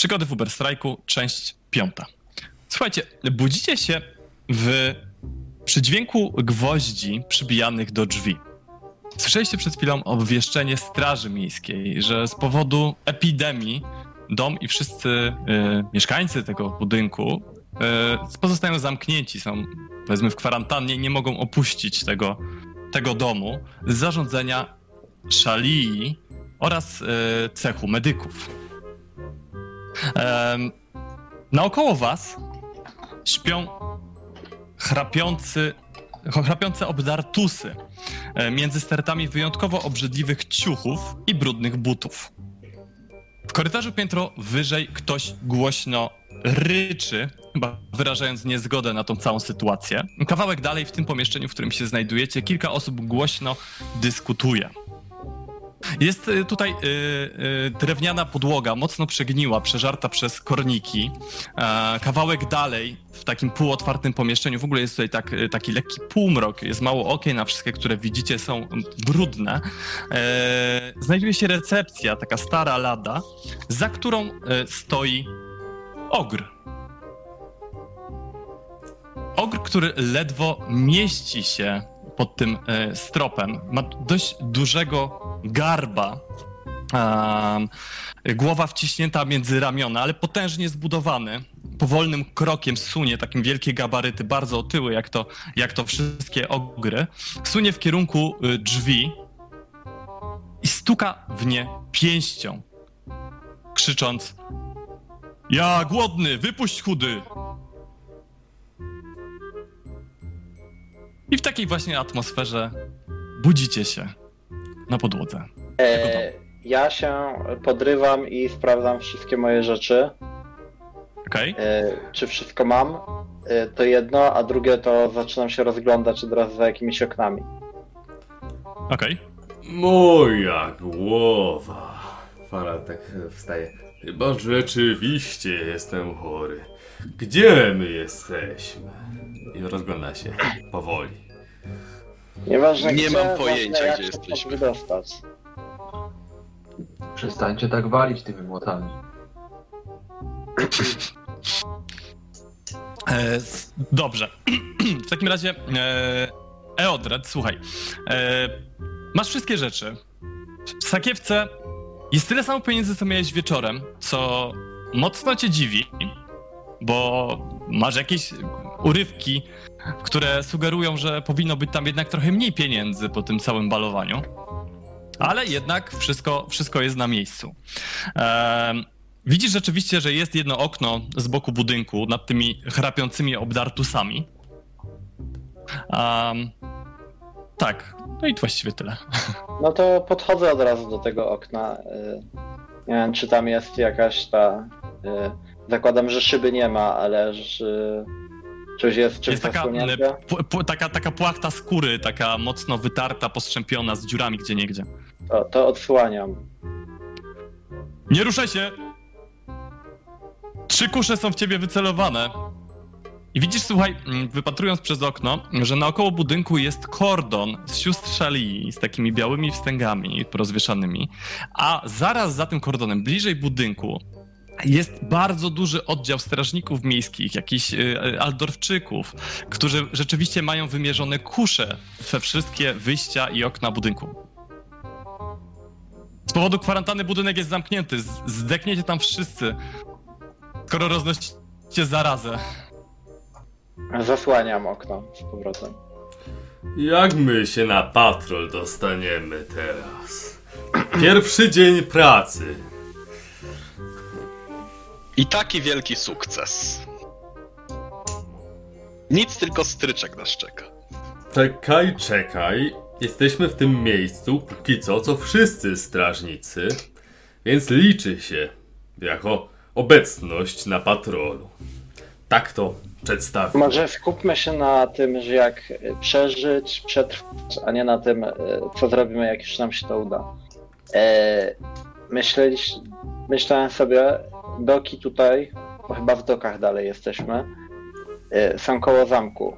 Przygody w Uberstrajku, część piąta. Słuchajcie, budzicie się w przy dźwięku gwoździ przybijanych do drzwi. Słyszeliście przed chwilą obwieszczenie Straży Miejskiej, że z powodu epidemii dom i wszyscy y, mieszkańcy tego budynku y, pozostają zamknięci, są powiedzmy w kwarantannie nie mogą opuścić tego, tego domu z zarządzenia szalii oraz y, cechu medyków. Naokoło was śpią chrapiący, chrapiące obdartusy e, między stertami wyjątkowo obrzydliwych ciuchów i brudnych butów. W korytarzu piętro wyżej ktoś głośno ryczy, chyba wyrażając niezgodę na tą całą sytuację. Kawałek dalej w tym pomieszczeniu, w którym się znajdujecie, kilka osób głośno dyskutuje. Jest y, tutaj y, y, drewniana podłoga, mocno przegniła, przeżarta przez korniki. E, kawałek dalej, w takim półotwartym pomieszczeniu, w ogóle jest tutaj tak, y, taki lekki półmrok, jest mało okien, a wszystkie, które widzicie, są brudne. E, znajduje się recepcja, taka stara lada, za którą e, stoi ogr. Ogr, który ledwo mieści się pod tym e, stropem. Ma dość dużego garba. Głowa wciśnięta między ramiona, ale potężnie zbudowany. Powolnym krokiem sunie, takim wielkie gabaryty, bardzo otyły, jak to, jak to wszystkie ogry. Sunie w kierunku y, drzwi i stuka w nie pięścią, krzycząc: Ja głodny, wypuść chudy! I w takiej właśnie atmosferze budzicie się na podłodze. E, ja się podrywam i sprawdzam wszystkie moje rzeczy. Okej. Okay. E, czy wszystko mam? E, to jedno, a drugie to zaczynam się rozglądać od razu za jakimiś oknami. Okej. Okay. Moja głowa. Fara tak wstaje. Chyba rzeczywiście jestem chory. Gdzie my jesteśmy? I rozgląda się powoli. Nieważne Nie gdzie, mam pojęcia, jak gdzie się jesteśmy. wydostać. Przestańcie tak walić tymi młotami. E, dobrze. w takim razie, e, Eodred, słuchaj. E, masz wszystkie rzeczy. W sakiewce jest tyle samo pieniędzy, co miałeś wieczorem, co mocno cię dziwi, bo masz jakieś urywki, które sugerują, że powinno być tam jednak trochę mniej pieniędzy po tym całym balowaniu. Ale jednak wszystko, wszystko jest na miejscu. Widzisz rzeczywiście, że jest jedno okno z boku budynku nad tymi chrapiącymi obdartusami. Tak, no i właściwie tyle. No to podchodzę od razu do tego okna. Y, nie wiem, czy tam jest jakaś ta. Y, zakładam, że szyby nie ma, ale że Coś jest czymś Jest taka, p- taka, taka płachta skóry, taka mocno wytarta, postrzępiona z dziurami gdzie niegdzie. To, to odsłaniam. Nie ruszaj się! Trzy kusze są w ciebie wycelowane. I widzisz, słuchaj, mm, wypatrując przez okno, że naokoło budynku jest kordon z sióstr szalii z takimi białymi wstęgami porozwieszanymi, a zaraz za tym kordonem, bliżej budynku, jest bardzo duży oddział strażników miejskich, jakichś y, aldorfczyków, którzy rzeczywiście mają wymierzone kusze we wszystkie wyjścia i okna budynku. Z powodu kwarantanny budynek jest zamknięty. Zdekniecie tam wszyscy, skoro roznosicie zarazę. Zasłaniam okno z powrotem. Jak my się na patrol dostaniemy teraz? Pierwszy dzień pracy. I taki wielki sukces. Nic, tylko stryczek nas czeka. Czekaj, czekaj. Jesteśmy w tym miejscu póki co, co wszyscy strażnicy, więc liczy się jako obecność na patrolu. Tak to przedstawię. Może skupmy się na tym, że jak przeżyć, przetrwać, a nie na tym, e, co zrobimy, jak już nam się to uda. E, myślałem sobie, doki tutaj, bo chyba w dokach dalej jesteśmy, y, są koło zamku.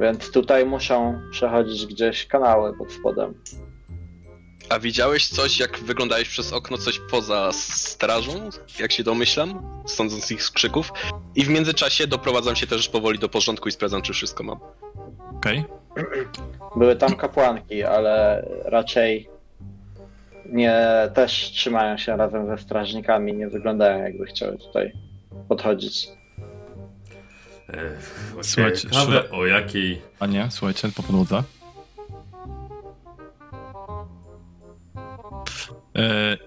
Więc tutaj muszą przechodzić gdzieś kanały pod spodem. A widziałeś coś, jak wyglądałeś przez okno, coś poza strażą, jak się domyślam, sądząc z ich krzyków? I w międzyczasie doprowadzam się też powoli do porządku i sprawdzam, czy wszystko mam. Okej. Były tam kapłanki, ale raczej nie też trzymają się razem ze strażnikami, nie wyglądają jakby chciały tutaj podchodzić. E, Słuchajcie, szra- o jakiej... A nie, słuchajcie, po podłodze.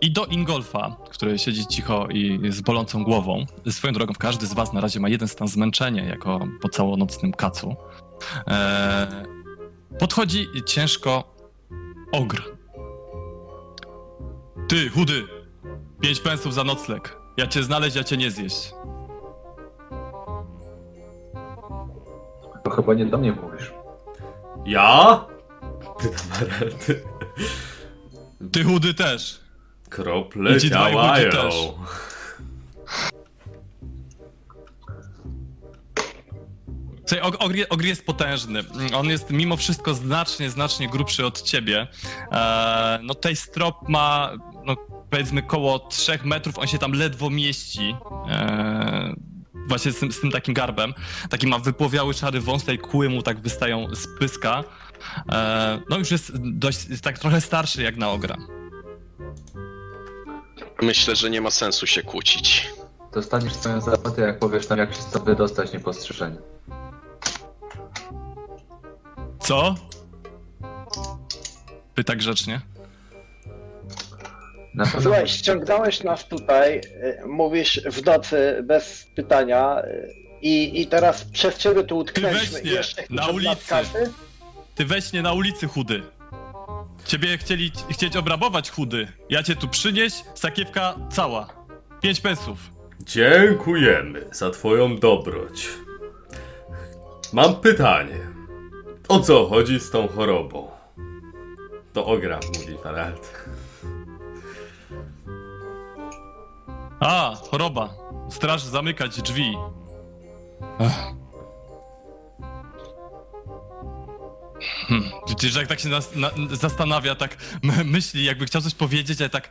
I do Ingolfa, który siedzi cicho i z bolącą głową. Swoją drogą, każdy z was na razie ma jeden stan zmęczenia, jako po całonocnym kacu. E, podchodzi ciężko ogr. Ty, chudy! Pięć pensów za nocleg. Ja cię znaleźć, ja cię nie zjeść. To chyba nie do mnie mówisz. Ja? Pytam Harald. Ty, chudy też. Krople I ci dwaj działają. ludzi też. Słuchaj, Og- Ogr, Ogr jest potężny. On jest mimo wszystko znacznie, znacznie grubszy od ciebie. E, no tej strop ma, no powiedzmy, koło 3 metrów. On się tam ledwo mieści. E, właśnie z tym, z tym takim garbem. Taki ma wypłowiały szary wąs, tej kły mu tak wystają z pyska. E, no już jest dość, jest tak trochę starszy jak na Ogra. Myślę, że nie ma sensu się kłócić. Dostaniesz swoją zapłatę, jak powiesz nam, jak się stąd wydostać niepostrzeżenie. Co? Pyta grzecznie. Na pewno Słuchaj, ściągnąłeś nas tutaj, y, mówisz w nocy bez pytania y, i, i teraz przez ciebie tu utknęliśmy weź nie, jeszcze na ulicy. Ty weź nie na ulicy, chudy. Ciebie chcieli chcieć obrabować, chudy. Ja cię tu przynieś, sakiewka cała. Pięć pensów. Dziękujemy za twoją dobroć. Mam pytanie. O co chodzi z tą chorobą? To ogra, mówi Harald. A, choroba. Straż zamykać drzwi. Ech. Hmm. Widzisz, że jak tak się nas, na, zastanawia, tak myśli, jakby chciał coś powiedzieć, ale tak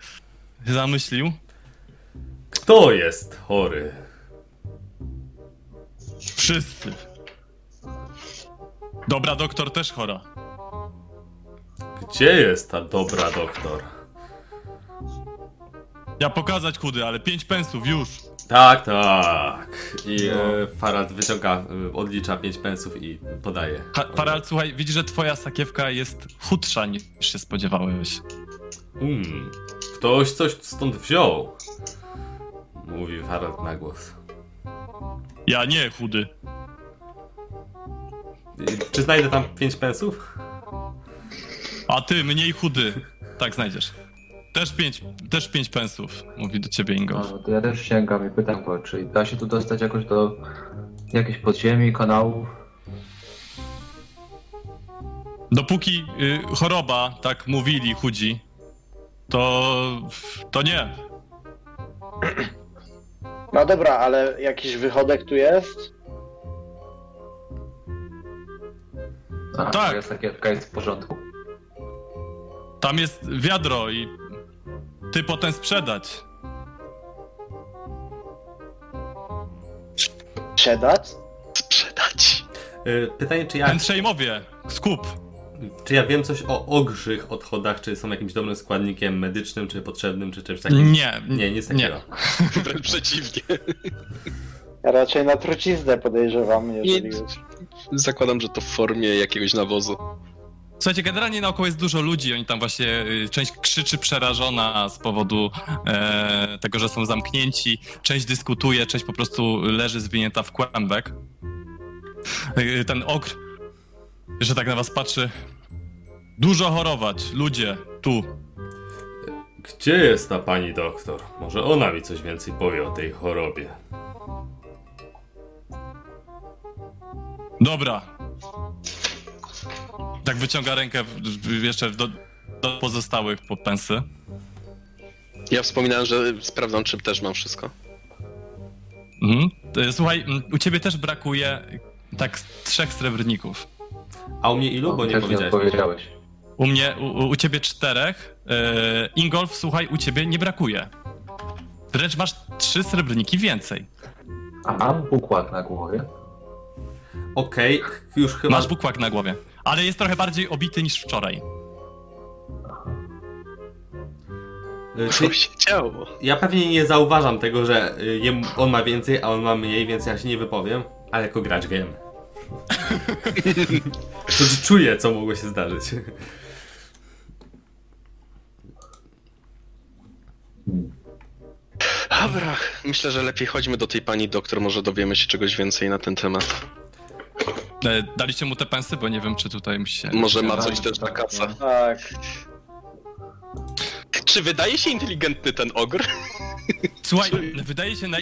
zamyślił. Kto jest chory? Wszyscy. Dobra, doktor też chora. Gdzie jest ta dobra doktor? Ja pokazać chudy, ale pięć pensów już. Tak, tak. I e, Farad wyciąga, e, odlicza 5 pensów i podaje. Ha, Farald, słuchaj, widzisz, że twoja sakiewka jest chudsza niż się spodziewałeś. Um, ktoś coś stąd wziął. Mówi Farad na głos. Ja nie, chudy. I, czy znajdę tam 5 pensów? A ty, mniej chudy. Tak znajdziesz. Też pięć, też pięć pensów, mówi do ciebie Ingolf. No, to ja też sięgam i pytam go, czy da się tu dostać jakoś do jakiejś podziemi, kanałów? Dopóki y, choroba, tak mówili chudzi, to, to nie. No dobra, ale jakiś wychodek tu jest? A, Tak. moja sakiewka jest w porządku. Tam jest wiadro i ty potem sprzedać. Sprzedać? Sprzedać. E, pytanie, czy ja, Ten przejmowie, skup. czy ja wiem coś o ogrzych odchodach, czy są jakimś dobrym składnikiem medycznym, czy potrzebnym, czy czymś takim? Nie, Nie, nic nie. takiego. Wręcz przeciwnie. Ja raczej na truciznę podejrzewam, jeżeli Nic. Zakładam, że to w formie jakiegoś nawozu. Słuchajcie, generalnie naokoło jest dużo ludzi, oni tam właśnie, y, część krzyczy przerażona z powodu e, tego, że są zamknięci, część dyskutuje, część po prostu leży zwinięta w kłębek. Y, Ten okr, że tak na was patrzy, dużo chorować, ludzie, tu. Gdzie jest ta pani doktor? Może ona mi coś więcej powie o tej chorobie. Dobra. Tak wyciąga rękę jeszcze do, do pozostałych po pensy. Ja wspominałem, że sprawdzam, czy też mam wszystko. Mhm. Y, Słuchaj, u ciebie też brakuje tak z trzech srebrników. A u mnie ilu? Bo nie powiedziałeś. odpowiedziałeś. U mnie, u, u ciebie czterech. Yy, Ingolf, słuchaj, u ciebie nie brakuje. Wręcz masz trzy srebrniki więcej. A mam bukłak na głowie. Okej, już chyba... Masz bukłak na głowie. Ale jest trochę bardziej obity niż wczoraj. Y, Co się działo? Ja pewnie nie zauważam tego, że jem- on ma więcej, a on ma mniej, więc ja się nie wypowiem, ale jako gracz wiem. To czuję, co mogło się zdarzyć. Dobra, myślę, że lepiej chodźmy do tej pani doktor, może dowiemy się czegoś więcej na ten temat. E, daliście mu te pensy, bo nie wiem, czy tutaj musi się... Może ma coś też na kasa. Tak. Czy wydaje się inteligentny ten ogr? Słuchaj, Czy- wydaje się Ogry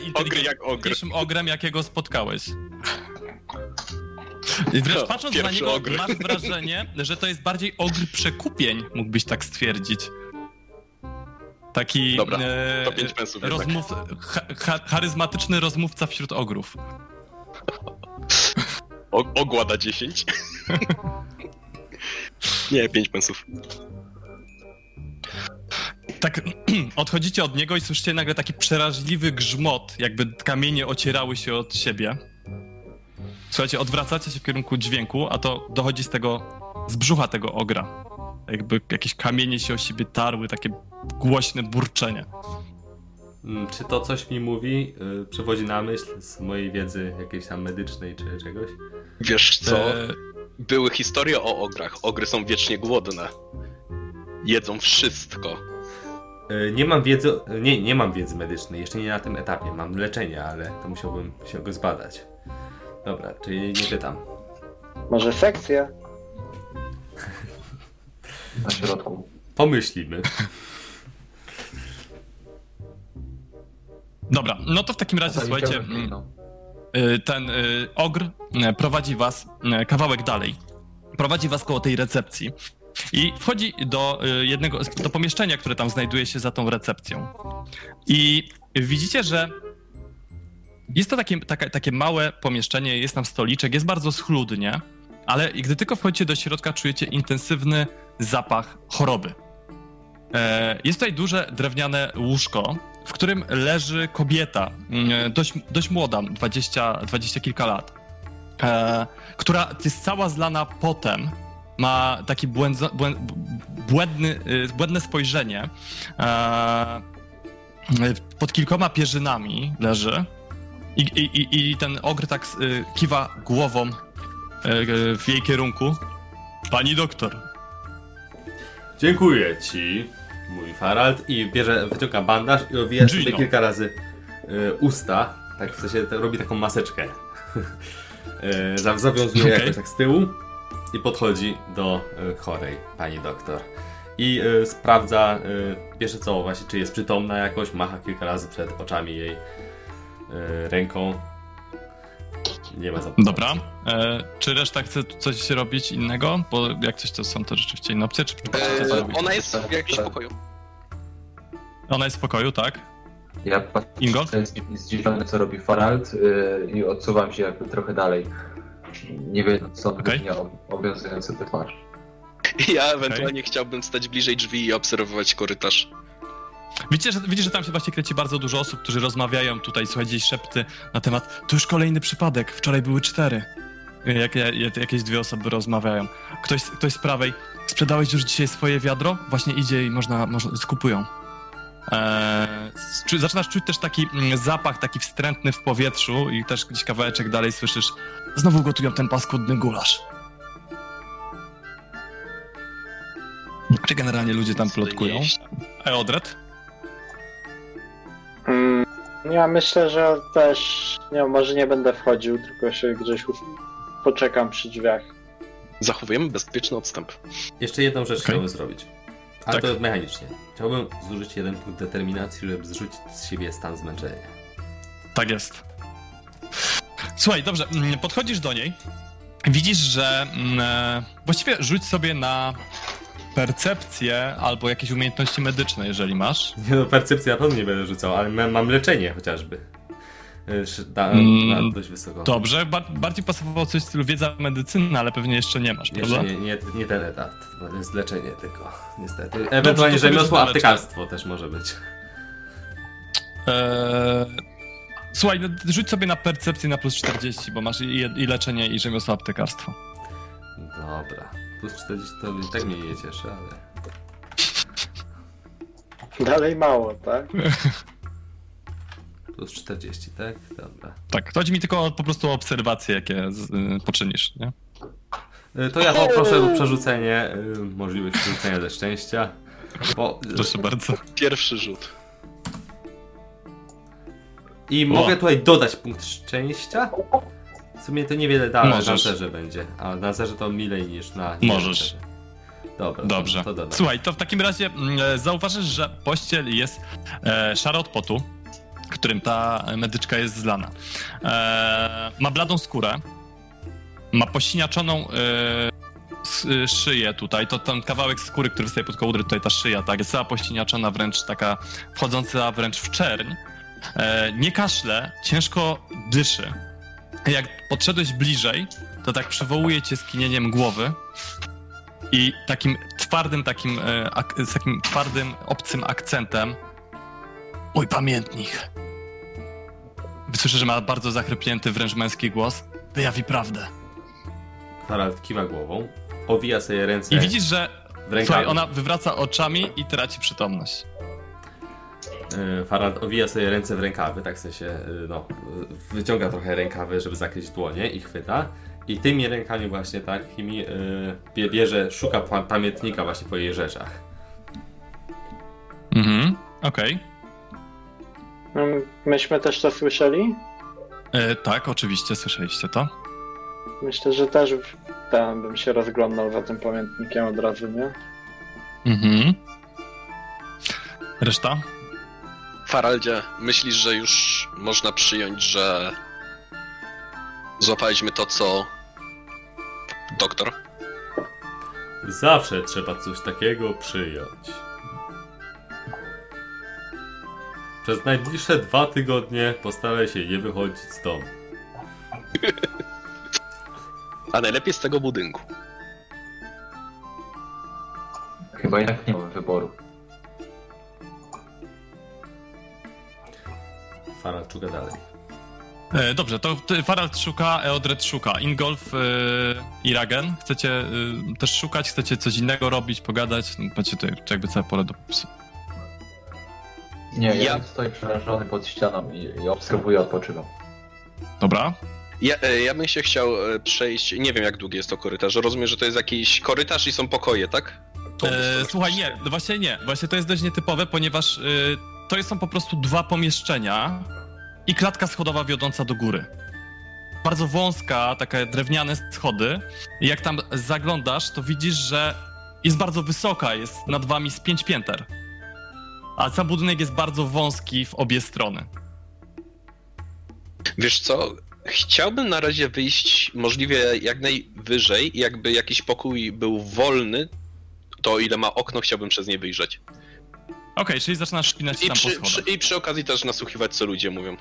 jak ogr. najinteligentniejszym ogrem, jakiego spotkałeś. I Wręcz No, patrząc na niego, ogr. masz wrażenie, że to jest bardziej ogr przekupień, mógłbyś tak stwierdzić. Taki Dobra, e, to pięć pensów rozmów, cha, charyzmatyczny rozmówca wśród ogrów. O, ogłada 10. Nie, 5 pensów. Tak odchodzicie od niego i słyszycie nagle taki przeraźliwy grzmot, jakby kamienie ocierały się od siebie. Słuchajcie, odwracacie się w kierunku dźwięku, a to dochodzi z tego, z brzucha tego ogra. Jakby jakieś kamienie się o siebie tarły, takie głośne burczenie. Mm, Czy to coś mi mówi, y, przywodzi na myśl z mojej wiedzy jakiejś tam medycznej czy czegoś? Wiesz co? E, Były historie o ograch. Ogry są wiecznie głodne. Jedzą wszystko. Y, Nie mam wiedzy, nie, nie mam wiedzy medycznej, jeszcze nie na tym etapie. Mam leczenie, ale to musiałbym się go zbadać. Dobra, czyli nie pytam. Może sekcja? Na środku. Pomyślimy. Dobra, no to w takim razie, słuchajcie, mm, No. y, ten y, ogr y, prowadzi was kawałek dalej. Prowadzi was koło tej recepcji. I wchodzi do jednego, do pomieszczenia, które tam znajduje się za tą recepcją. I widzicie, że jest to takie, takie, takie małe pomieszczenie, jest tam stoliczek, jest bardzo schludnie, ale gdy tylko wchodzicie do środka, czujecie intensywny zapach choroby. E, Jest tutaj duże drewniane łóżko, w którym leży kobieta, mm, dość, dość młoda, 20, 20 kilka lat, e, która jest cała zlana potem, ma taki błędzo, błę, błędny, y, błędne spojrzenie, e, pod kilkoma pierzynami leży i, i, i- ten ogr tak y, kiwa głową y, w jej kierunku. Pani doktor, Dziękuję ci, mówi Farald i bierze, wyciąga bandaż i owija sobie kilka razy y, usta. Tak w sensie te, robi taką maseczkę. y, za- zawiązuje Okej. jakoś tak z tyłu i podchodzi do y, chorej pani doktor. I y, sprawdza y, pierwsze co właśnie, czy jest przytomna jakoś, macha kilka razy przed oczami jej y, ręką. Nie ma za dobra. E, czy reszta chce tu coś robić innego? Bo jak coś to są to rzeczywiście inne opcje, czy co E, robić? ona jest w jakimś pokoju. Ona jest w pokoju, tak? Ja patrzę, Ingo? zdziwiony co robi Farald yy, i odsuwam się jakby trochę dalej. Nie wiem, co okay. obowiązujący twarz. Ja ewentualnie chciałbym stać bliżej drzwi i obserwować korytarz. Widzicie że, widzicie, że tam się właśnie kręci bardzo dużo osób, którzy rozmawiają tutaj, słuchajcie, gdzieś szepty na temat. To już kolejny przypadek, wczoraj były cztery. Jak, jak, jakieś dwie osoby rozmawiają. Ktoś, ktoś z prawej, sprzedałeś już dzisiaj swoje wiadro? Właśnie idzie i można, można skupują. Eee, zaczynasz czuć też taki mm, zapach, taki wstrętny w powietrzu i też gdzieś kawałeczek dalej słyszysz znowu gotują ten paskudny gulasz. Czy generalnie ludzie tam plotkują? Mm, ja myślę, że też nie, może nie będę wchodził, tylko się gdzieś u- poczekam przy drzwiach. Zachowujemy bezpieczny odstęp. Jeszcze jedną rzecz Okej. chciałbym zrobić. Ale Tak. to mechanicznie. Chciałbym zużyć jeden punkt determinacji, żeby zrzucić z siebie stan zmęczenia. Tak jest. Słuchaj, dobrze, mm, podchodzisz do niej. Widzisz, że mm, e, właściwie rzuć sobie na percepcję albo jakieś umiejętności medyczne, jeżeli masz. Nie no, percepcję na pewno nie będę rzucał, ale ma- mam leczenie chociażby. y, da, Mm, dość wysoko. Dobrze, ba bardziej pasowało coś w stylu wiedza medycyny, ale pewnie jeszcze nie masz, Jeszcze prawda? nie, nie, nie ten etap, to jest leczenie tylko, niestety. Ewentualnie to sobie rzemiosło, aptekarstwo też może być. Eee, słuchaj, no, rzuć sobie na percepcję na plus 40, bo masz i, i leczenie, i rzemiosło aptekarstwo. Dobra. Plus 40 to i tak mnie nie cieszy, ale... Dalej mało, tak? Plus 40, tak? Dobra. Tak, chodzi mi tylko o, po prostu o obserwacje, jakie z, y, poczynisz, nie? Y, To ja poproszę o przerzucenie, y, możliwość przerzucenia ze szczęścia. Bo, Proszę bardzo. Pierwszy rzut. I O. mogę tutaj dodać punkt szczęścia? W sumie to niewiele da, ale na Możesz. zerze będzie. A na zerze to milej niż na... Możesz. Dobra, Dobrze. To. Słuchaj, to w takim razie mm, e, zauważysz, że pościel jest e, szara od potu, którym ta medyczka jest zlana. E, ma bladą skórę, ma posiniaczoną e, e, szyję tutaj, to ten kawałek skóry, który wystaje pod kołdry, tutaj ta szyja, tak, jest cała posiniaczona, wręcz taka wchodząca wręcz w czerń. E, nie kaszle, ciężko dyszy. Jak podszedłeś bliżej, to tak przywołuje cię skinieniem głowy i takim twardym, takim, e, ak- z takim twardym, obcym akcentem mój pamiętnik. Słyszę, że ma bardzo zachrypnięty, wręcz męski głos. Wyjawi prawdę. Harald kiwa głową, owija sobie ręce I widzisz, że słuchaj, ona wywraca oczami i traci przytomność. Y, Farad owija sobie ręce w rękawy, tak w sensie, y, no, wyciąga trochę rękawy, żeby zakryć dłonie i chwyta. I tymi rękami właśnie takimi y, bie- bierze, szuka pa- pamiętnika właśnie po jej rzeczach. Mhm, okej. No, Myśmy też to słyszeli? E, Tak, oczywiście, słyszeliście to. Myślę, że też tam bym się rozglądał za tym pamiętnikiem od razu, nie? Mhm. Reszta? Faraldzie, myślisz, że już można przyjąć, że złapaliśmy to, co doktor? Zawsze trzeba coś takiego przyjąć. Przez najbliższe dwa tygodnie postaraj się nie wychodzić z domu. A najlepiej z tego budynku. Chyba jednak nie mamy wyboru. Farad szuka dalej. E, Dobrze, to Farald szuka, Eodred szuka. Ingolf e, i Ragen. Chcecie e, też szukać? Chcecie coś innego robić, pogadać? No, Macie tutaj jakby całe pole do popisu. Nie, ja, Ja- stoję przerażony pod ścianą i, i obserwuję, odpoczywam. Dobra? Ja, e, ja bym się chciał przejść. Nie wiem, jak długi jest to korytarz. Rozumiem, że to jest jakiś korytarz i są pokoje, tak? E, słuchaj, nie, no właśnie nie. Właśnie to jest dość nietypowe, ponieważ to są po prostu dwa pomieszczenia i klatka schodowa wiodąca do góry. Bardzo wąska, takie drewniane schody. Jak tam zaglądasz, to widzisz, że jest bardzo wysoka, jest nad wami z pięć pięter. A sam budynek jest bardzo wąski w obie strony. Wiesz co? Chciałbym na razie wyjść możliwie jak najwyżej jakby jakiś pokój był wolny, to ile ma okno, chciałbym przez nie wyjrzeć. Okej, czyli zaczynasz szpinać I tam po przy, schodach. przy, I przy okazji też nasłuchiwać, co ludzie mówią.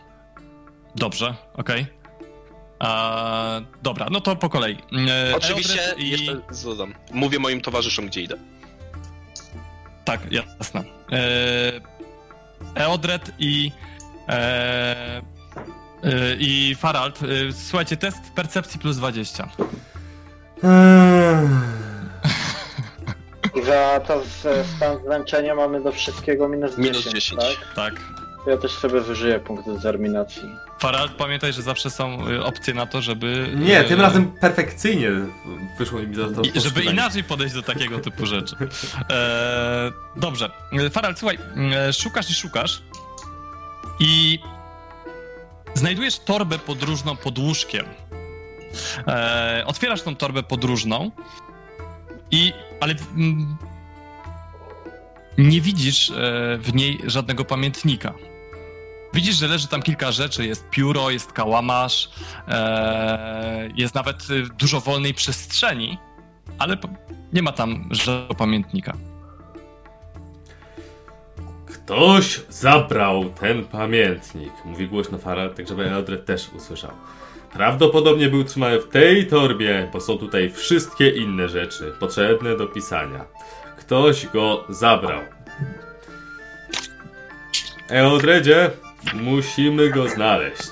Dobrze, okej. A, Dobra, no to po kolei. E, Oczywiście i... jeszcze dodam. Mówię moim towarzyszom, gdzie idę. Tak, jasne. E, Eodred i. E, e, I Farald. E, słuchajcie, test percepcji plus 20. I za to z- stan zmęczenia mamy do wszystkiego minus 10, Minus 10. tak? Tak. Ja też sobie wyżyję punkt determinacji. Farald, pamiętaj, że zawsze są e, opcje na to, żeby. Nie, e, tym razem perfekcyjnie wyszło mi to, to I, żeby inaczej podejść do takiego typu rzeczy. E, dobrze. E, Farald, słuchaj, szukasz i szukasz i znajdujesz torbę podróżną pod łóżkiem. E, otwierasz tą torbę podróżną i, ale mm, nie widzisz e, w niej żadnego pamiętnika. Widzisz, że leży tam kilka rzeczy. Jest pióro, jest kałamarz, e, jest nawet y, dużo wolnej przestrzeni, ale nie ma tam żadnego pamiętnika. Ktoś zabrał ten pamiętnik. Mówi głośno Farad, tak żeby Eldred też usłyszał. Prawdopodobnie był trzymany w tej torbie, bo są tutaj wszystkie inne rzeczy potrzebne do pisania. Ktoś go zabrał. Eldredzie, musimy go znaleźć.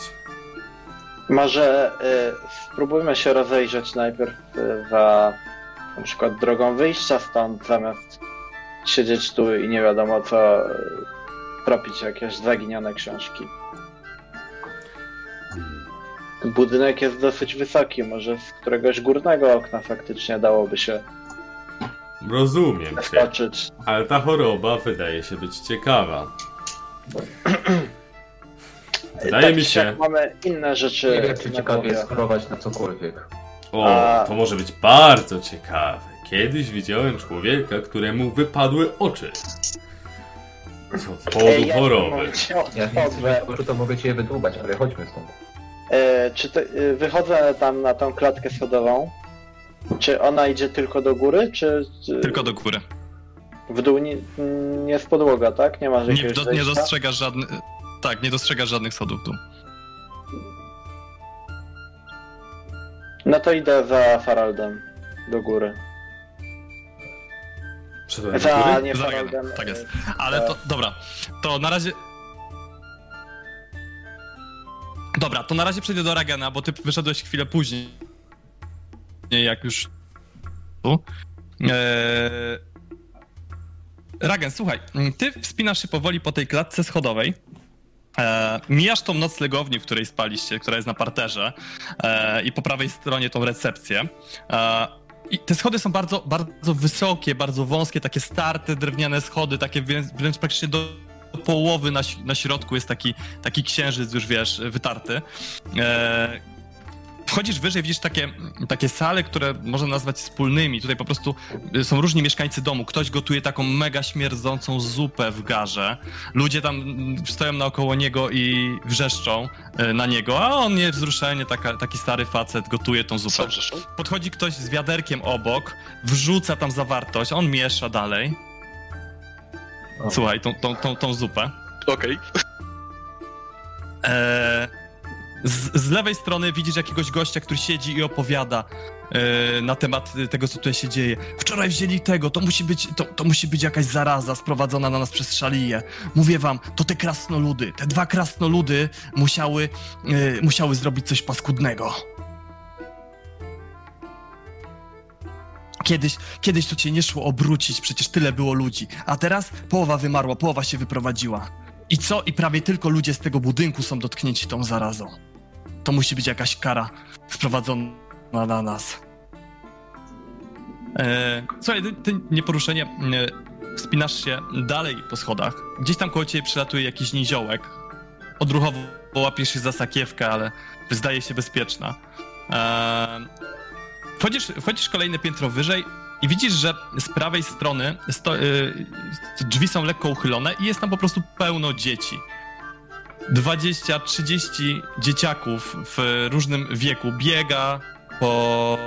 Może y, spróbujmy się rozejrzeć najpierw y, za na przykład drogą wyjścia stąd, zamiast siedzieć tu i nie wiadomo co, y, tropić jakieś zaginione książki. Budynek jest dosyć wysoki, może z któregoś górnego okna faktycznie dałoby się Rozumiem cię, ale ta choroba wydaje się być ciekawa. Wydaje tak mi czy siak się. mamy inne rzeczy Nie wiem, czy na ciekawie głowie. jest chorować na cokolwiek. O, A- to może być bardzo ciekawe. Kiedyś widziałem człowieka, któremu wypadły oczy. Z powodu Ej, ja nie choroby. Ja nie chorobie. wiem, to mogę cię wydłubać, ale chodźmy stąd. E, czy to, e, wychodzę tam na tą klatkę schodową? Czy ona idzie tylko do góry, czy, czy Tylko do góry. w dół nie, nie jest podłoga, tak? Nie ma Nie, do, nie dostrzegasz żadnych. Tak, nie dostrzegasz żadnych schodów w dół. No to idę za Faraldem do góry. Za nie Za Faraldem. tak jest. e, Ale to, dobra, to na razie... Dobra, to na razie przejdę do Ragena, bo ty wyszedłeś chwilę później. Nie, jak już... Eee... Ragen, słuchaj, ty wspinasz się powoli po tej klatce schodowej. E, mijasz tą noclegownię, w której spaliście, która jest na parterze e, i po prawej stronie tą recepcję. E, I te schody są bardzo, bardzo wysokie, bardzo wąskie, takie starte drewniane schody, takie wręcz praktycznie do połowy na, na środku jest taki, taki księżyc już, wiesz, wytarty. E, Wchodzisz wyżej, widzisz takie, takie sale, które można nazwać wspólnymi. Tutaj po prostu y, są różni mieszkańcy domu. Ktoś gotuje taką mega śmierdzącą zupę w garze. Ludzie tam mm, stoją naokoło niego i wrzeszczą y, na niego, a on niewzruszenie, taka, taki stary facet gotuje tą zupę. Podchodzi ktoś z wiaderkiem obok, wrzuca tam zawartość, on miesza dalej. Słuchaj, tą, tą, tą, tą zupę. Okej. Eee, z, z lewej strony widzisz jakiegoś gościa, który siedzi i opowiada e, na temat tego, co tutaj się dzieje. Wczoraj wzięli tego, to musi być, to, to musi być jakaś zaraza sprowadzona na nas przez szaliję. Mówię wam, to te krasnoludy, te dwa krasnoludy musiały, e, musiały zrobić coś paskudnego. Kiedyś, kiedyś to cię nie szło obrócić, przecież tyle było ludzi. A teraz połowa wymarła, połowa się wyprowadziła. I co? I prawie tylko ludzie z tego budynku są dotknięci tą zarazą. To musi być jakaś kara wprowadzona na nas. E, słuchaj, ty, ty nieporuszenie e, wspinasz się dalej po schodach. Gdzieś tam koło ciebie przylatuje jakiś niziołek. Odruchowo łapiesz się za sakiewkę, ale zdaje się bezpieczna. E, wchodzisz, wchodzisz kolejne piętro wyżej i widzisz, że z prawej strony sto, y, drzwi są lekko uchylone i jest tam po prostu pełno dzieci. 20-30 dzieciaków w różnym wieku biega po,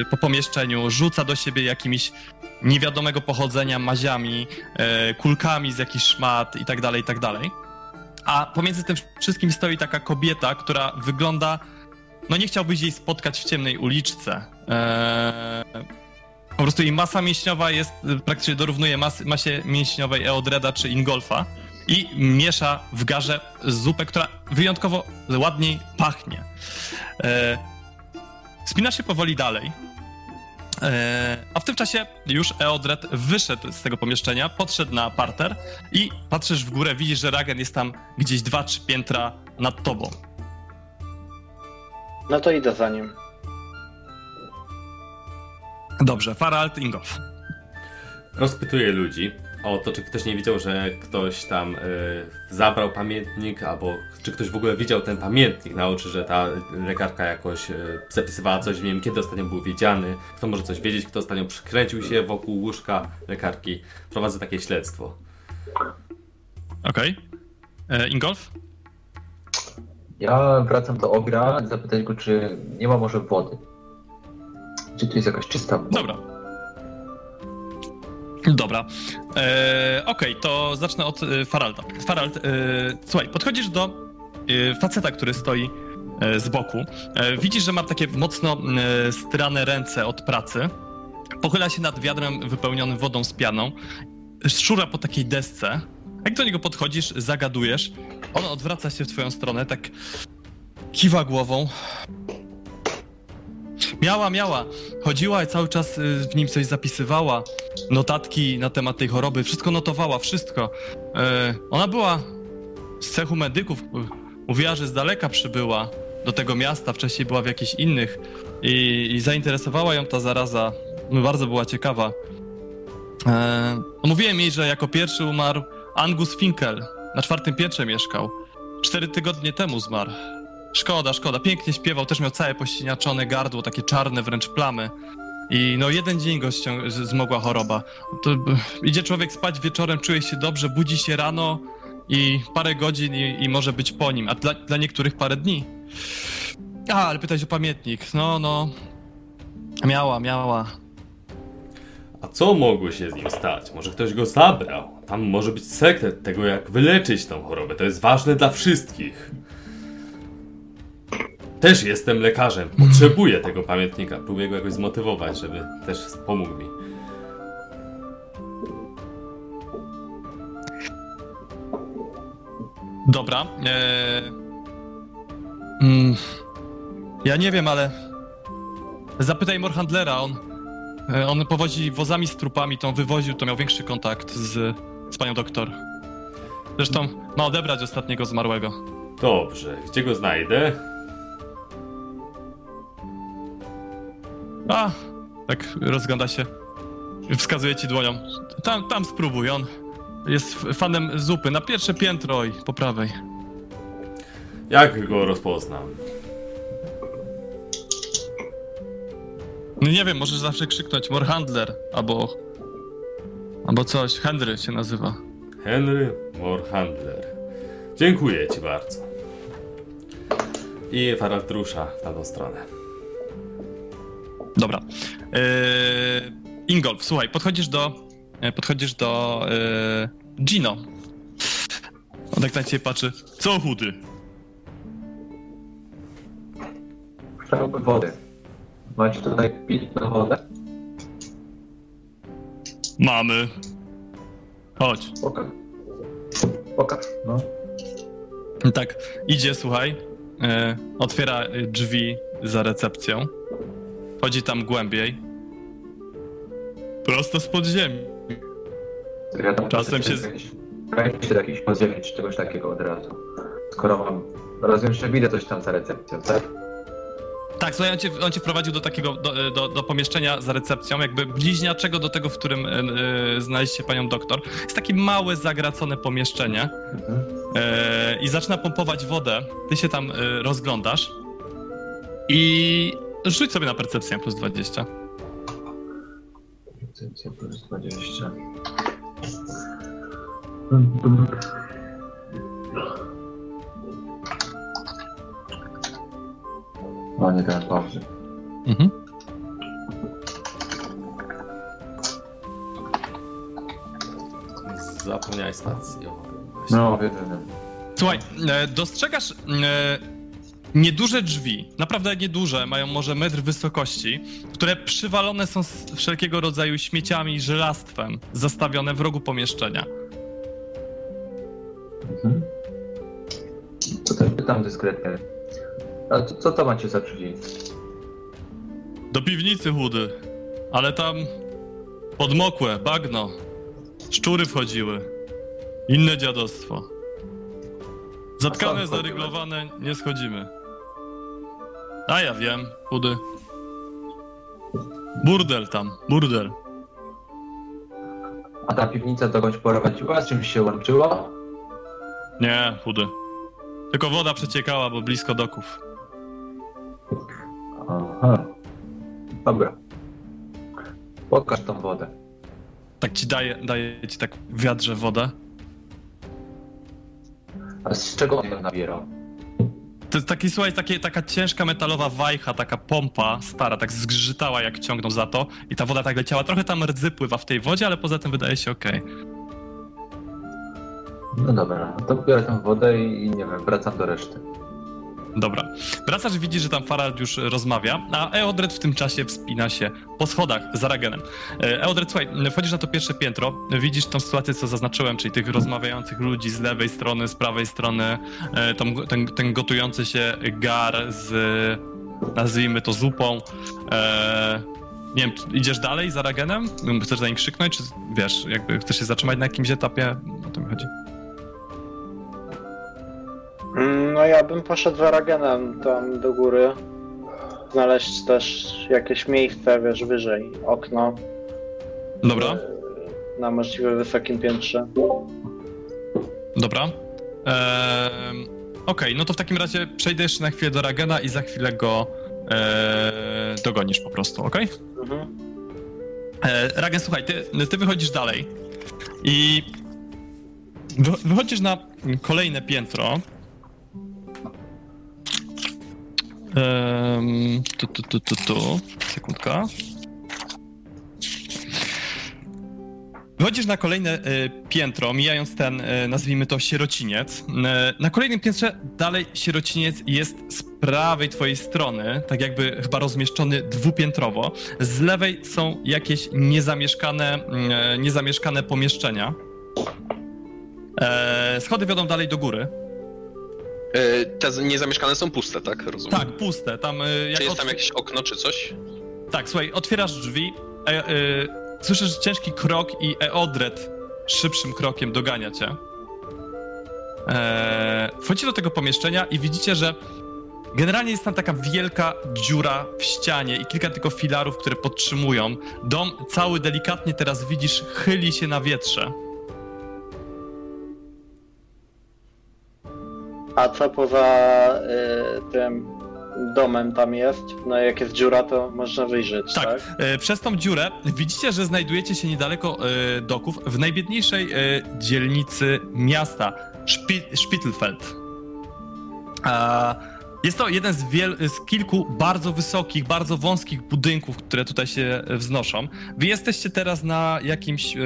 y, po pomieszczeniu, rzuca do siebie jakimiś niewiadomego pochodzenia maziami, y, kulkami z jakichś szmat i tak dalej, i tak dalej. A pomiędzy tym wszystkim stoi taka kobieta, która wygląda. No nie chciałbyś jej spotkać w ciemnej uliczce. Eee, po prostu jej masa mięśniowa jest, praktycznie dorównuje mas, masie mięśniowej Eodreda czy Ingolfa i miesza w garze zupę, która wyjątkowo ładniej pachnie. E, spinasz się powoli dalej. E, a w tym czasie już Eodred wyszedł z tego pomieszczenia, podszedł na parter i patrzysz w górę, widzisz, że Ragen jest tam gdzieś dwa, trzy piętra nad tobą. No to idę za nim. Dobrze, Farald, Ingolf. Rozpytuję ludzi o to, czy ktoś nie widział, że ktoś tam y, zabrał pamiętnik, albo czy ktoś w ogóle widział ten pamiętnik na oczy, że ta lekarka jakoś y, zapisywała coś, nie wiem kiedy ostatnio był wiedziany, kto może coś wiedzieć, kto ostatnio przykręcił się wokół łóżka lekarki. Prowadzę takie śledztwo. Okej. E, Ingolf? Ja wracam do Ogra, zapytać go, czy nie ma może wody. Czy tu jest jakaś czysta woda? Dobra. Dobra. E, Okej, to zacznę od e, Faralda. Farald, e, słuchaj, podchodzisz do e, faceta, który stoi z boku. Widzisz, że ma takie mocno strane ręce od pracy. Pochyla się nad wiadrem wypełnionym wodą z pianą. Szczura po takiej desce. Jak do niego podchodzisz, zagadujesz, on odwraca się w twoją stronę, tak kiwa głową. Miała, miała. Chodziła i cały czas y, w nim coś zapisywała. Notatki na temat tej choroby, wszystko notowała, wszystko. E, ona była z cechu medyków. y, Mówiła, że z daleka przybyła do tego miasta, wcześniej była w jakichś innych i, i zainteresowała ją ta zaraza. No, Bardzo była ciekawa. E, mówiłem jej, że jako pierwszy umarł Angus Finkel. Na czwartym piętrze mieszkał. Cztery tygodnie temu zmarł. Szkoda, szkoda. Pięknie śpiewał, też miał całe pościniaczone gardło, takie czarne wręcz plamy. I no jeden dzień go ścią- zmogła choroba. To, b- idzie człowiek spać wieczorem, czuje się dobrze, budzi się rano i parę godzin i, i może być po nim, a dla, dla niektórych parę dni. A, ale pytać o pamiętnik. No, no. Miała, miała. A co mogło się z nim stać? Może ktoś go zabrał? Tam może być sekret tego, jak wyleczyć tą chorobę. To jest ważne dla wszystkich. Też jestem lekarzem. Potrzebuję tego pamiętnika. Próbuję go jakoś zmotywować, żeby też pomógł mi. Dobra. Eee... Mm, ja nie wiem, ale zapytaj Morhandlera, on, e, on powozi wozami z trupami, to on wywoził, to miał większy kontakt z, z panią doktor. Zresztą ma odebrać ostatniego zmarłego. Dobrze, gdzie go znajdę? A, tak rozgląda się. Wskazuje ci dłonią. Tam, tam spróbuj, on jest fanem zupy. Na pierwsze piętro i po prawej. Jak go rozpoznam? No nie wiem, możesz zawsze krzyknąć Morhandler albo... Albo coś. Henry się nazywa. Henry Morhandler. Dziękuję ci bardzo. I Farald rusza w tamtą stronę. Dobra. Eee, Ingolf, słuchaj, podchodzisz do... e, Podchodzisz do... E, Gino. On tak na ciebie patrzy. Co chudy? Chciałbym wody. Macie tutaj pitną wodę? Mamy. Chodź. Pokaż. Pokaż, no. Tak, idzie, słuchaj, e, otwiera e, drzwi za recepcją, wchodzi tam głębiej, prosto z podziemi. Ja tam Czasem się- Kręci jakichś podziemi czy czegoś takiego od razu. Skoro mam... Rozumiem, że widzę coś tam za recepcją, tak? Tak, słuchaj, on cię, on cię do takiego, do, do, do pomieszczenia za recepcją, jakby bliźniaczego do tego, w którym e, e, znaleźć się panią doktor. Jest takie małe, zagracone pomieszczenie e, i zaczyna pompować wodę. Ty się tam e, rozglądasz i rzuć sobie na percepcję plus 20. Recepcja plus 20. O, nie teraz pauzy. Mhm. Zapomniałeś właśnie. No, wiem, wiem. Słuchaj, e, dostrzegasz e, nieduże drzwi, naprawdę nieduże, mają może metr wysokości, które przywalone są z wszelkiego rodzaju śmieciami i żelastwem, zastawione w rogu pomieszczenia. Mhm. Też pytam dyskretnie. A co, co to macie za drzwi? Do piwnicy chudy, ale tam podmokłe, bagno, szczury wchodziły, inne dziadostwo. Zatkane, zaryglowane, nie schodzimy. A ja wiem, chudy. Burdel tam, burdel. A ta piwnica dokądś prowadziła? Z czymś się łączyła? Nie, chudy. Tylko woda przeciekała, bo blisko doków. Aha. Dobra. Pokaż tą wodę. Tak ci daje, daje ci tak w wiadrze wodę. A z czego on ją nabierał? To jest taki, słuchaj, takie, taka ciężka metalowa wajcha, taka pompa stara, tak zgrzytała jak ciągnął za to i ta woda tak leciała. Trochę tam rdzy pływa w tej wodzie, ale poza tym wydaje się okej. No dobra, to biorę tą wodę i nie wiem, wracam do reszty. Dobra. Wracasz widzisz, że tam Farad już rozmawia, a Eodred w tym czasie wspina się po schodach za Ragenem. E, Eodred, słuchaj, wchodzisz na to pierwsze piętro, widzisz tą sytuację, co zaznaczyłem, czyli tych rozmawiających ludzi z lewej strony, z prawej strony, e, tą, ten, ten gotujący się gar z, nazwijmy to, zupą. E, nie wiem, idziesz dalej za Ragenem? Chcesz za nim krzyknąć, czy wiesz, jakby chcesz się zatrzymać na jakimś etapie? O to mi chodzi. Mm, No ja bym poszedł za Ragenem tam do góry. Znaleźć też jakieś miejsce, wiesz, wyżej. Okno. Dobra. e, Na możliwie wysokim piętrze. Dobra. Eee, Okej, no to w takim razie przejdę jeszcze na chwilę do Ragena i za chwilę go eee, dogonisz po prostu, okej? Mhm. Eee, Ragen, słuchaj, ty, ty wychodzisz dalej i wy, wychodzisz na kolejne piętro. Ehm, tu, tu, tu, tu, tu. Sekundka. Wychodzisz na kolejne e, piętro, mijając ten, e, nazwijmy to, sierociniec. E, na kolejnym piętrze dalej sierociniec jest z prawej twojej strony, tak jakby chyba rozmieszczony dwupiętrowo. Z lewej są jakieś niezamieszkane, mm, niezamieszkane pomieszczenia. Schody wiodą dalej do góry. E, Te niezamieszkane są puste, tak? Rozumiem. Tak, puste. Tam, e, jak Czy jest tam jakieś okno czy coś? Tak, słuchaj, otwierasz drzwi, e, e, słyszysz ciężki krok i Eodred szybszym krokiem dogania cię. E, wchodzicie do tego pomieszczenia i widzicie, że generalnie jest tam taka wielka dziura w ścianie i kilka tylko filarów, które podtrzymują. Dom cały delikatnie teraz widzisz, chyli się na wietrze. A co poza y, tym domem tam jest? No jak jest dziura, to można wyjrzeć, Tak. tak? E, Przez tą dziurę widzicie, że znajdujecie się niedaleko e, doków w najbiedniejszej e, dzielnicy miasta, Szpi Spittelfeld. A, Jest to jeden z, z kilku bardzo wysokich, bardzo wąskich budynków, które tutaj się wznoszą. Wy jesteście teraz na jakimś e,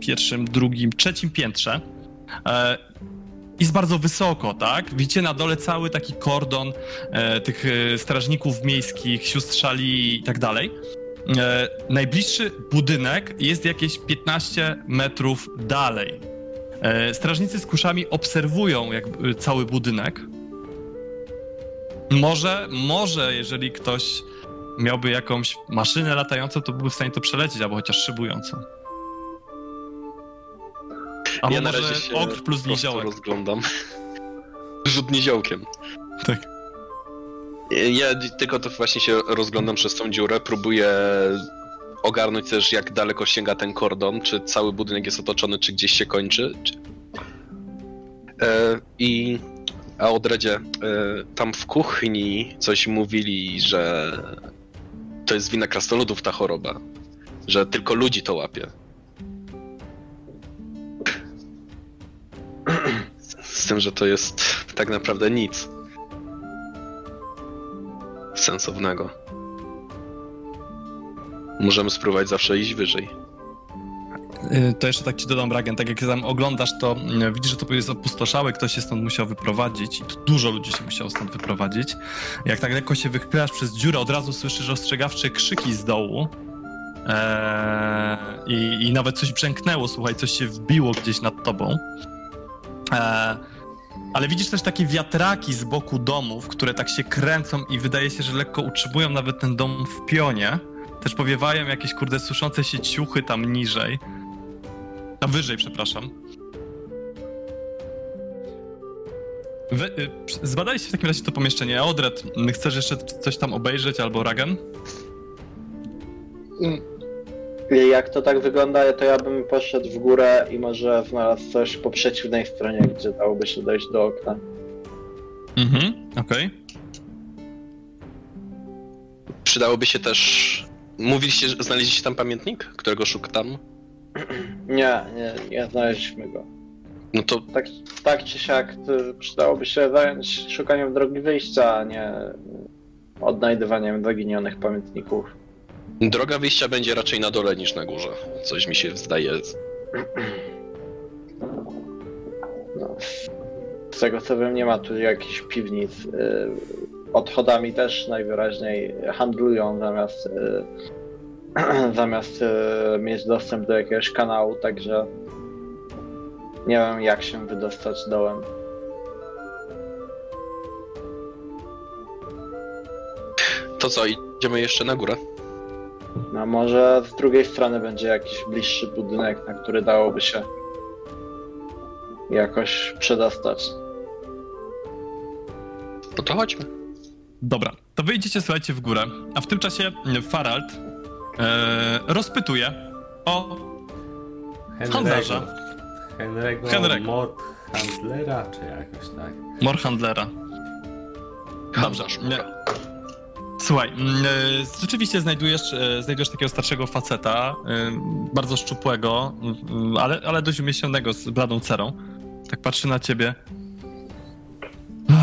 pierwszym, drugim, trzecim piętrze. E, jest bardzo wysoko, tak? Widzicie na dole cały taki kordon e, tych e, strażników miejskich, sióstr szali i tak dalej. E, najbliższy budynek jest jakieś 15 metrów dalej. E, strażnicy z kuszami obserwują jakby cały budynek. Może, może, jeżeli ktoś miałby jakąś maszynę latającą, to byłby w stanie to przelecieć, albo chociaż szybującą. Albo ja na razie się okr plus niziołek. rozglądam. Rzut niziołkiem. Tak. Ja tylko to właśnie się rozglądam przez tą dziurę, próbuję ogarnąć też jak daleko sięga ten kordon, czy cały budynek jest otoczony, czy gdzieś się kończy. Czy... E, I a o Dredzie, e, tam w kuchni coś mówili, że to jest wina krasnoludów ta choroba, że tylko ludzi to łapie. Z tym, że to jest tak naprawdę nic sensownego. Możemy spróbować zawsze iść wyżej. Y, To jeszcze tak ci dodam, Ragen, tak jak tam oglądasz, to y, widzisz, że to jest opustoszałe, ktoś się stąd musiał wyprowadzić i dużo ludzi się musiało stąd wyprowadzić. Jak tak lekko się wychylasz przez dziurę, od razu słyszysz ostrzegawcze krzyki z dołu eee, i, i nawet coś brzęknęło, słuchaj, coś się wbiło gdzieś nad tobą. Eee, ale widzisz też takie wiatraki z boku domów, które tak się kręcą i wydaje się, że lekko utrzymują nawet ten dom w pionie. Też powiewają jakieś, kurde, suszące się ciuchy tam niżej. Tam wyżej, przepraszam. Wy, y, zbadaliście w takim razie to pomieszczenie. Odred, chcesz jeszcze coś tam obejrzeć albo Ragen? Jak to tak wygląda, to ja bym poszedł w górę i może znalazł coś po przeciwnej stronie, gdzie dałoby się dojść do okna. Mhm, okej. Przydałoby się też. Mówiliście, że znaleźliście tam pamiętnik, którego szukam? Nie, nie, nie znaleźliśmy go. No to Tak, tak czy siak to przydałoby się zająć szukaniem drogi wyjścia, a nie odnajdywaniem zaginionych pamiętników. Droga wyjścia będzie raczej na dole niż na górze. Coś mi się zdaje. No, z tego co wiem, nie ma tu jakichś piwnic. y, Odchodami też najwyraźniej handlują zamiast, y, zamiast y, mieć dostęp do jakiegoś kanału, także nie wiem jak się wydostać dołem. To co, idziemy jeszcze na górę? No może z drugiej strony będzie jakiś bliższy budynek, na który dałoby się jakoś przedostać. No to chodźmy. Dobra, to wyjdziecie, słuchajcie, w górę, a w tym czasie mm, Farald e, rozpytuje o handlarza, Henry'ego. Mord Handlera, czy jakoś tak. Morhandlera. Dobrze. Handlarz. Nie. Słuchaj, mm, e, rzeczywiście znajdujesz, e, znajdujesz takiego starszego faceta, e, bardzo szczupłego, mm, ale, ale dość umieśnionego, z bladą cerą. Tak patrzy na ciebie.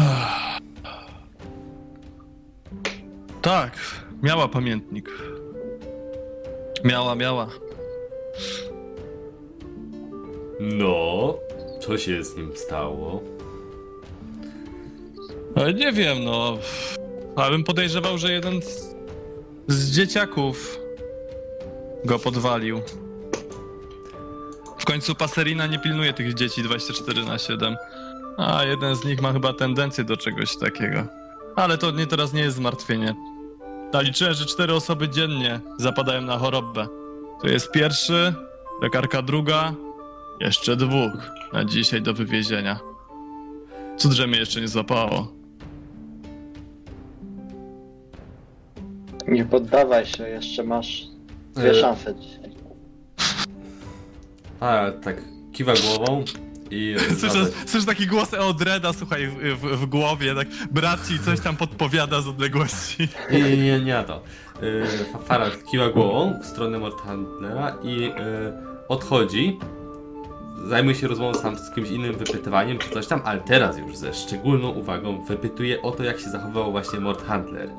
Tak, miała pamiętnik. Miała, miała. No, co się z nim stało? Ale nie wiem, no. Ale bym podejrzewał, że jeden z, z dzieciaków go podwalił. W końcu Paserina nie pilnuje tych dzieci 24 na 7. A jeden z nich ma chyba tendencję do czegoś takiego. Ale to nie, teraz nie jest zmartwienie. A liczyłem, że cztery osoby dziennie zapadają na chorobę. To jest pierwszy, lekarka druga, jeszcze dwóch na dzisiaj do wywiezienia. Cud, że mnie jeszcze nie złapało. Nie poddawaj się, jeszcze masz dwie E, szanse dzisiaj. A, tak kiwa głową i... Słyszę, słyszę taki głos Eodreda, słuchaj, w, w, w głowie, tak brat ci coś tam podpowiada z odległości. Nie, nie, nie, nie to. Yy, Farad kiwa głową w stronę Morthandlera i yy, odchodzi. Zajmuje się rozmową sam z kimś innym, wypytywaniem czy coś tam, ale teraz już ze szczególną uwagą wypytuje o to, jak się zachowywał właśnie Morthandler.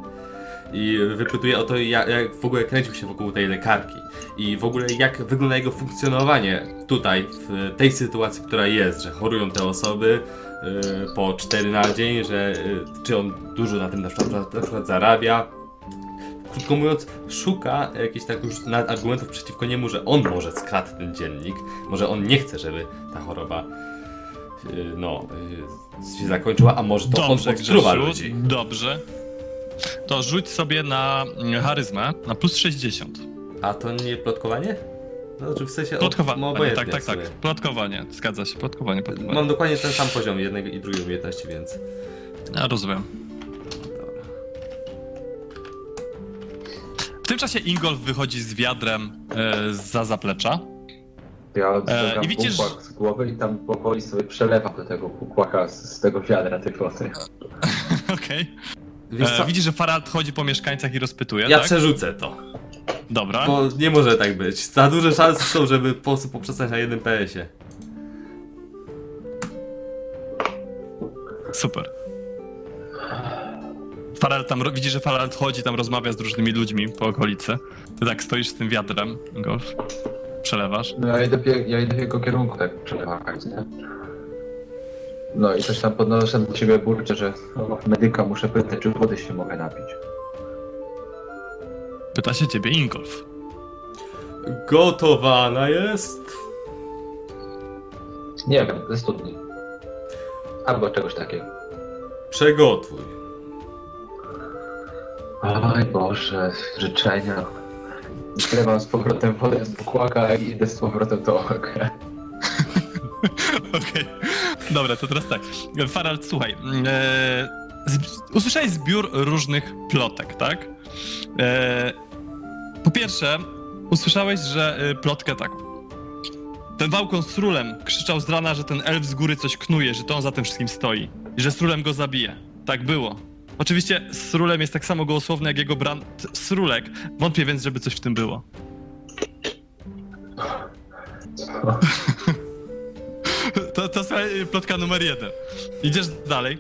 I wypytuje o to, jak, jak w ogóle kręcił się wokół tej lekarki. I w ogóle jak wygląda jego funkcjonowanie tutaj, w tej sytuacji, która jest, że chorują te osoby yy, po 4 na dzień, że yy, czy on dużo na tym na przykład, na przykład zarabia. Krótko mówiąc, szuka jakichś tak już argumentów przeciwko niemu, że on może skradł ten dziennik, może on nie chce, żeby ta choroba yy, no, się zakończyła, a może to Dobrze, on Grzesiu, ludzi. dobrze. To rzuć sobie na mm, charyzmę, na plus 60. A to nie plotkowanie? No, znaczy w sensie... Plotkowanie, tak, tak, tak. Plotkowanie, zgadza się, plotkowanie, plotkowanie. Mam dokładnie ten sam poziom jednego i drugiego umiejętności, więc... Ja rozumiem. Dobra. W tym czasie Ingolf wychodzi z wiadrem e, za zaplecza. Ja E, ściągam i widzisz- pukłak z głowy i tam powoli sobie przelewam do tego pukłaka z, z tego wiadra tej wody. Okej. Co? E, Widzisz, że Farad chodzi po mieszkańcach i rozpytuje, Ja tak? przerzucę to, Dobra. bo nie może tak być. Za duże szanse są, żeby po prostu poprzestać na jednym PS-ie. Super. Farald tam, widzisz, że Farald chodzi, tam rozmawia z różnymi ludźmi po okolicy. Ty tak stoisz z tym wiatrem, golf, przelewasz. No ja idę, pie- ja idę w jego kierunku tak przelewać, nie? No i coś tam podnoszę do ciebie burczę, że medyka muszę pytać, czy wody się mogę napić. Pyta się ciebie Ingolf. Gotowana jest? Nie wiem, ze studni. Albo czegoś takiego. Przegotuj. Oj Boże, życzenia. Zlewam z powrotem wodę z pukłaka i idę z powrotem do oka. Okej. Dobra, to teraz tak. Farald, słuchaj. E, usłyszałeś zbiór różnych plotek, tak? E, po pierwsze, usłyszałeś, że e, plotkę tak. Ten Wałkon z Rulem krzyczał z rana, że ten elf z góry coś knuje, że to on za tym wszystkim stoi. I że Srulem go zabije. Tak było. Oczywiście Srulem jest tak samo gołosłowny jak jego brat Srulek. Wątpię więc, żeby coś w tym było. To, to, słuchaj, plotka numer jeden. Idziesz dalej.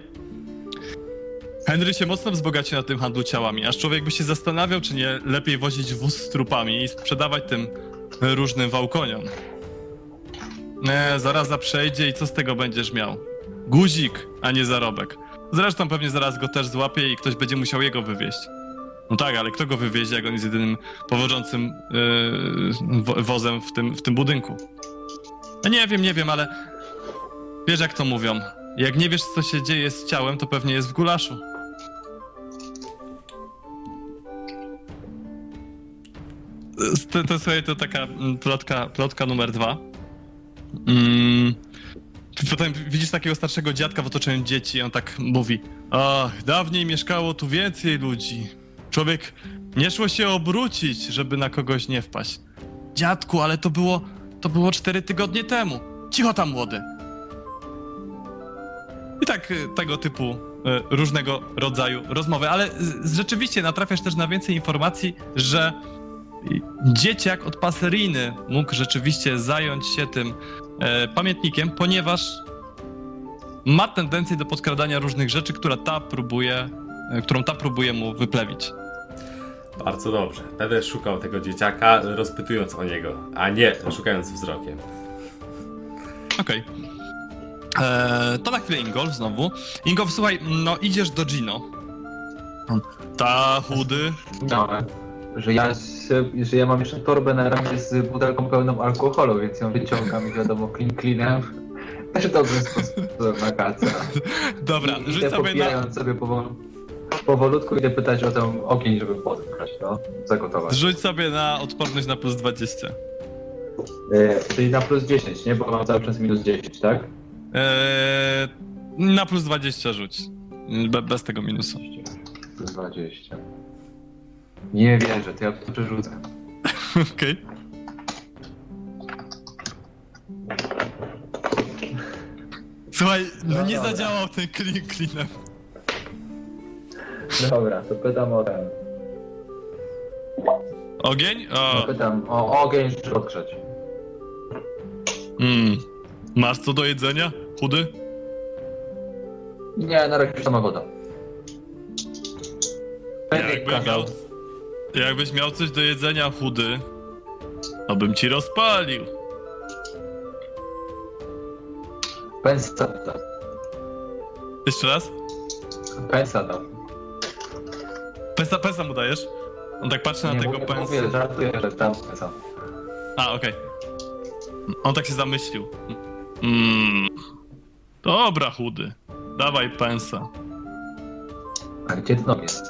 Henry się mocno wzbogacił na tym handlu ciałami, aż człowiek by się zastanawiał, czy nie lepiej wozić wóz z trupami i sprzedawać tym różnym wałkoniom. Nie, zaraza przejdzie i co z tego będziesz miał? Guzik, a nie zarobek. Zresztą pewnie zaraz go też złapie i ktoś będzie musiał jego wywieźć. No tak, ale kto go wywiezie, jak on jest jedynym powodzącym yy, wo- wozem w tym, w tym budynku? No nie wiem, nie wiem, ale wiesz jak to mówią. Jak nie wiesz, co się dzieje z ciałem, to pewnie jest w gulaszu. To, to słuchaj, to taka mm, plotka, plotka numer dwa. Mm. Potem widzisz takiego starszego dziadka w otoczeniu dzieci i on tak mówi Ach, dawniej mieszkało tu więcej ludzi. Człowiek nie szło się obrócić, żeby na kogoś nie wpaść. Dziadku, ale to było, to było cztery tygodnie temu. Cicho tam, młody. I tak y, tego typu y, różnego rodzaju rozmowy, ale rzeczywiście natrafiasz też na więcej informacji, że dzieciak od paseriny mógł rzeczywiście zająć się tym e, pamiętnikiem, ponieważ ma tendencję do podkradania różnych rzeczy, która ta próbuje, e, którą ta próbuje mu wyplewić. Bardzo dobrze. Będę szukał tego dzieciaka, rozpytując o niego, a nie szukając wzrokiem. Okej. Eee, To na chwilę Ingolf znowu. Ingolf, słuchaj, no idziesz do Gino. Ta chudy. No, że ja, że ja mam jeszcze torbę na ramię z butelką pełną alkoholu, więc ją wyciągam i wiadomo, clean cleanem. Też dobry sposób na kaca. Dobra, I rzuć idę sobie na, popijając sobie powol, powolutku idę pytać o ten ogień, żeby podgrać, no, zagotować. rzuć sobie na odporność na plus 20. E, czyli na plus 10, nie? Bo mam cały czas minus 10, tak? Eee, na plus 20 rzuć. Be, bez tego minusu. Plus 20. Nie wierzę, to ja to przerzucę. Okej. Słuchaj, no No nie dobra. zadziałał ten clean cleanem. Dobra, to pytam o ten. Ogień? O, Pytam o ogień, czy odgrzać. mm. Masz co do jedzenia? Chudy? Nie, na razie sama woda. Jakby miał, jakbyś miał coś do jedzenia chudy, to bym ci rozpalił. Pensata. Jeszcze raz? Pensata. Pesa, pesa mu dajesz? On tak patrzy na Nie, tego mówię, pensa. mówię, żartuję, że tam pensa. A, okej. On tak się zamyślił. Mm. Dobra, chudy. Dawaj pensa. A gdzie dno jest?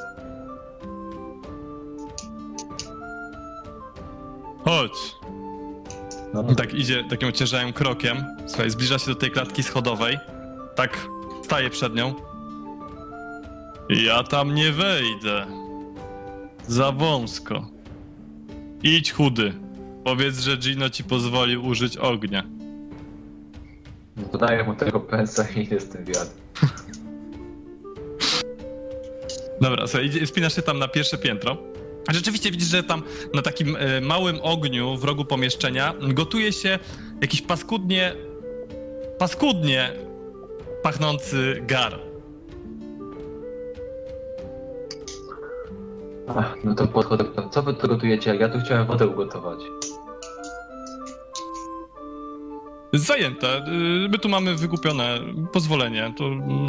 Chodź. No, I tak idzie takim ociężałym krokiem. Słuchaj, zbliża się do tej klatki schodowej. Tak staje przed nią. Ja tam nie wejdę. Za wąsko. Idź chudy. Powiedz, że Gino ci pozwolił użyć ognia. No to daję mu tego pensa i jestem wiatr. Dobra, słuchaj, wspinasz się tam na pierwsze piętro. A Rzeczywiście widzisz, że tam na takim e, małym ogniu w rogu pomieszczenia gotuje się jakiś paskudnie, paskudnie pachnący gar. Ach, no to podchodzę, co wy tu gotujecie? Ja tu chciałem wodę ugotować. Zajęte. Y, My tu mamy wykupione pozwolenie. To, mm,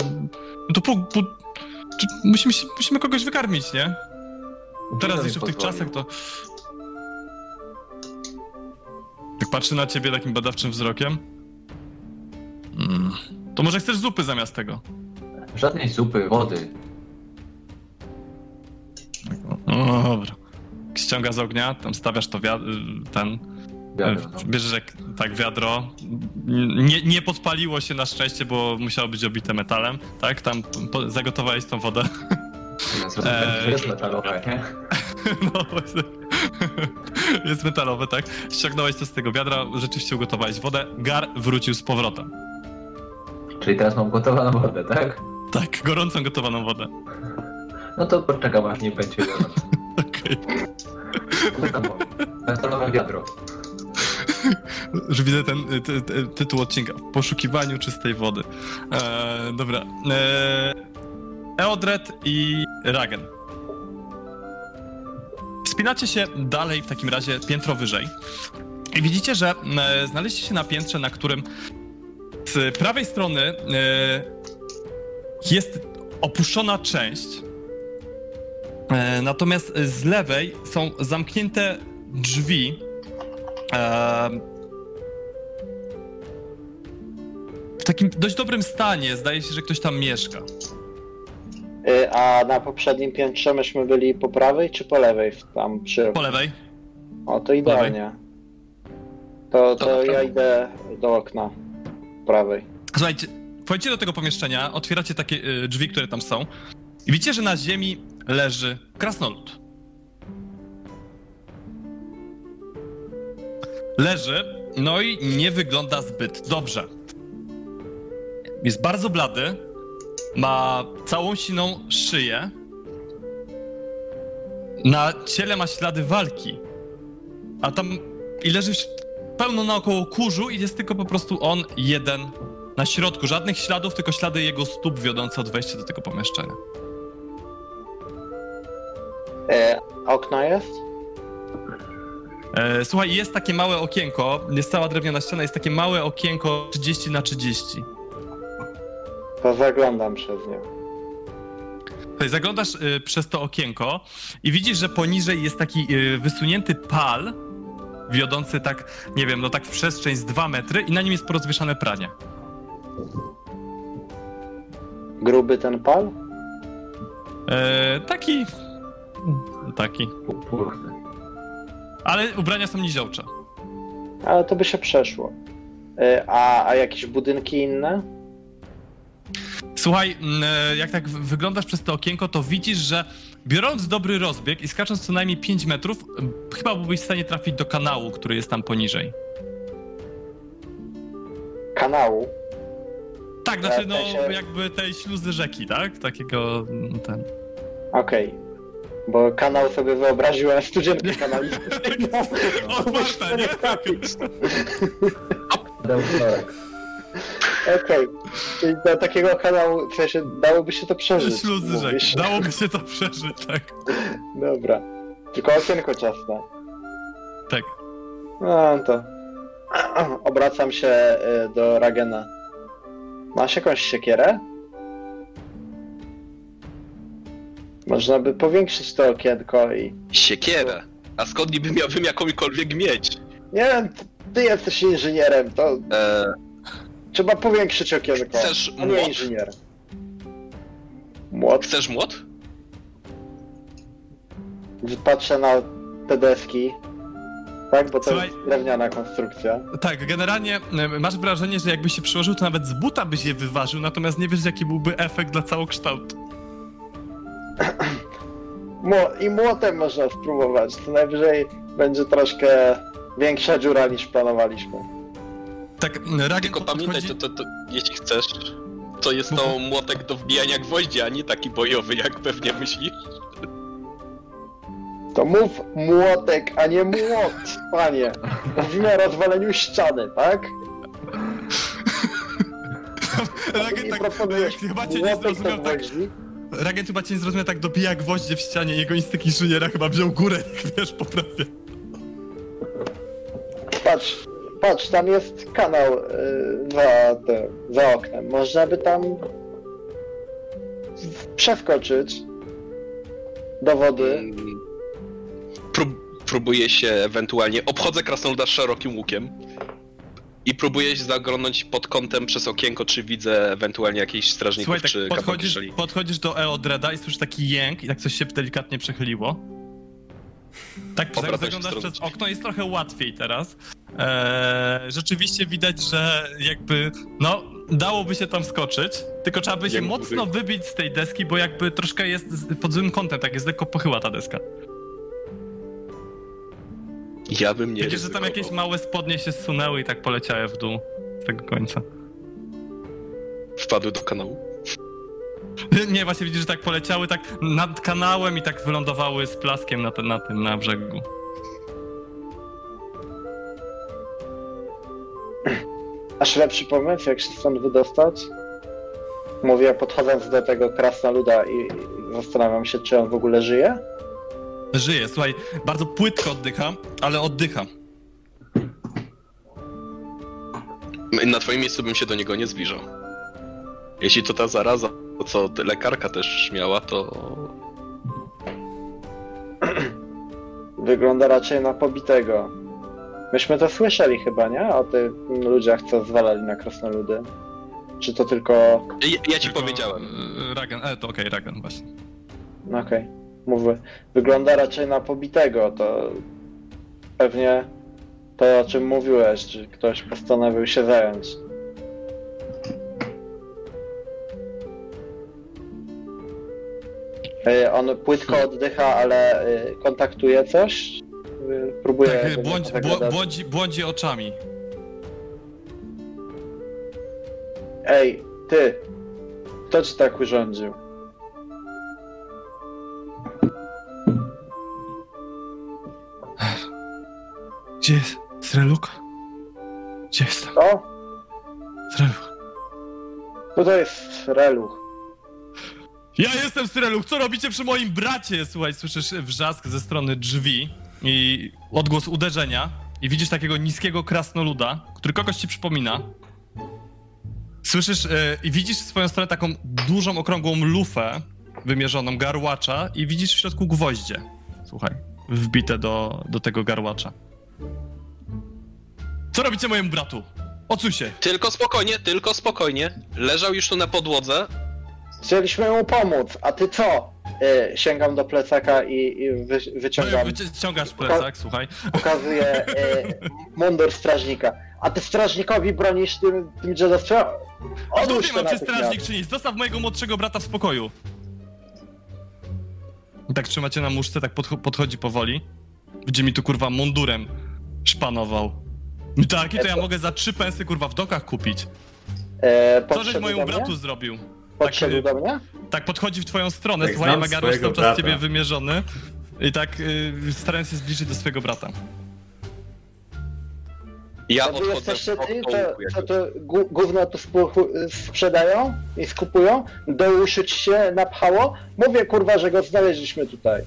to po, po, musimy, musimy kogoś wykarmić, nie? Teraz jeszcze w tych czasach to... Tak patrzy na ciebie takim badawczym wzrokiem. Mm. To może chcesz zupy zamiast tego? Żadnej zupy, wody. No dobra. Ściąga z ognia, tam stawiasz to ten... Wiadomo, no. Bierzesz jak, tak wiadro. Nie, nie podpaliło się na szczęście, bo musiało być obite metalem, tak? Tam po, zagotowałeś tą wodę. Jest, Eee. jest metalowe, nie? No właśnie. Jest metalowe, tak? Ściągnąłeś to z tego wiadra, rzeczywiście ugotowałeś wodę, gar wrócił z powrotem. Czyli teraz mam gotowaną wodę, tak? Tak, gorącą gotowaną wodę. No to poczekam aż nie będzie gorąco. Okej. Pytam o metalowe wiadro. Że widzę ten ty, ty, tytuł odcinka. W poszukiwaniu czystej wody. E, dobra. E, Eodred i Ragen. Wspinacie się dalej w takim razie piętro wyżej. I widzicie, że e, znaleźliście się na piętrze, na którym z prawej strony e, jest opuszczona część. E, natomiast z lewej są zamknięte drzwi. W takim dość dobrym stanie. Zdaje się, że ktoś tam mieszka. Y, A na poprzednim piętrze myśmy byli po prawej czy po lewej? Tam przy... Po lewej. O, to idealnie. To, To ja idę do okna prawej. Słuchajcie, wchodzicie do tego pomieszczenia, otwieracie takie y, drzwi, które tam są. I widzicie, że na ziemi leży krasnolud. Leży, no i nie wygląda zbyt dobrze. Jest bardzo blady, ma całą siną szyję. Na ciele ma ślady walki. A tam i leży pełno naokoło kurzu i jest tylko po prostu on jeden na środku. Żadnych śladów, tylko ślady jego stóp wiodące od wejścia do tego pomieszczenia. E, okno jest? E, słuchaj, jest takie małe okienko, jest cała drewniana ściana, jest takie małe okienko 30 na 30. To zaglądam przez nie. Tutaj zaglądasz y, przez to okienko i widzisz, że poniżej jest taki y, wysunięty pal wiodący tak, nie wiem, no tak w przestrzeń z 2 metry i na nim jest porozwieszane pranie. Gruby ten pal? E, taki... Taki. Ale ubrania są niziołcze. Ale to by się przeszło. E, a, a jakieś budynki inne? Słuchaj, e, jak tak wyglądasz przez to okienko, to widzisz, że biorąc dobry rozbieg i skacząc co najmniej 5 metrów, chyba byłbyś w stanie trafić do kanału, który jest tam poniżej. Kanału? Tak, znaczy no w sensie- jakby tej śluzy rzeki, tak? Takiego ten... Okej. Bo kanał sobie wyobraziłem studienkę kanalistyczną. Otwarte, nie? Okej. Czyli do takiego kanału, w sensie dałoby się to przeżyć. Mówisz. Dałoby się to przeżyć, tak. Dobra. Tylko okienko ciasne. Tak. No to. Obracam się y, do Ragena. Masz jakąś siekierę? Można by powiększyć to okienko i. Siekierę. A skąd niby miałbym jakąkolwiek mieć? Nie wiem, ty jesteś inżynierem, to Eee, trzeba powiększyć okienko. Chcesz A nie młot? inżynier. Młot. chcesz młot? Patrzę na te deski. Tak, bo to Słuchaj- jest drewniana konstrukcja. Tak, generalnie masz wrażenie, że jakbyś się przyłożył, to nawet z buta byś je wyważył, natomiast nie wiesz, jaki byłby efekt dla całokształtu. I młotem można spróbować. To najwyżej będzie troszkę większa dziura niż planowaliśmy. Tak, Ragen Tylko pamiętaj, podchodzi... to, to, to, jeśli chcesz, to jest to młotek do wbijania gwoździ, a nie taki bojowy, jak pewnie myślisz. To mów młotek, a nie młot, panie. Mówimy o rozwaleniu ściany, tak? Ragen tak, proponujesz chyba cię nie zrozumiał tak, gwoździ? Ragen chyba cię nie zrozumiał tak dobija gwoździe w ścianie, jego instynkt inżyniera chyba wziął górę, jak wiesz, poprawia. Patrz, patrz, tam jest kanał y, za, te, za oknem. Można by tam przeskoczyć do wody. Mm, Prób, próbuję się ewentualnie, obchodzę krasnoluda szerokim łukiem i próbuję się zaglądnąć pod kątem przez okienko, czy widzę ewentualnie jakichś strażników, Słuchaj, tak czy podchodzisz, podchodzisz do Eodreda i słyszysz taki jęk i tak coś się delikatnie przechyliło. Tak, Obracaj się zaglądasz przez okno, jest trochę łatwiej teraz. Eee, rzeczywiście widać, że jakby, no, dałoby się tam skoczyć, tylko trzeba by się mocno wybić z tej deski, bo jakby troszkę jest pod złym kątem, tak jest lekko pochyła ta deska. Ja bym nie Widzisz, że tam jakieś małe spodnie się zsunęły i tak poleciały w dół z tego końca. Wpadły do kanału. Nie, właśnie widzisz, że tak poleciały tak nad kanałem i tak wylądowały z plaskiem na, te, na tym, na brzegu. Masz lepszy pomysł, jak się stąd wydostać? Mówię, podchodząc do tego krasnoluda i zastanawiam się, czy on w ogóle żyje. Żyje, słuchaj, bardzo płytko oddycha, ale oddycha. Na twoim miejscu bym się do niego nie zbliżał. Jeśli to ta zaraza, to co lekarka też miała, to Wygląda raczej na pobitego. Myśmy to słyszeli chyba, nie? O tych ludziach, co zwalali na krasnoludy. Czy to tylko... Ja, ja ci Tylko, powiedziałem. Ragan, e, to okej, Ragan właśnie. No okej, mówię. Wygląda raczej na pobitego, to... Pewnie to, o czym mówiłeś, czy ktoś postanowił się zająć. E, On płytko oddycha, ale e, kontaktuje coś? E, Próbuje... Tak, błądzi, błądzi oczami. Ej, ty! Kto ci tak urządził? Gdzie jest Sreluk? Gdzie jest tam O, Sreluk? tutaj jest Reluch. Ja jestem Sreluk, co robicie przy moim bracie? Słuchaj, słyszysz wrzask ze strony drzwi i odgłos uderzenia i widzisz takiego niskiego krasnoluda, który kogoś ci przypomina. Słyszysz e, i widzisz w swoją stronę taką dużą, okrągłą lufę wymierzoną, garłacza i widzisz w środku gwoździe. Słuchaj, wbite do, do tego garłacza. Co robicie mojemu bratu? Odsuń się! Tylko spokojnie, tylko spokojnie. Leżał już tu na podłodze. Chcieliśmy mu pomóc, a ty co? E, sięgam do plecaka i, i wy, wyciągam, Wyciągasz plecak, słuchaj. pokazuję e, mundur strażnika. A ty strażnikowi bronisz tym, tym dziadostwem? A Odłóż to mam cię natychmiast. strażnik czy nic. Zostaw mojego młodszego brata w spokoju. I tak trzymacie na muszce, tak podcho- podchodzi powoli. Gdzie mi tu kurwa mundurem szpanował. Taki to ja mogę za trzy pensy kurwa w dokach kupić. E, Co żeś mojemu bratu zrobił? Podszedł tak, do mnie? Tak podchodzi w twoją stronę, Tak, słuchaj, swojego cały czas brata. ciebie wymierzony. I tak y, starając się zbliżyć do swojego brata. Ja To wy odchodzę jesteście ty, jakby. to gó- gówno tu spu- sprzedają i skupują? Do uszu ci się napchało? Mówię kurwa, że go znaleźliśmy tutaj.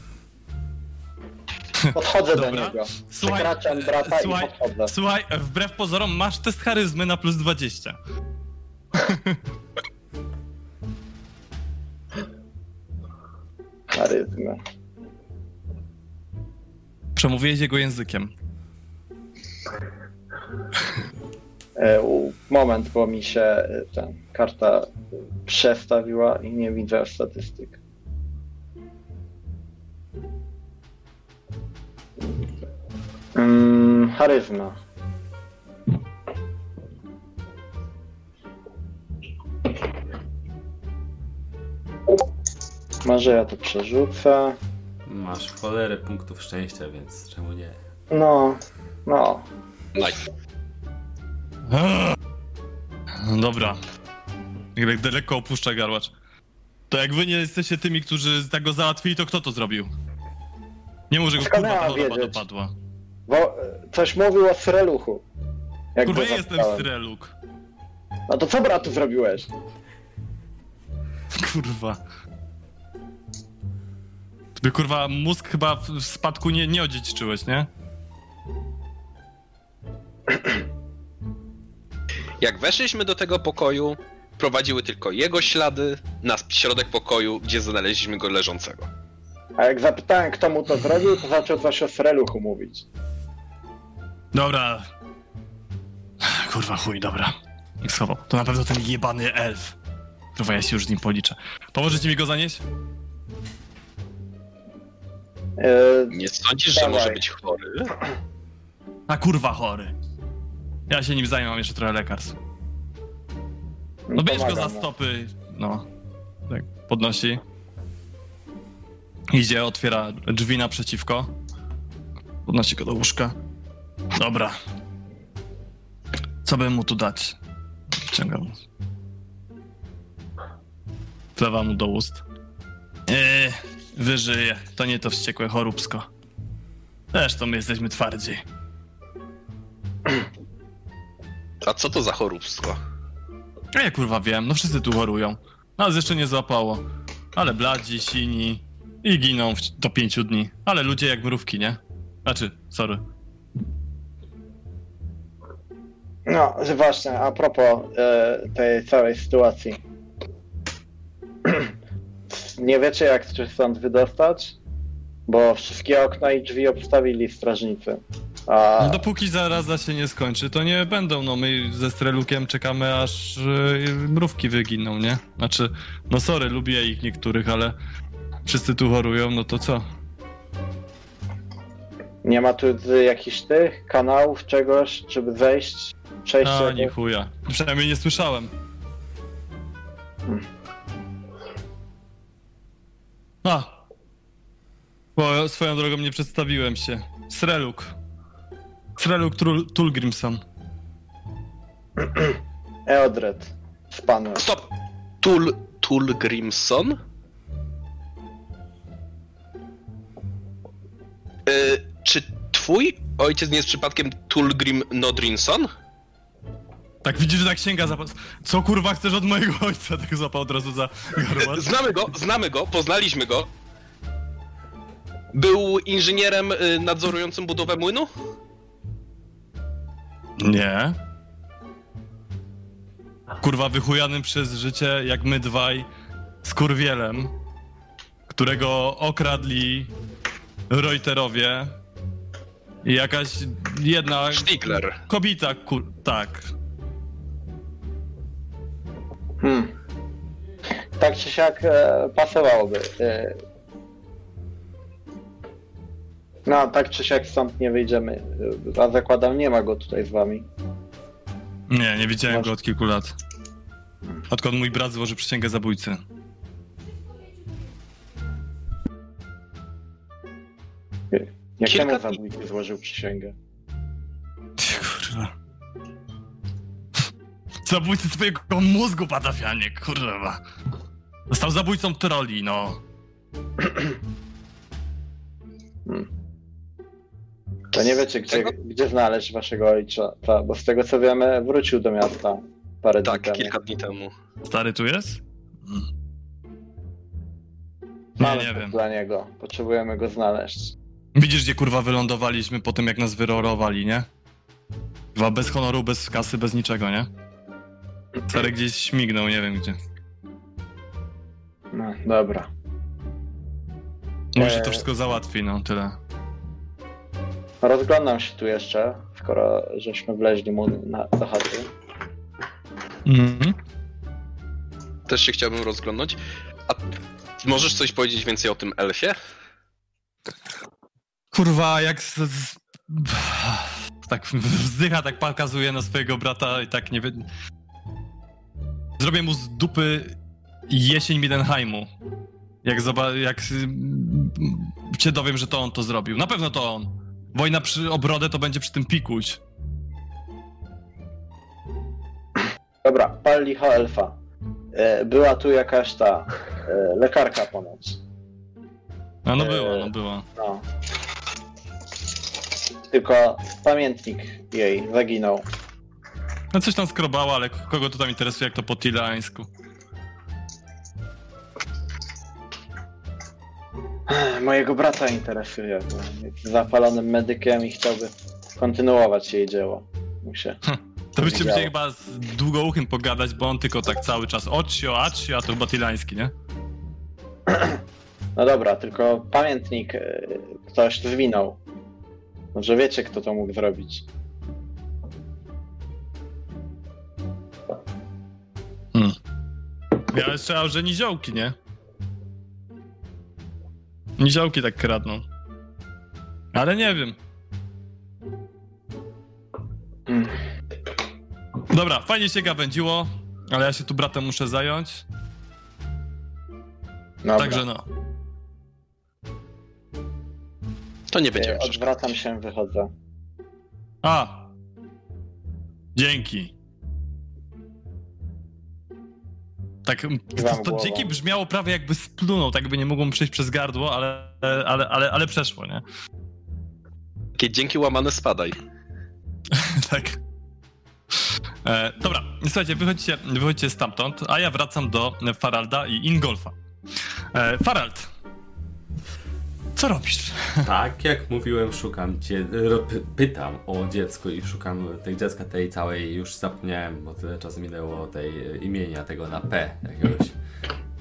Podchodzę do Dobra. niego. Słuchaj, Przekraczam brata słuchaj, i podchodzę. Słuchaj, wbrew pozorom masz test charyzmy na plus 20. Charyzmę. Przemówiłeś jego językiem. E, u- moment, bo mi się e, ta karta przestawiła i nie widzę statystyk. Mm, charyzma. Może ja to przerzucę. Masz cholerę punktów szczęścia, więc czemu nie? No, no. Nice. No Dobra. Jak daleko opuszcza garłacz. To jak wy nie jesteście tymi, którzy tak go załatwili, to kto to zrobił? Nie może go kurwa ta choroba wiedzieć? dopadła. Bo e, coś mówił o Sreluchu. Jak Kurwa, ja jestem. Streluk. No to co bratu zrobiłeś? Kurwa. Ty kurwa mózg chyba w w spadku nie, nie odziedziczyłeś, nie? Jak weszliśmy do tego pokoju, prowadziły tylko jego ślady na środek pokoju, gdzie znaleźliśmy go leżącego. A jak zapytałem, kto mu to zrobił, to zaczął coś o Sreluchu mówić. Dobra. Kurwa chuj, dobra. I schował. To na pewno ten jebany elf. Kurwa, ja się już z nim policzę. Pomożecie mi go zanieść? Yy, Nie sądzisz, że Dawaj. może być chory? A kurwa chory. Ja się nim zajmę, mam jeszcze trochę lekarstw. No bierz go pomagam za mu. stopy. No. Tak, podnosi. Idzie, otwiera drzwi naprzeciwko. Podnosi go do łóżka. Dobra. Co bym mu tu dać? Wciągam. Wlewa mu do ust. Eee, wyżyje. To nie to wściekłe choróbsko. Zresztą my jesteśmy twardzi. A co to za choróbstwo? A ja kurwa wiem, no wszyscy tu chorują. Nas jeszcze nie złapało. Ale bladzi, sini i giną do pięciu dni. Ale ludzie jak mrówki, nie? Znaczy, sorry. No, właśnie, a propos e, tej całej sytuacji. Nie wiecie, jak się stąd wydostać? Bo wszystkie okna i drzwi obstawili strażnicy. A No dopóki zaraza się nie skończy, to nie będą, no my ze Strelukiem czekamy aż yy, mrówki wyginą, nie? Znaczy, no sorry, lubię ich niektórych, ale wszyscy tu chorują, no to co? nie ma tu jakichś tych kanałów, czegoś, żeby zejść, przejść A, jakoś? nie chuja. Przynajmniej nie słyszałem. A! Bo swoją drogą nie przedstawiłem się. Sreluk. Sreluk Trul- Tulgrimson. Eodred z panem. Stop! Tul, Tul czy twój ojciec nie jest przypadkiem Tulgrim Nodrinson? Tak widzisz, że tak sięga. Co kurwa chcesz od mojego ojca? Tak złapał od razu za garła. Znamy go, znamy go, poznaliśmy go. Był inżynierem y, nadzorującym budowę młynu? Nie. Kurwa wychujanym przez życie, jak my dwaj, z kurwielem, którego okradli Reuterowie i jakaś jedna Stigler. kobieta, kur... tak. Hmm. Tak czy siak e, pasowałoby. E, no, tak czy siak stąd nie wyjdziemy. E, A zakładam, nie ma go tutaj z wami. Nie, nie widziałem Masz- go od kilku lat. Odkąd mój brat złożył przysięgę zabójcy. Jakiemu Kilka zabójcy złożył przysięgę? Kurwa. Zabójcy twojego mózgu, patafianie, kurwa. Został zabójcą troli, no. To nie wiecie, gdzie, Tego- gdzie znaleźć waszego ojca, ta, bo z tego co wiemy, wrócił do miasta parę Tak, dni temu. kilka dni temu. Stary tu jest? Mm. Nie, Mamy nie coś wiem. dla niego. Potrzebujemy go znaleźć. Widzisz, gdzie kurwa wylądowaliśmy po tym, jak nas wyrorowali, nie? Chyba bez honoru, bez kasy, bez niczego, nie? Stary gdzieś śmignął, nie wiem gdzie. No, dobra. Może Eee. to wszystko załatwi, no tyle. Rozglądam się tu jeszcze, skoro żeśmy wleźli mu na, do chaty. Mhm. Też się chciałbym rozglądnąć. A możesz coś powiedzieć więcej o tym elfie? Kurwa, jak z, z, tak wzdycha, tak pokazuje na swojego brata i tak nie wiem. Zrobię mu z dupy jesień Midenheimu. Jak, zoba- jak mm, się dowiem, że to on to zrobił. Na pewno to on. Wojna przy obrodę to będzie przy tym pikuć. Dobra, pal licha elfa. E, była tu jakaś ta e, lekarka ponoć. A no Eee. było, no było. No. Tylko pamiętnik jej zaginął. No coś tam skrobało, ale kogo to tam interesuje, jak to po tilańsku. Mojego brata interesuje, jest zapalonym medykiem i chciałby kontynuować jej dzieło. Mu się. To byście musieli chyba z długouchym pogadać, bo on tylko tak cały czas ocio, acio, a to chyba tilański, nie? No dobra, tylko pamiętnik e, ktoś zwinął. Może wiecie, kto to mógł zrobić. Ja strzelał, że niziołki, nie? Niziołki tak kradną. Ale nie wiem. Mm. Dobra, fajnie się gawędziło, ale ja się tu bratem muszę zająć. Dobra. Także no. To nie E, przeszkadzać. Odwracam się, wychodzę. A! Dzięki. Tak, to, to dzięki brzmiało prawie jakby splunął, tak by nie mogło przejść przez gardło, ale, ale, ale, ale przeszło, nie? Takie dzięki łamane spadaj. tak. E, dobra, słuchajcie, wychodźcie, wychodźcie stamtąd, a ja wracam do Faralda i Ingolfa. E, Farald, co robisz? Tak, jak mówiłem, szukam py- pytam o dziecko i szukam tej dziecka tej całej, już zapomniałem, bo tyle czasu minęło tej imienia tego na P jakiegoś.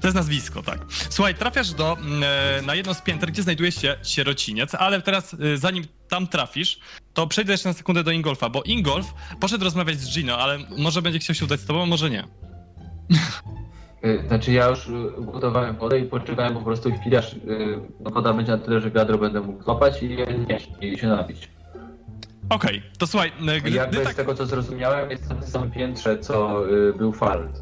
To jest nazwisko, tak. Słuchaj, trafiasz do, e, na jedno z pięter, gdzie znajduje się sierociniec, ale teraz, e, zanim tam trafisz, to przejdę jeszcze na sekundę do Ingolfa, bo Ingolf poszedł rozmawiać z Gino, ale może będzie chciał się udać z tobą, może nie. Y, Znaczy ja już y, ugotowałem wodę i poczekałem po prostu chwilę, aż y, no, woda będzie na tyle, że wiadro będę mógł złapać i nieść i się napić. Okej, to słuchaj, gdy, Jakby gdy z tak, tego co zrozumiałem, jest na tym samym piętrze, co y, był Fald.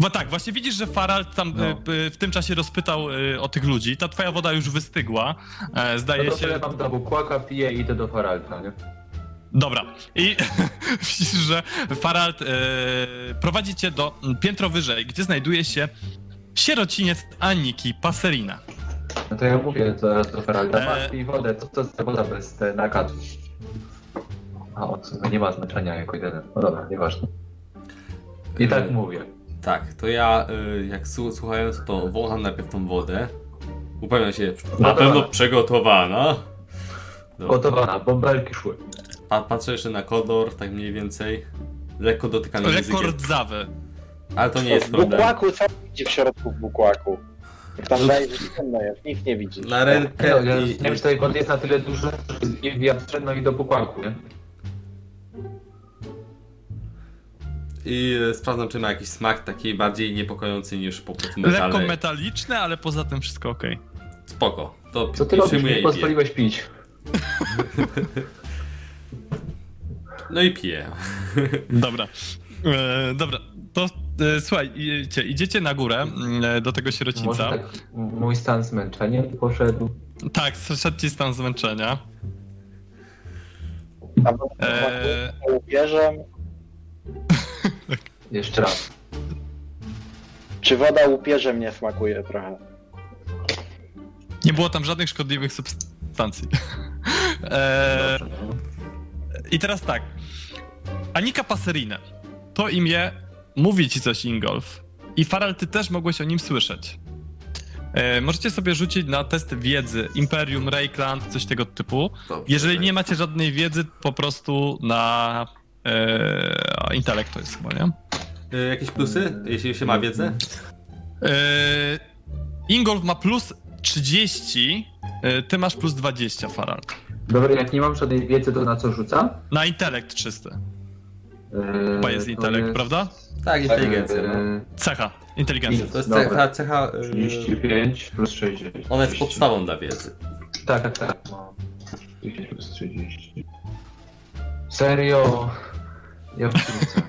bo tak, właśnie widzisz, że Farald tam No. e, w tym czasie rozpytał e, o tych ludzi, ta twoja woda już wystygła, e, No zdaje to się... tyle mam do bukłaka, piję i idę do Faralda, nie? Dobra. I widzisz, że Farald e, prowadzi cię do piętro wyżej, gdzie znajduje się sierociniec Aniki Passerina. No to ja mówię zaraz do Faralda, Eee. masz pij wodę, co to jest ta woda bez te nakazów? A on w sumie nie ma znaczenia jako jeden. No dobra, nieważne. I tak Eee. mówię. Tak, to ja y, jak słu- słuchając, to wącham najpierw tą wodę. Upewniam się, na Gotowana. pewno przygotowana. No, Gotowana, bąbelki szły. Pa- patrzę jeszcze na kolor, tak mniej więcej. Lekko dotykam językiem. Rekordzawy. Ale to nie jest W problem. bukłaku, co widzi w środku w bukłaku? Jak tam daje, że ciemno jest, nic nie widzisz. Na No, rękę ja i, nie wiem, czy tej wody jest na tyle dużo, że i wiatr no i do pukłaku, nie? i sprawdzam, czy ma jakiś smak taki bardziej niepokojący niż po prostu Lekko metalny. metaliczne, ale poza tym wszystko ok. Spoko. To Co ty robisz? piję. pozwoliłeś pić. No i piję. Dobra. E, dobra, to e, słuchaj, idziecie, idziecie na górę e, do tego Może sierocińca. tak mój stan zmęczenia poszedł. Tak, zszedł ci stan zmęczenia. A E, łupieżem? Jeszcze raz. Czy woda łupieżem nie smakuje trochę? nie było tam żadnych szkodliwych substancji. E, Dobrze, no. I teraz tak. Anika Passerine. To imię mówi ci coś, Ingolf. I Faral, ty też mogłeś o nim słyszeć. E, możecie sobie rzucić na test wiedzy Imperium, Reikland, coś tego typu. Dobrze, Jeżeli nie macie żadnej wiedzy, po prostu na e, intelekt to jest chyba, nie? E, Jakieś plusy, jeśli się ma wiedzę? E, Ingolf ma plus 30, e, ty masz plus 20, Faral. Dobra, jak nie mam żadnej wiedzy, to na co rzucam? Na intelekt czysty. Eee, Chyba jest to intelekt, jest- prawda? Tak, inteligencja. No. Eee, Cecha, inteligencja. To jest Dobra. cecha, cecha e, 35 plus 60. ona jest 30. podstawą dla wiedzy. Tak, tak, tak. No. 30 plus 30. Serio? Ja wrócę.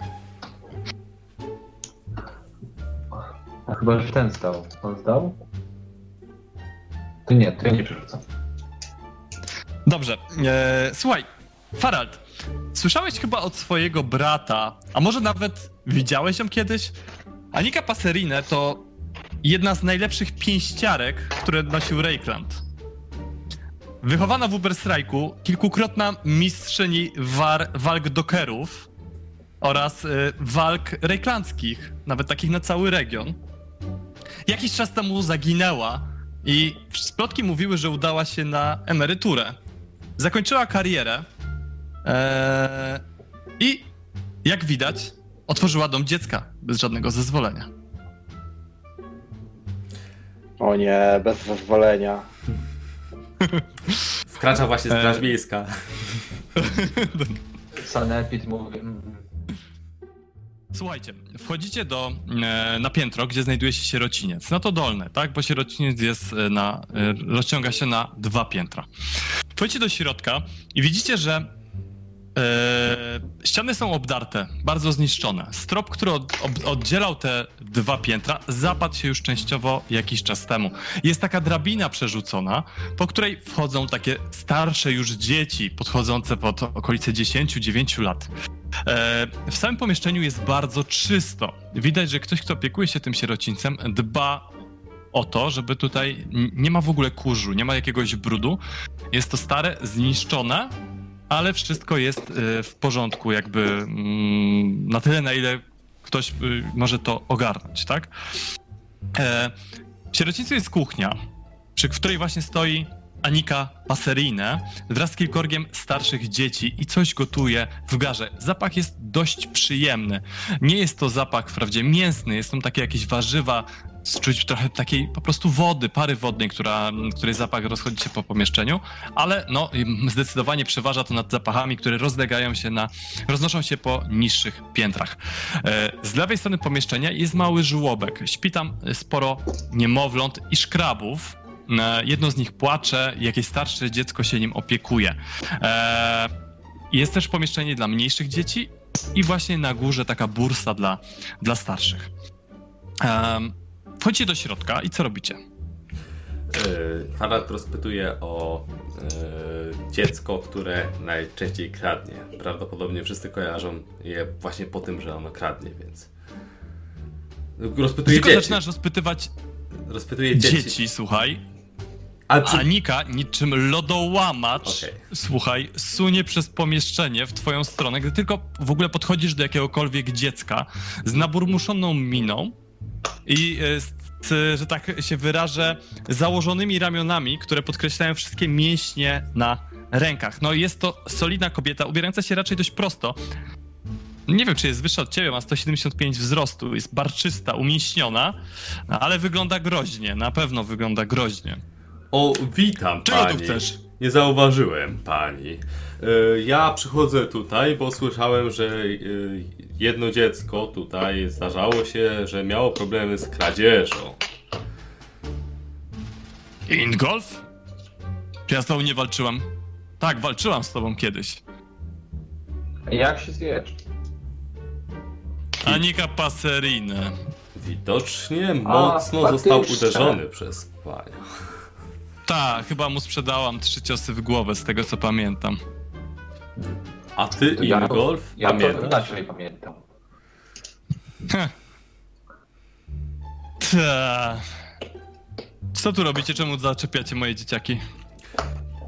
A chyba, że ten zdał. On zdał? To nie, to ja nie przerzucam. Dobrze. E, słuchaj, Farald, słyszałeś chyba od swojego brata, a może nawet widziałeś ją kiedyś? Anika Passerine to jedna z najlepszych pięściarek, które nosił Reikland. Wychowana w Uberstrajku, kilkukrotna mistrzyni war, walk dokerów oraz y, walk rejklandzkich, nawet takich na cały region. Jakiś czas temu zaginęła i splotki mówiły, że udała się na emeryturę. Zakończyła karierę eee, i jak widać, otworzyła dom dziecka bez żadnego zezwolenia. O nie, bez zezwolenia. Wkracza właśnie straż miejska. Sanepid mówi. Słuchajcie, wchodzicie do, e, na piętro, gdzie znajduje się sierociniec. No to dolne, tak? Bo sierociniec jest e, na, e, rozciąga się na dwa piętra. Wchodzicie do środka i widzicie, że ściany są obdarte, bardzo zniszczone. Strop, który od, ob, oddzielał te dwa piętra, zapadł się już częściowo jakiś czas temu. Jest taka drabina przerzucona, po której wchodzą takie starsze już dzieci, podchodzące pod okolice 10-9 lat. E, W samym pomieszczeniu jest bardzo czysto. Widać, że ktoś, kto opiekuje się tym sierocińcem, dba o to, żeby tutaj nie ma w ogóle kurzu, nie ma jakiegoś brudu. Jest to stare, zniszczone ale wszystko jest y, w porządku, jakby mm, na tyle, na ile ktoś y, może to ogarnąć, tak? E, w sierocińcu jest kuchnia, przy której właśnie stoi Anika Passerine wraz z kilkorgiem starszych dzieci i coś gotuje w garze. Zapach jest dość przyjemny. Nie jest to zapach wprawdzie mięsny, jest tam takie jakieś warzywa, czuć trochę takiej po prostu wody, pary wodnej, która, której zapach rozchodzi się po pomieszczeniu, ale no zdecydowanie przeważa to nad zapachami, które rozlegają się na, roznoszą się po niższych piętrach. E, z lewej strony pomieszczenia jest mały żłobek. Śpi tam sporo niemowląt i szkrabów. E, jedno z nich płacze, jakieś starsze dziecko się nim opiekuje. E, jest też pomieszczenie dla mniejszych dzieci i właśnie na górze taka bursa dla, dla starszych. Wchodzicie do środka i co robicie? Yy, Farad rozpytuje o yy, dziecko, które najczęściej kradnie. Prawdopodobnie wszyscy kojarzą je właśnie po tym, że ono kradnie, więc. Rozpytuje Tylko dzieci. zaczynasz rozpytywać Rozpytuje dzieci. dzieci, słuchaj. A czy... Anika, niczym lodołamacz, Okej. słuchaj, sunie przez pomieszczenie w twoją stronę. Gdy tylko w ogóle podchodzisz do jakiegokolwiek dziecka z naburmuszoną miną i e, z, że tak się wyrażę, założonymi ramionami, które podkreślają wszystkie mięśnie na rękach. No jest to solidna kobieta, ubierająca się raczej dość prosto. Nie wiem, czy jest wyższa od ciebie, ma 175 wzrostu, jest barczysta, umięśniona, ale wygląda groźnie, na pewno wygląda groźnie. O, witam Czego pani. tu chcesz? Nie zauważyłem pani. E, Ja przychodzę tutaj, bo słyszałem, że e, jedno dziecko tutaj zdarzało się, że miało problemy z kradzieżą. Ingolf? Czy ja z tobą nie walczyłam? Tak, walczyłam z tobą kiedyś. Jak się zjesz? Anika Passerine. Widocznie mocno faktycznie. został uderzony przez panią. Tak, chyba mu sprzedałam trzy ciosy w głowę, z tego co pamiętam. A ty, Ja- Ingolf, Ja to pamiętasz? inaczej pamiętam. Ta. Co tu robicie? Czemu zaczepiacie moje dzieciaki?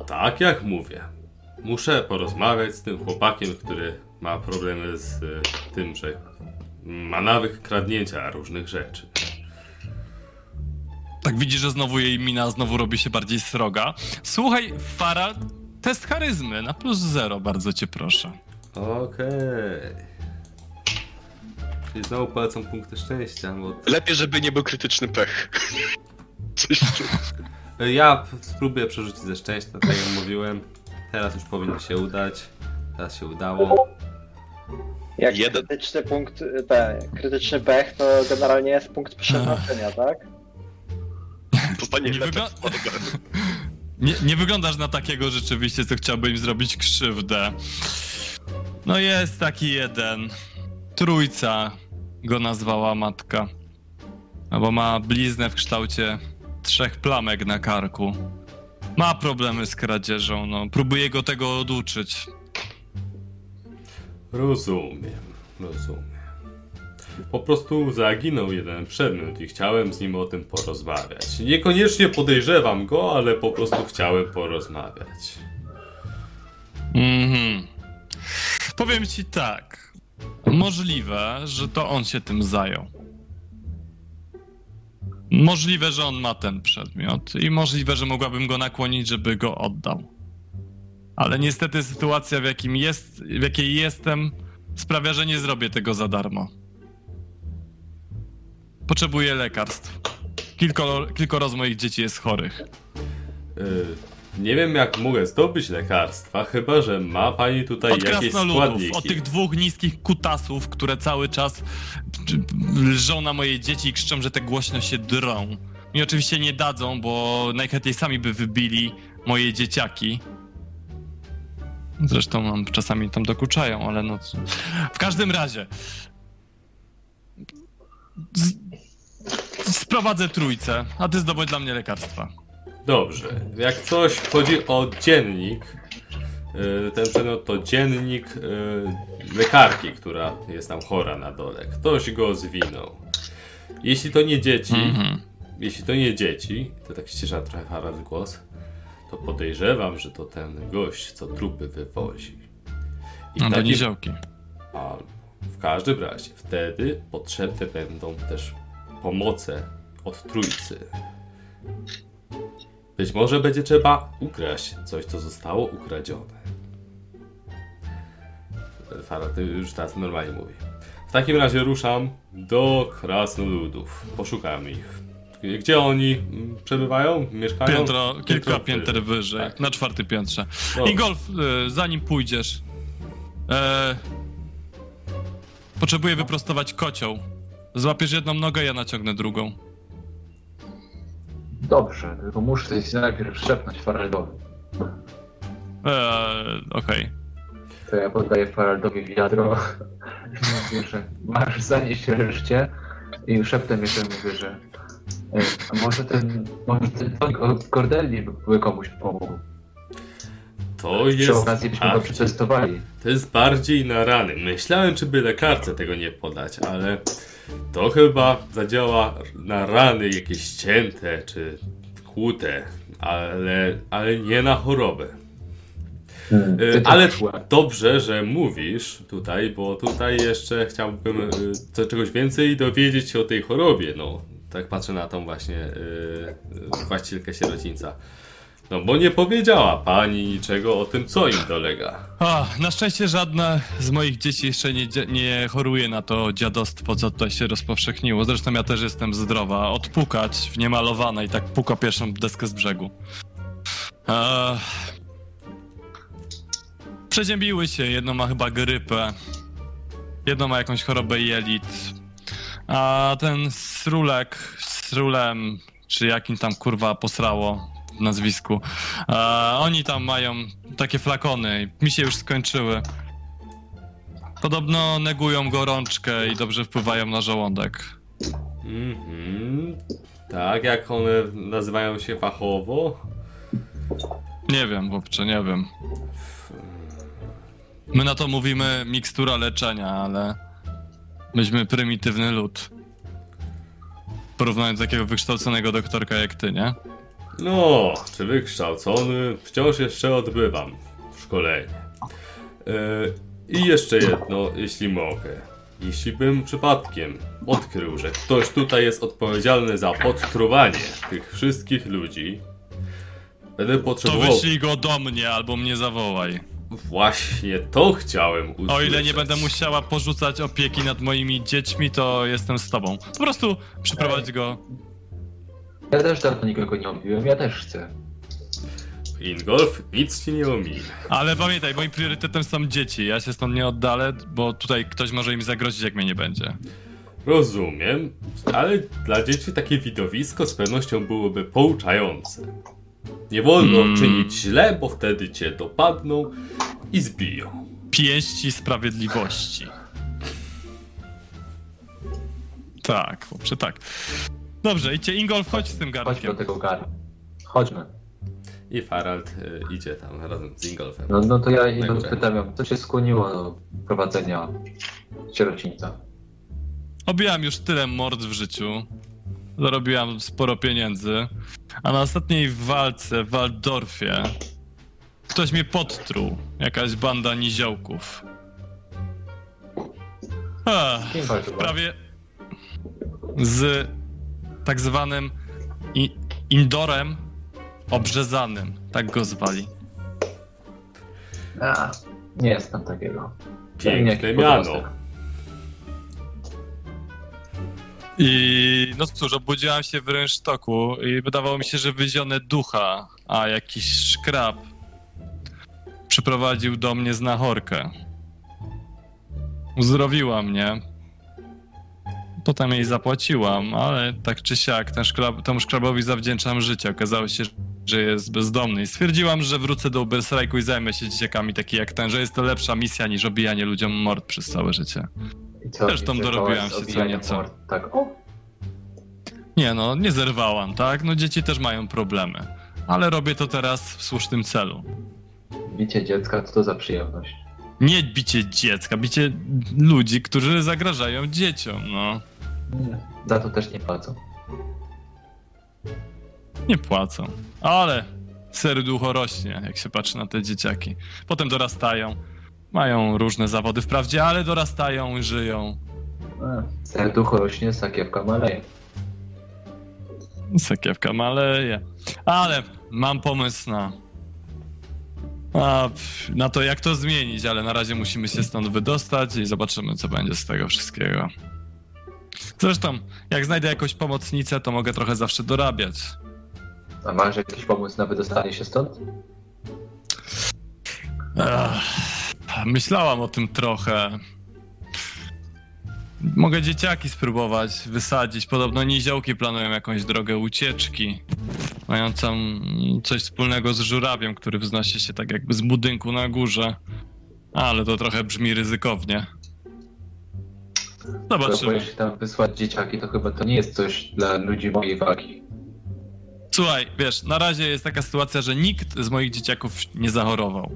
Tak jak mówię. Muszę porozmawiać z tym chłopakiem, który ma problemy z y, tym, że ma nawyk kradnięcia różnych rzeczy. Tak widzisz, że znowu jej mina znowu robi się bardziej sroga. Słuchaj, Fara, test charyzmy na plus zero, bardzo cię proszę. Okej. Czyli znowu polecam punkty szczęścia, bo... Lepiej, żeby nie był krytyczny pech. Coś Ja spróbuję przerzucić ze szczęścia, tak jak mówiłem. Teraz już powinno się udać. Teraz się udało. Jak Jeden. krytyczny punkt, ten, krytyczny pech, to generalnie jest punkt przeznaczenia, tak? Dostanie Nie źle wygląda-. Nie, nie wyglądasz na takiego rzeczywiście, co chciałby im zrobić krzywdę. No jest taki jeden. Trójca go nazwała matka. Albo ma bliznę w kształcie trzech plamek na karku. Ma problemy z kradzieżą, no. Próbuję go tego oduczyć. Rozumiem, rozumiem. Po prostu zaginął jeden przedmiot i chciałem z nim o tym porozmawiać. Niekoniecznie podejrzewam go, ale po prostu chciałem porozmawiać. Mhm. Powiem ci tak. Możliwe, że to on się tym zajął. Możliwe, że on ma ten przedmiot i możliwe, że mogłabym go nakłonić, żeby go oddał. Ale niestety sytuacja, w, jakim jest, w jakiej jestem, sprawia, że nie zrobię tego za darmo. Potrzebuję lekarstw. Kilkoro, kilkoro z moich dzieci jest chorych. Yy, nie wiem jak mogę zdobyć lekarstwa, chyba że ma pani tutaj Od jakieś składniki. od tych dwóch niskich kutasów, które cały czas lżą na moje dzieci i krzyczą, że te głośno się drą. Mi oczywiście nie dadzą, bo najchętniej sami by wybili moje dzieciaki. Zresztą mam, czasami tam dokuczają, ale no... W każdym razie... Z... Sprowadzę trójcę, a ty zdobądź dla mnie lekarstwa. Dobrze, jak coś chodzi o dziennik, yy, ten przedmiot to dziennik yy, lekarki, która jest tam chora na dole. Ktoś go zwinął. Jeśli to nie dzieci, Mhm. jeśli to nie dzieci, to tak ścisza trochę Harald głos, to podejrzewam, że to ten gość, co trupy wywozi. I No to niziołki. Albo w każdym razie wtedy potrzebne będą też pomoce od trójcy. Być może będzie trzeba ukraść coś, co zostało ukradzione. Fara, ty już teraz normalnie mówi. W takim razie ruszam do krasnoludów. Poszukamy ich. Gdzie oni mm, przebywają? Mieszkają? Piętro, kilka pięter wyżej. Tak. na czwartym piętrze. No. I golf, y, zanim pójdziesz, e, potrzebuję wyprostować kocioł. Złapiesz jedną nogę, ja naciągnę drugą. Dobrze, tylko muszę się najpierw szepnąć Faraldowi. E, Okej. To ja poddaję Faraldowi wiadro. Mówię, że masz zanieść reszcie i szeptem jeszcze mówię, że e, a może ten, może ten tonik od Cordelli by, komuś pomógł. To Przy jest. okazji byśmy go przetestowali. To jest bardziej na rany. Myślałem, czy by lekarce tego nie podać, ale to chyba zadziała na rany jakieś cięte czy kłute, ale, ale nie na chorobę. Hmm. Y, Ale dobrze, że mówisz tutaj, bo tutaj jeszcze chciałbym y, czegoś więcej dowiedzieć się o tej chorobie. No, tak patrzę na tą właśnie y, y, właścicielkę sierocińca. No, bo nie powiedziała pani niczego o tym, co im dolega. A, na szczęście żadne z moich dzieci jeszcze nie, nie choruje na to dziadostwo, co tutaj się rozpowszechniło. Zresztą ja też jestem zdrowa. Odpukać w niemalowane i tak puka pierwszą deskę z brzegu. Eee, przeziębiły się. Jedno ma chyba grypę. Jedno ma jakąś chorobę jelit. A ten srulek, srulem, czy jakim tam kurwa posrało nazwisku. Oni tam mają takie flakony. Mi się już skończyły. Podobno negują gorączkę i dobrze wpływają na żołądek. Mhm. Tak, jak one nazywają się fachowo? Nie wiem, chłopcze, nie wiem. My na to mówimy mikstura leczenia, ale myśmy prymitywny lud. Porównując takiego wykształconego doktorka jak ty, nie? No, czy wykształcony? Wciąż jeszcze odbywam szkolenie. E, I jeszcze jedno, jeśli mogę. Jeśli bym przypadkiem odkrył, że ktoś tutaj jest odpowiedzialny za podtruwanie tych wszystkich ludzi, będę To potrzebował... wyślij go do mnie albo mnie zawołaj. Właśnie to chciałem usłyszeć. O ile nie będę musiała porzucać opieki nad moimi dziećmi, to jestem z tobą. Po prostu przyprowadź go. Ja też dawno nikogo nie obiłem, ja też chcę. Ingolf, nic ci nie ominie. Ale pamiętaj, moim priorytetem są dzieci. Ja się stąd nie oddalę, bo tutaj ktoś może im zagrozić, jak mnie nie będzie. Rozumiem, ale dla dzieci takie widowisko z pewnością byłoby pouczające. Nie wolno Mm. czynić źle, bo wtedy cię dopadną i zbiją. Pięści sprawiedliwości. Tak, chłopcze, tak. Dobrze, idźcie, Ingolf, chodź z tym Chodźmy do garnkiem. tego gara. Chodźmy. I Farald y, idzie tam razem z Ingolfem. No, no to ja idąc górę. pytam ją, co cię skłoniło do prowadzenia sierocińca? Obiłam już tyle mord w życiu. Zarobiłam sporo pieniędzy. A na ostatniej walce w Waldorfie ktoś mnie podtruł. Jakaś banda niziołków. Ech, Kim walczyła? prawie z tak zwanym Indorem obrzezanym. Tak go zwali. A, nie jest tam takiego. Piękne miano. I no cóż, obudziłam się w rynsztoku i wydawało mi się, że wyzionę ducha, a jakiś szkrab przyprowadził do mnie znachorkę. Uzdrowiła mnie. Potem jej zapłaciłam, ale tak czy siak ten szkrab, temu szkrabowi zawdzięczam życie. Okazało się, że jest bezdomny i stwierdziłam, że wrócę do Uberstrajku i zajmę się dzieciakami taki jak ten, że jest to lepsza misja niż obijanie ludziom mord przez całe życie. I co, Zresztą dorobiłam się co nieco. mord? Tak, o, Nie no, nie zerwałam, tak? No dzieci też mają problemy. Ale robię to teraz w słusznym celu. bicie dziecka, co to za przyjemność? Nie bicie dziecka, bicie ludzi, którzy zagrażają dzieciom, no. Nie. Za to też nie płacą. Nie płacą. Ale serducho rośnie, jak się patrzy na te dzieciaki. Potem dorastają, mają różne zawody wprawdzie, ale dorastają i żyją. A, Serducho rośnie, sakiewka maleje. Sakiewka maleje. Ale mam pomysł na. A, na to, jak to zmienić, ale na razie musimy się stąd wydostać i zobaczymy, co będzie z tego wszystkiego. Zresztą, jak znajdę jakąś pomocnicę, to mogę trochę zawsze dorabiać. A masz jakiś pomysł na wydostanie się stąd? Ech, myślałam o tym trochę. Mogę dzieciaki spróbować wysadzić. Podobno niziołki planują jakąś drogę ucieczki, mającą coś wspólnego z żurawiem, który wznosi się tak jakby z budynku na górze. Ale to trochę brzmi ryzykownie. Zobaczymy. się tam wysłać dzieciaki, to chyba to nie jest coś dla ludzi mojej wagi. Słuchaj, wiesz, na razie jest taka sytuacja, że nikt z moich dzieciaków nie zachorował.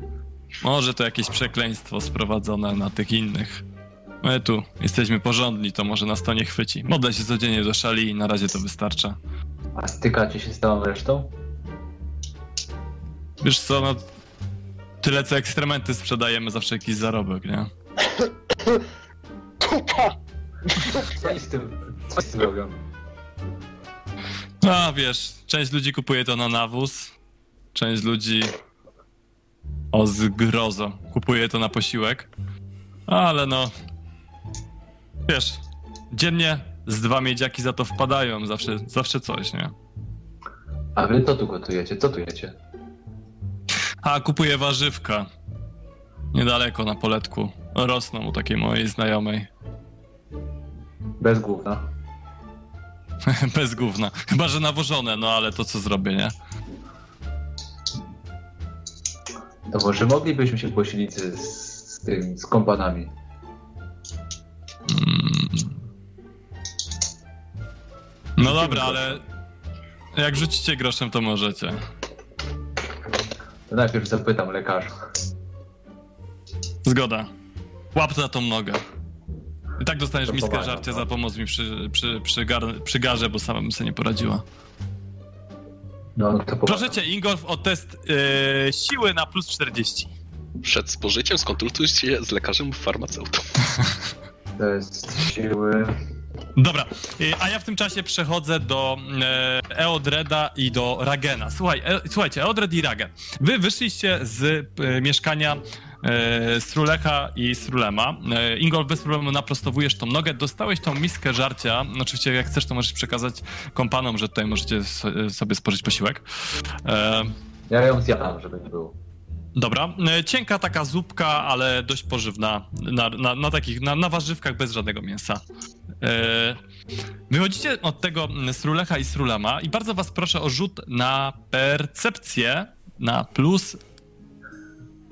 Może to jakieś przekleństwo sprowadzone na tych innych. My tu jesteśmy porządni, to może nas to nie chwyci. Modlę się codziennie do szali i na razie to wystarcza. A stykacie się z całą resztą? Wiesz co, no... Tyle co ekstrementy sprzedajemy zawsze jakiś zarobek, nie? Kupa! Co oni z tym, co z tym robią? A wiesz, część ludzi kupuje to na nawóz, część ludzi o zgrozo kupuje to na posiłek, ale no wiesz, dziennie z dwa miedziaki za to wpadają, zawsze, zawsze coś, nie? A wy co tu gotujecie? Co tu jecie? A kupuję warzywka niedaleko na poletku, rosną u takiej mojej znajomej, Bez gówna. bez gówna, chyba że nawożone, no ale to co zrobię, nie? To może moglibyśmy się posilić z, z tym, z kompanami. Mm. No dobra, ale jak rzucicie groszem, to możecie. To najpierw zapytam lekarza. Zgoda. Łap za tą nogę. I tak dostaniesz miskę żarcia no. za pomoc mi przy, przy, przy, gar, przy garze, bo sama bym sobie nie poradziła. No to. Proszę cię, Ingolf, o test yy, siły na plus 40. Przed spożyciem skonsultuj się z lekarzem farmaceutą. To jest siły... Dobra, yy, a ja w tym czasie przechodzę do yy, Eodreda i do Ragena. Słuchaj, e, słuchajcie, Eodred i Ragen. Wy wyszliście z yy, mieszkania yy, Strulecha i Strulema. Yy, Ingolf, bez problemu naprostowujesz tą nogę. Dostałeś tą miskę żarcia. Oczywiście, jak chcesz, to możesz przekazać kompanom, że tutaj możecie sobie spożyć posiłek. Yy, Ja ją zjadam, żeby nie było. Dobra, e, cienka taka zupka, ale dość pożywna, na, na, na takich, na, na warzywkach bez żadnego mięsa. E, wychodzicie od tego Srulecha i Srulema i bardzo was proszę o rzut na percepcję na plus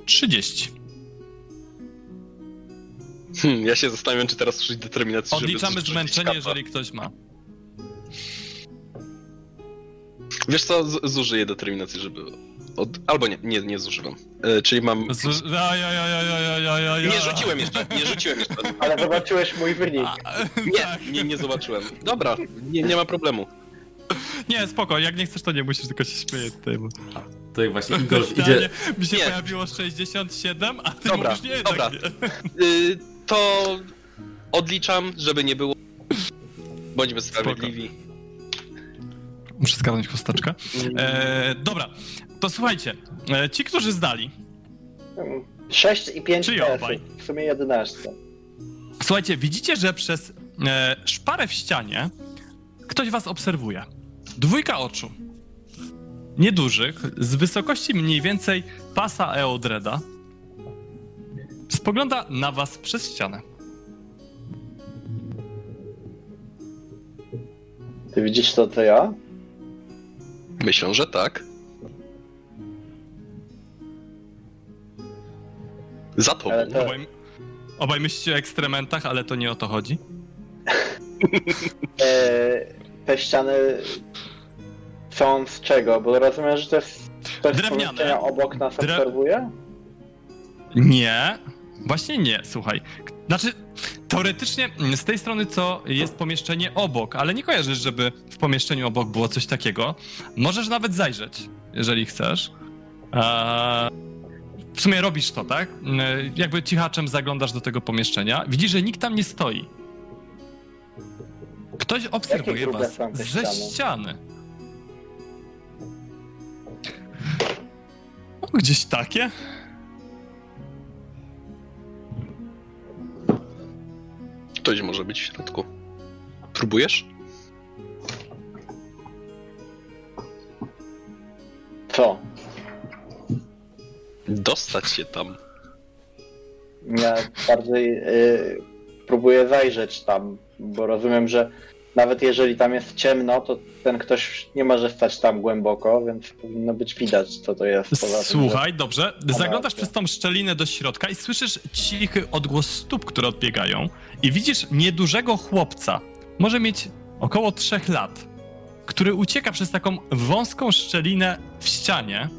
30. Hmm, ja się zastanawiam, czy teraz użyć determinacji, żeby Odliczamy zrzucić zmęczenie, kapa. jeżeli ktoś ma. Wiesz co, z- zużyję determinację, żeby... Od... Albo nie, nie, nie zużywam. E, czyli mam... Z, aj, aj, aj, aj, aj, aj, aj, Nie aj. rzuciłem jeszcze, nie rzuciłem jeszcze. Ale zobaczyłeś mój wynik. A, tak. Nie, nie, nie zobaczyłem. Dobra, nie, nie ma problemu. Nie, spoko, jak nie chcesz, to nie musisz, tylko się śmieję tutaj. Bo... Tutaj właśnie Ingolf Idealnie idzie. Mi się Nie. pojawiło 67, a ty Dobra, mówisz nie, dobra. tak nie. Y, to odliczam, żeby nie było... Bądźmy sprawiedliwi. Muszę skazać chusteczkę. Mm, E, dobra, to słuchajcie. E, ci, którzy zdali, 6 i 5 Czyli obaj. W sumie 11. słuchajcie, widzicie, że przez e, szparę w ścianie ktoś was obserwuje. Dwójka oczu. Niedużych, z wysokości mniej więcej pasa Eodreda, spogląda na was przez ścianę. Ty widzisz to, to ja? Myślę, że tak. Za tobą. Ale to- Obaj, obaj myślicie o ekstrementach, ale to nie o to chodzi. E, te ściany są z czego? Bo rozumiem, że to jest ktoś z Drewniane. pomieszczenia obok nas Dre- obserwuje? Nie, właśnie nie, słuchaj. Znaczy, teoretycznie mm, z tej strony co jest pomieszczenie obok, ale nie kojarzysz, żeby w pomieszczeniu obok było coś takiego. Możesz nawet zajrzeć. jeżeli chcesz. Eee, w sumie robisz to, tak? Eee, jakby cichaczem zaglądasz do tego pomieszczenia. Widzisz, że nikt tam nie stoi. Ktoś obserwuje was ze ściany? ściany. O, Gdzieś takie? Ktoś może być w środku. Próbujesz? Co? Dostać się tam. Ja bardziej y, próbuję zajrzeć tam, bo rozumiem, że nawet jeżeli tam jest ciemno, to ten ktoś nie może stać tam głęboko, więc powinno być widać, co to jest. Poza tym, że- Słuchaj, dobrze. Zaglądasz przez tą szczelinę do środka i słyszysz cichy odgłos stóp, które odbiegają. I widzisz niedużego chłopca. Może mieć około trzech lat, który ucieka przez taką wąską szczelinę w ścianie,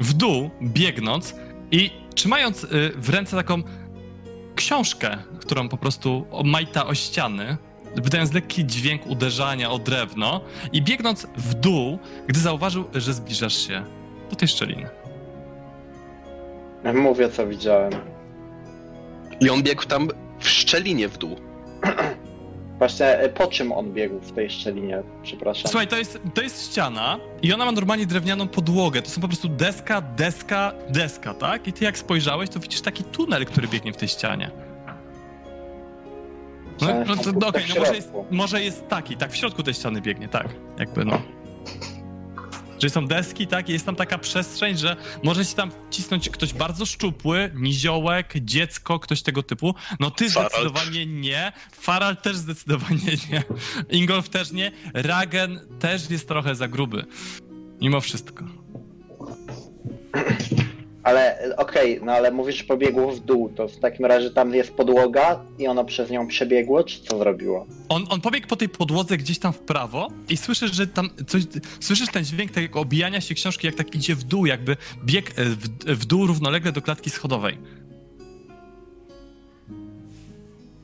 w dół, biegnąc i trzymając y, w ręce taką książkę, którą po prostu majta o ściany, wydając lekki dźwięk uderzania o drewno i biegnąc w dół, gdy zauważył, że zbliżasz się do tej szczeliny. Mówię, co widziałem. I on biegł tam w szczelinie w dół. Właśnie y, po czym on biegł w tej szczelinie? Przepraszam. Słuchaj, to jest, to jest ściana i ona ma normalnie drewnianą podłogę. To są po prostu deska, deska, deska, tak? I ty jak spojrzałeś, to widzisz taki tunel, który biegnie w tej ścianie. No, no no, okej, w no może jest, może jest taki, tak, w środku tej ściany biegnie, tak. Jakby no. Czyli są deski, tak, i jest tam taka przestrzeń, że może się tam wcisnąć ktoś bardzo szczupły, niziołek, dziecko, ktoś tego typu. No ty Farald. zdecydowanie nie, Faral też zdecydowanie nie, Ingolf też nie, Ragen też jest trochę za gruby. Mimo wszystko. Ale okej, no ale mówisz, że pobiegło w dół, to w takim razie tam jest podłoga i ono przez nią przebiegło, czy co zrobiło? On, on pobiegł po tej podłodze gdzieś tam w prawo i słyszysz, że tam coś. Słyszysz ten dźwięk tego obijania się książki, jak tak idzie w dół, jakby bieg e, w, w dół równolegle do klatki schodowej.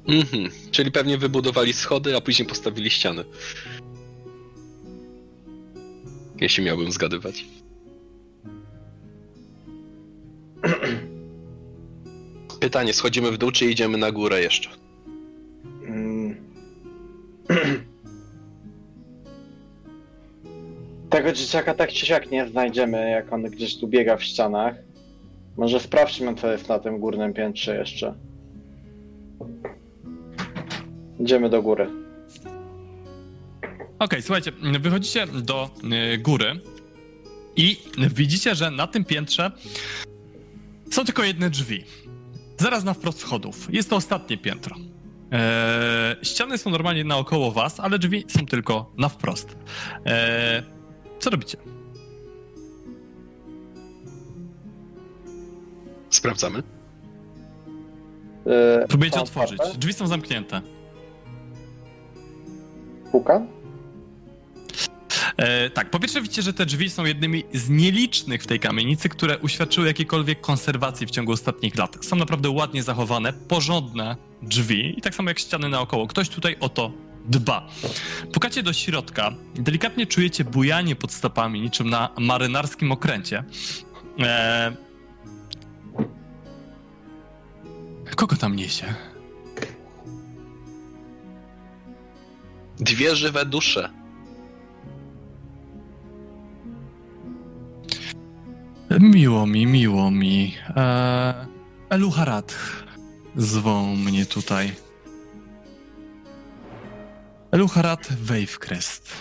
Mhm. Czyli pewnie wybudowali schody, a później postawili ściany. Jeśli miałbym zgadywać. Pytanie, schodzimy w dół, czy idziemy na górę jeszcze? Mm. Tego dzieciaka tak czy siak nie znajdziemy, jak on gdzieś tu biega w ścianach. Może sprawdźmy, co jest na tym górnym piętrze jeszcze. Idziemy do góry. Okej, słuchajcie, wychodzicie do y, góry i widzicie, że na tym piętrze są tylko jedne drzwi. Zaraz na wprost schodów. Jest to ostatnie piętro. Eee, ściany są normalnie naokoło was, ale drzwi są tylko na wprost. Eee, co robicie? Sprawdzamy. Yy, Próbujecie otworzyć. Drzwi są zamknięte. Puka? E, tak, po pierwsze widzicie, że te drzwi są jednymi z nielicznych w tej kamienicy, które uświadczyły jakiejkolwiek konserwacji w ciągu ostatnich lat. Są naprawdę ładnie zachowane, porządne drzwi i tak samo jak ściany naokoło. Ktoś tutaj o to dba. Pukacie do środka, delikatnie czujecie bujanie pod stopami, niczym na marynarskim okręcie. E... Kogo tam niesie? Dwie żywe dusze. Miło mi, miło mi. Eee, Eluharat zwą mnie tutaj. Eluharat Wavecrest.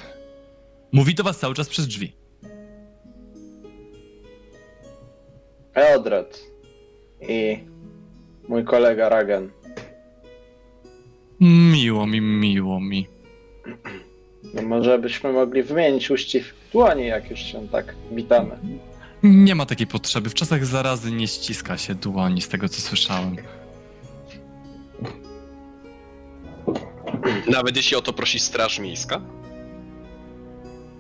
Mówi do was cały czas przez drzwi. Eodred i mój kolega Ragen. Miło mi, miło mi. No może byśmy mogli wymienić uścisk dłoni, jak już się tak witamy. Nie ma takiej potrzeby. W czasach zarazy nie ściska się dłoni, z tego co słyszałem. Nawet jeśli o to prosi Straż Miejska?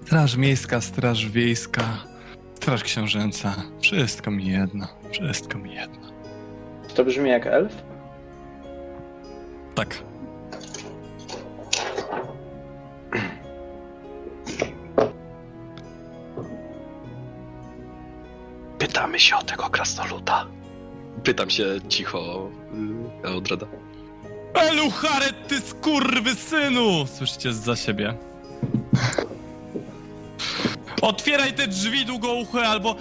Straż miejska, straż wiejska, straż książęca. Wszystko mi jedno. Wszystko mi jedno. Czy to brzmi jak elf? Tak. Pytamy się o tego krasnoluda. Pytam się cicho y, Eodrada. Elucharet, ty skurwy synu! Słyszycie za siebie. Otwieraj te drzwi długouche, albo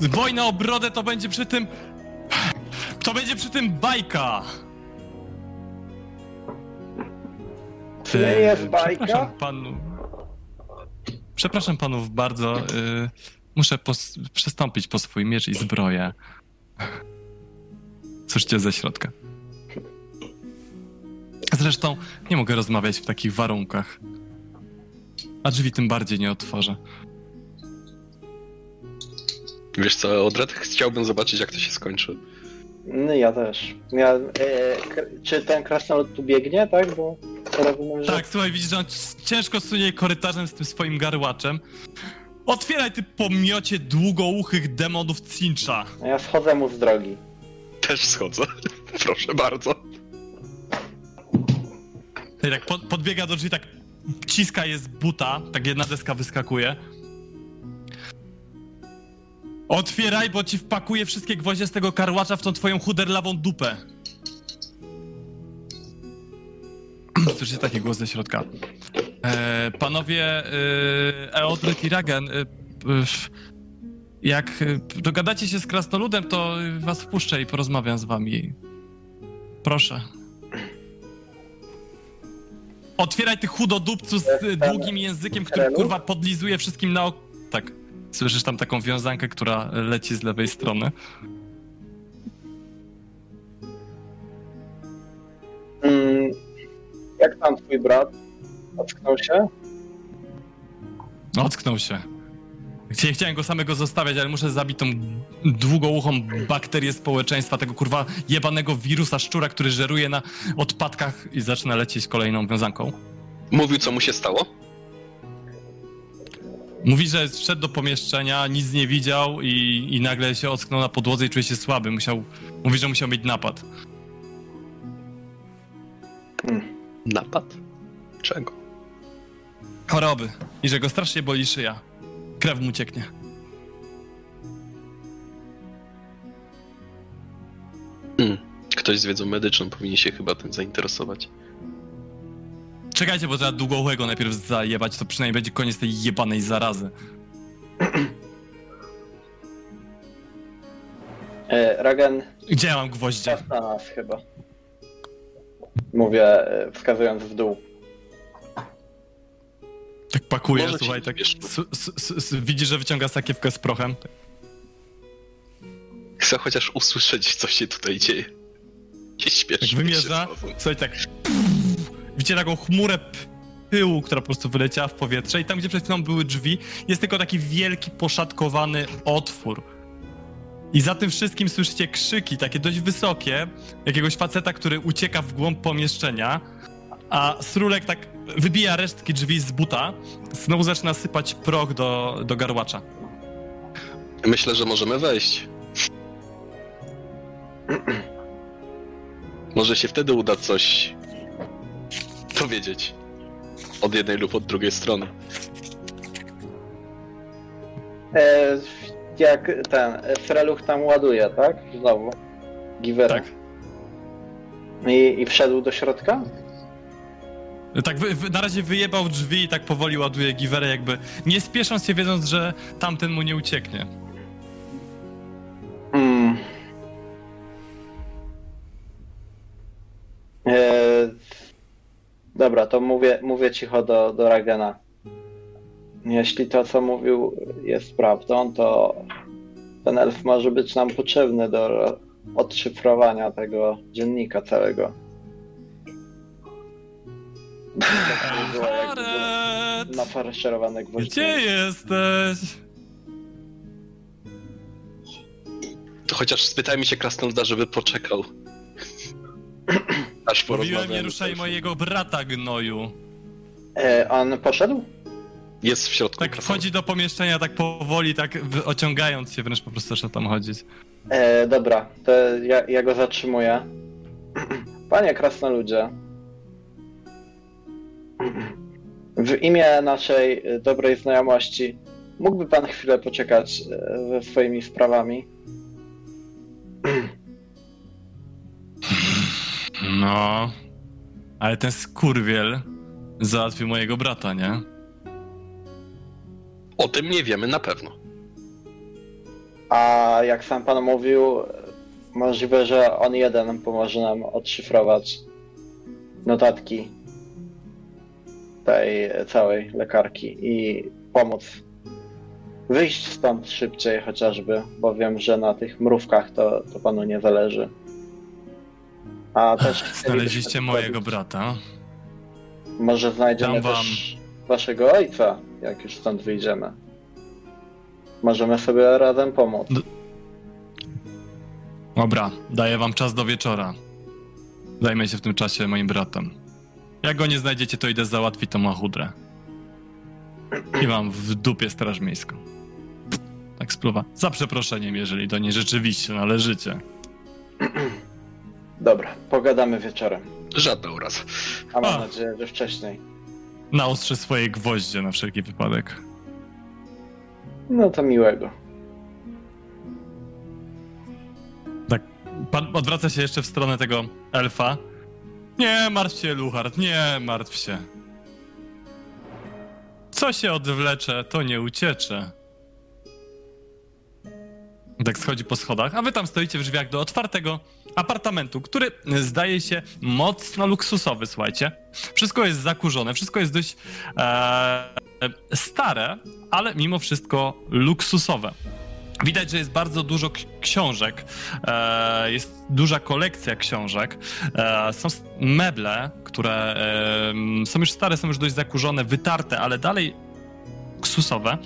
wojna o brodę to będzie przy tym... To będzie przy tym bajka! Nie jest Eee, bajka? Przepraszam panu... Przepraszam panów bardzo. y, muszę pos- przestąpić po swój miecz i zbroję. Słyszycie ze środka. Zresztą nie mogę rozmawiać w takich warunkach. A drzwi tym bardziej nie otworzę. Wiesz co, Eodrad? Chciałbym zobaczyć, jak to się skończy. No ja też. Ja, e, k- czy ten krasnolud tu biegnie, tak? Bo rozumiem, że... Tak, słuchaj, widzisz, że on ciężko sunie korytarzem z tym swoim garłaczem. Otwieraj ty pomiocie długouchych demonów cincha. Ja schodzę mu z drogi. Też schodzę. Proszę bardzo. I tak pod, podbiega do drzwi, tak ciska je z buta, tak jedna deska wyskakuje. Otwieraj, bo ci wpakuję wszystkie gwoździe z tego karłacza w tą twoją chuderlawą dupę. Słyszycie taki głos ze środka. E, panowie e, Eodryt i Ragen, e, jak e, dogadacie się z krasnoludem, to was wpuszczę i porozmawiam z wami. Proszę. Otwieraj ty chudodupcu z długim językiem, który kurwa podlizuje wszystkim na ok... Tak. Słyszysz tam taką wiązankę, która leci z lewej strony. Mm, jak tam twój brat? Ocknął się? Ocknął się. Chcia- Chciałem go samego zostawiać, ale muszę zabić tą długouchą bakterię społeczeństwa, tego kurwa jebanego wirusa szczura, który żeruje na odpadkach i zaczyna lecieć kolejną wiązanką. Mówił, co mu się stało? Mówi, że wszedł do pomieszczenia, nic nie widział i, i nagle się ocknął na podłodze i czuje się słaby. Musiał, mówi, że musiał mieć napad. Napad? Czego? Choroby. I że go strasznie boli szyja. Krew mu cieknie. Hmm. Ktoś z wiedzą medyczną powinien się chyba tym zainteresować. Czekajcie, bo trzeba długouchego najpierw zajebać, to przynajmniej będzie koniec tej jebanej zarazy. E, Ragen Gdzie ja mam gwoździe? czas na nas chyba. Mówię, e, wskazując w dół. Tak pakuje, Może słuchaj, tak. S, s, s, że wyciąga sakiewkę z prochem. Chcę chociaż usłyszeć, co się tutaj dzieje. Nie śpiesz. Jak wymierza, słuchaj, tak. Widzicie taką chmurę pyłu, która po prostu wyleciała w powietrze i tam, gdzie przed chwilą były drzwi, jest tylko taki wielki, poszatkowany otwór. I za tym wszystkim słyszycie krzyki, takie dość wysokie, jakiegoś faceta, który ucieka w głąb pomieszczenia, a Srulek tak wybija resztki drzwi z buta, znowu zaczyna sypać proch do, do garłacza. Myślę, że możemy wejść. Może się wtedy uda coś dowiedzieć. Od jednej lub od drugiej strony. E, jak ten e, Freluch tam ładuje, tak? Znowu. Givera. Tak. I, I wszedł do środka? Tak, wy, wy, na razie wyjebał drzwi i tak powoli ładuje giwerę, jakby nie spiesząc się, wiedząc, że tamten mu nie ucieknie. Hmm. E, dobra, to mówię, mówię cicho do, do Ragena. Jeśli to, co mówił, jest prawdą, to ten elf może być nam potrzebny do odszyfrowania tego dziennika całego. Było jakby Haret! Nafaszerowane gwoździe. Gdzie jesteś? To chociaż spytajmy się krasnoluda, żeby poczekał. Aż Mówiłem, porozmawiamy. nie ruszaj mojego brata, gnoju. E, on poszedł? Jest w środku. Tak krasnolud. wchodzi do pomieszczenia, tak powoli, tak wy- ociągając się, wręcz po prostu zaczyna tam chodzić. E, dobra, to ja, ja go zatrzymuję. Panie krasnoludzie, w imię naszej e, dobrej znajomości mógłby pan chwilę poczekać ze swoimi sprawami? No, ale ten skurwiel załatwił mojego brata, nie? O tym nie wiemy na pewno. A jak sam pan mówił, możliwe, że on jeden pomoże nam odszyfrować notatki tej całej lekarki i pomóc wyjść stąd szybciej chociażby, bo wiem, że na tych mrówkach to, to panu nie zależy. A też Znaleźliście mojego brata. Może znajdziemy Dam wam- też waszego ojca, jak już stąd wyjdziemy. Możemy sobie razem pomóc. Dobra, daję wam czas do wieczora. Zajmę się w tym czasie moim bratem. Jak go nie znajdziecie, to idę załatwić tą machudrę. I mam w dupie straż miejską. Tak spluwa. Za przeproszeniem, jeżeli do niej rzeczywiście należycie. Dobra, pogadamy wieczorem. Żadna uraz. A mam A. nadzieję, że wcześniej. Naostrze swoje gwoździe na wszelki wypadek. No to miłego. Pan odwraca się jeszcze w stronę tego elfa. Nie martw się, Luchard, nie martw się. Co się odwlecze, to nie uciecze. Tak schodzi po schodach, a wy tam stoicie w drzwiach do otwartego apartamentu, który zdaje się mocno luksusowy, słuchajcie. Wszystko jest zakurzone, wszystko jest dość e, stare, ale mimo wszystko luksusowe. Widać, że jest bardzo dużo książek, e, jest duża kolekcja książek, e, są meble, które e, są już stare, są już dość zakurzone, wytarte, ale dalej luksusowe.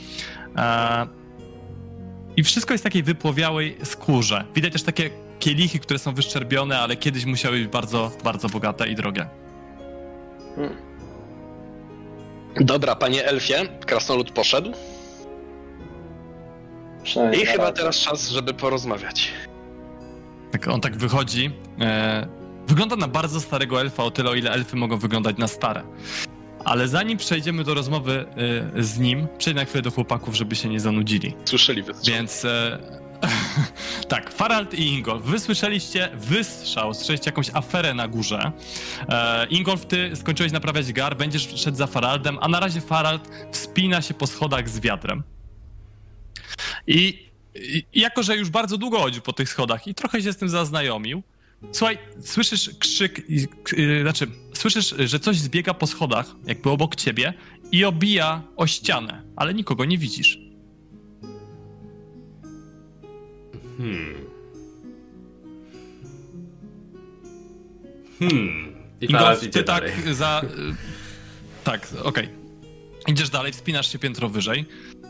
E, I wszystko jest w takiej wypłowiałej skórze. Widać też takie kielichy, które są wyszczerbione, ale kiedyś musiały być bardzo, bardzo bogate i drogie. Dobra, panie elfie, krasnolud poszedł. Przynajmniej I chyba razie. teraz czas, żeby porozmawiać. Tak, on tak wychodzi. E, wygląda na bardzo starego elfa, o tyle o ile elfy mogą wyglądać na stare. Ale zanim przejdziemy do rozmowy e, z nim, przejdę na chwilę do chłopaków, żeby się nie zanudzili. Słyszeli wystrzał. Więc e, tak, Farald i Ingolf, wy słyszeliście wystrzał, słyszeliście jakąś aferę na górze. E, Ingolf, ty skończyłeś naprawiać gar, będziesz szedł za Faraldem, a na razie Farald wspina się po schodach z wiatrem. I, I jako, że już bardzo długo chodził po tych schodach i trochę się z tym zaznajomił, słuchaj, słyszysz krzyk, i- k- y, znaczy, słyszysz, że coś zbiega po schodach, jakby obok ciebie i obija o ścianę, ale nikogo nie widzisz. Hmm. Hmm. I Faraz ty tak dalej. za... y, Tak, okej. Idziesz dalej, wspinasz się piętro wyżej,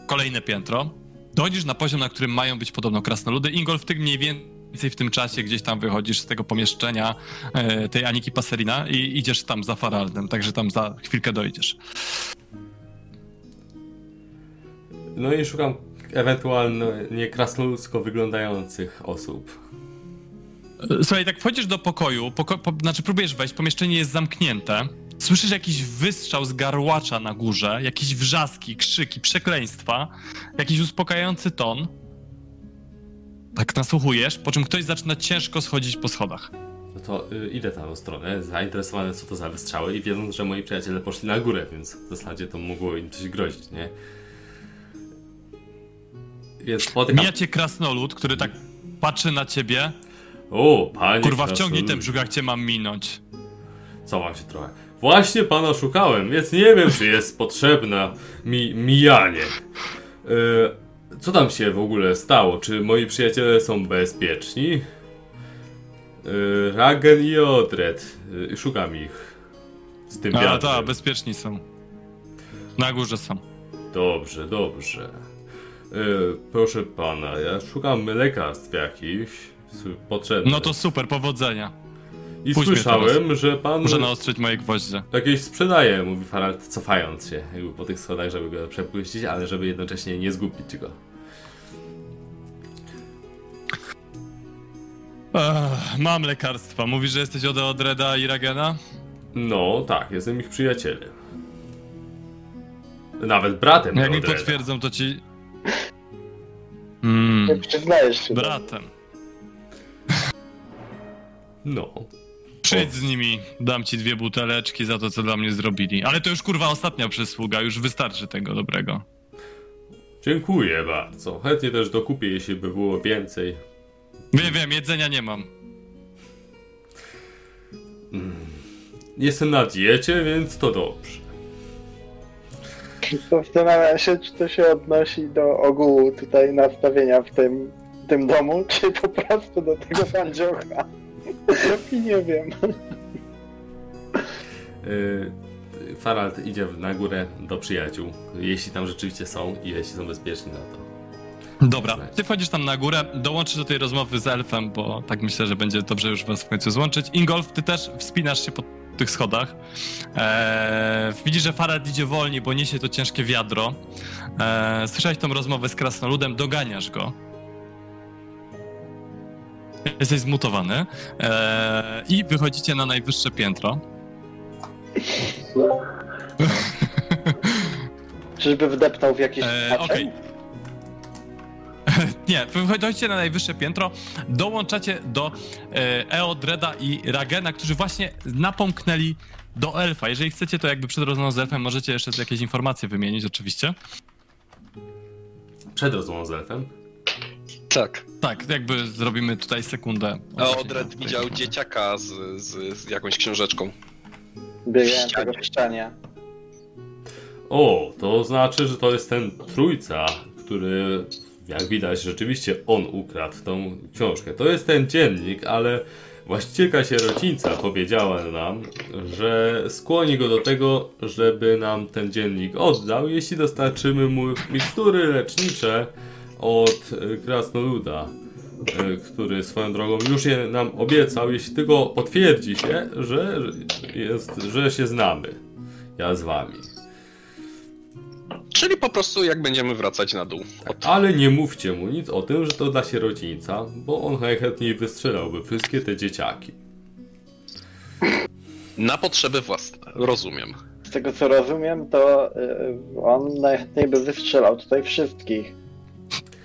kolejne piętro, dochodzisz na poziom, na którym mają być podobno krasnoludy. Ingolf, ty mniej więcej w tym czasie gdzieś tam wychodzisz z tego pomieszczenia e, tej Aniki Passerina i idziesz tam za Faraldem, także tam za chwilkę dojdziesz. No i szukam ewentualnie krasnoludzko wyglądających osób. E, Słuchaj, tak wchodzisz do pokoju, poko po, znaczy próbujesz wejść, pomieszczenie jest zamknięte, słyszysz jakiś wystrzał z garłacza na górze, jakieś wrzaski, krzyki, przekleństwa, jakiś uspokajający ton. Tak nasłuchujesz, po czym ktoś zaczyna ciężko schodzić po schodach. No to y, idę tam w stronę, zainteresowany co to za wystrzały i wiedząc, że moi przyjaciele poszli na górę, więc w zasadzie to mogło im coś grozić, nie? Więc spotykam... Mija cię krasnolud, który tak patrzy na ciebie. O, panie Kurwa, wciągnij ten brzuch, jak cię mam minąć. Cofam się trochę. Właśnie pana szukałem, więc nie wiem, czy jest potrzebna mi mijanie. E, co tam się w ogóle stało? Czy moi przyjaciele są bezpieczni? E, Ragen i Odred. E, szukam ich. Z tym A, tak, bezpieczni są. Na górze są. Dobrze, dobrze. Proszę pana, ja szukam lekarstw jakichś potrzebnych. No to super, powodzenia. I pójdź mnie słyszałem, że pan Muszę naostrzyć moje gwoździe. jakieś sprzedaje, mówi Farald, cofając się jakby po tych schodach, żeby go przepuścić, ale żeby jednocześnie nie zgubić go. Ech, mam lekarstwa. Mówisz, że jesteś od Odreda i Ragena? No, tak, jestem ich przyjacielem. Nawet bratem Jak mi potwierdzą, to ci... Mm, Nie przyznajesz się. bratem. No. Przyjdź z nimi, dam ci dwie buteleczki za to, co dla mnie zrobili. Ale to już kurwa ostatnia przysługa, już wystarczy tego dobrego. Dziękuję bardzo. Chętnie też dokupię, jeśli by było więcej. Wiem, wiem, jedzenia nie mam. Jestem na diecie, więc to dobrze. Zastanawiam się, czy to się odnosi do ogółu tutaj nastawienia w tym, tym domu, czy po prostu do tego bandziocha. I nie wiem. Yy, Farald idzie na górę do przyjaciół, jeśli tam rzeczywiście są i jeśli są bezpieczni na to. Dobra, ty wchodzisz tam na górę, dołączysz do tej rozmowy z elfem, bo tak myślę, że będzie dobrze już was w końcu złączyć. Ingolf, ty też wspinasz się po tych schodach. Eee, widzisz, że Farad idzie wolniej, bo niesie to ciężkie wiadro. Eee, słyszałeś tą rozmowę z krasnoludem, doganiasz go. Jesteś zmutowany. Eee, I wychodzicie na najwyższe piętro. Czyżby wdepnął w jakieś Eee? Okej. Nie, wy wchodzicie na najwyższe piętro, dołączacie do e, Eodreda i Ragena, którzy właśnie napomknęli do elfa. Jeżeli chcecie, to jakby przed rozmową z elfem możecie jeszcze jakieś informacje wymienić, oczywiście. Przed rozmową z elfem. Tak. Tak, jakby zrobimy tutaj sekundę. A Odred widział dzieciaka z, z, z jakąś książeczką. Biegającego w ścianie. O, to znaczy, że to jest ten trójca, który, jak widać, rzeczywiście on ukradł tą książkę. To jest ten dziennik, ale właścicielka sierocińca powiedziała nam, że skłoni go do tego, żeby nam ten dziennik oddał, jeśli dostarczymy mu mikstury lecznicze od e, krasnoluda, e, który swoją drogą już je nam obiecał, jeśli tylko potwierdzi się, że, jest, że się znamy. Ja z wami. Czyli po prostu jak będziemy wracać na dół. Od... Ale nie mówcie mu nic o tym, że to dla sierocińca, bo on najchętniej wystrzelałby wszystkie te dzieciaki. Na potrzeby własne. Rozumiem. Z tego co rozumiem, to y, on najchętniej by wystrzelał tutaj wszystkich.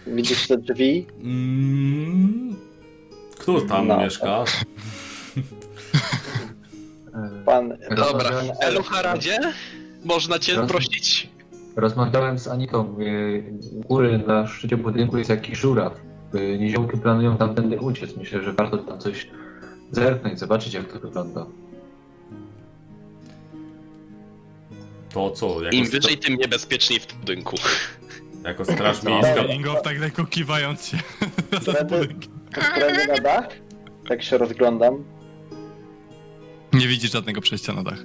Widzisz te drzwi? Mm, kto tam No. mieszka? Pan. Dobra. Rozmawiałem, Elucharadzie? Można cię Rozum- prosić? rozmawiałem z Anitą. e, U góry na szczycie budynku jest jakiś żuraw. E, Niziołki planują tamtędy uciec. Myślę, że warto tam coś zerknąć, zobaczyć jak to wygląda. To co? Im wyżej, tym niebezpieczniej w budynku. Jako straż No. miejska. Ingolf tak lekko kiwając się. Postrony na dach? Tak się rozglądam. Nie widzisz żadnego przejścia na dach.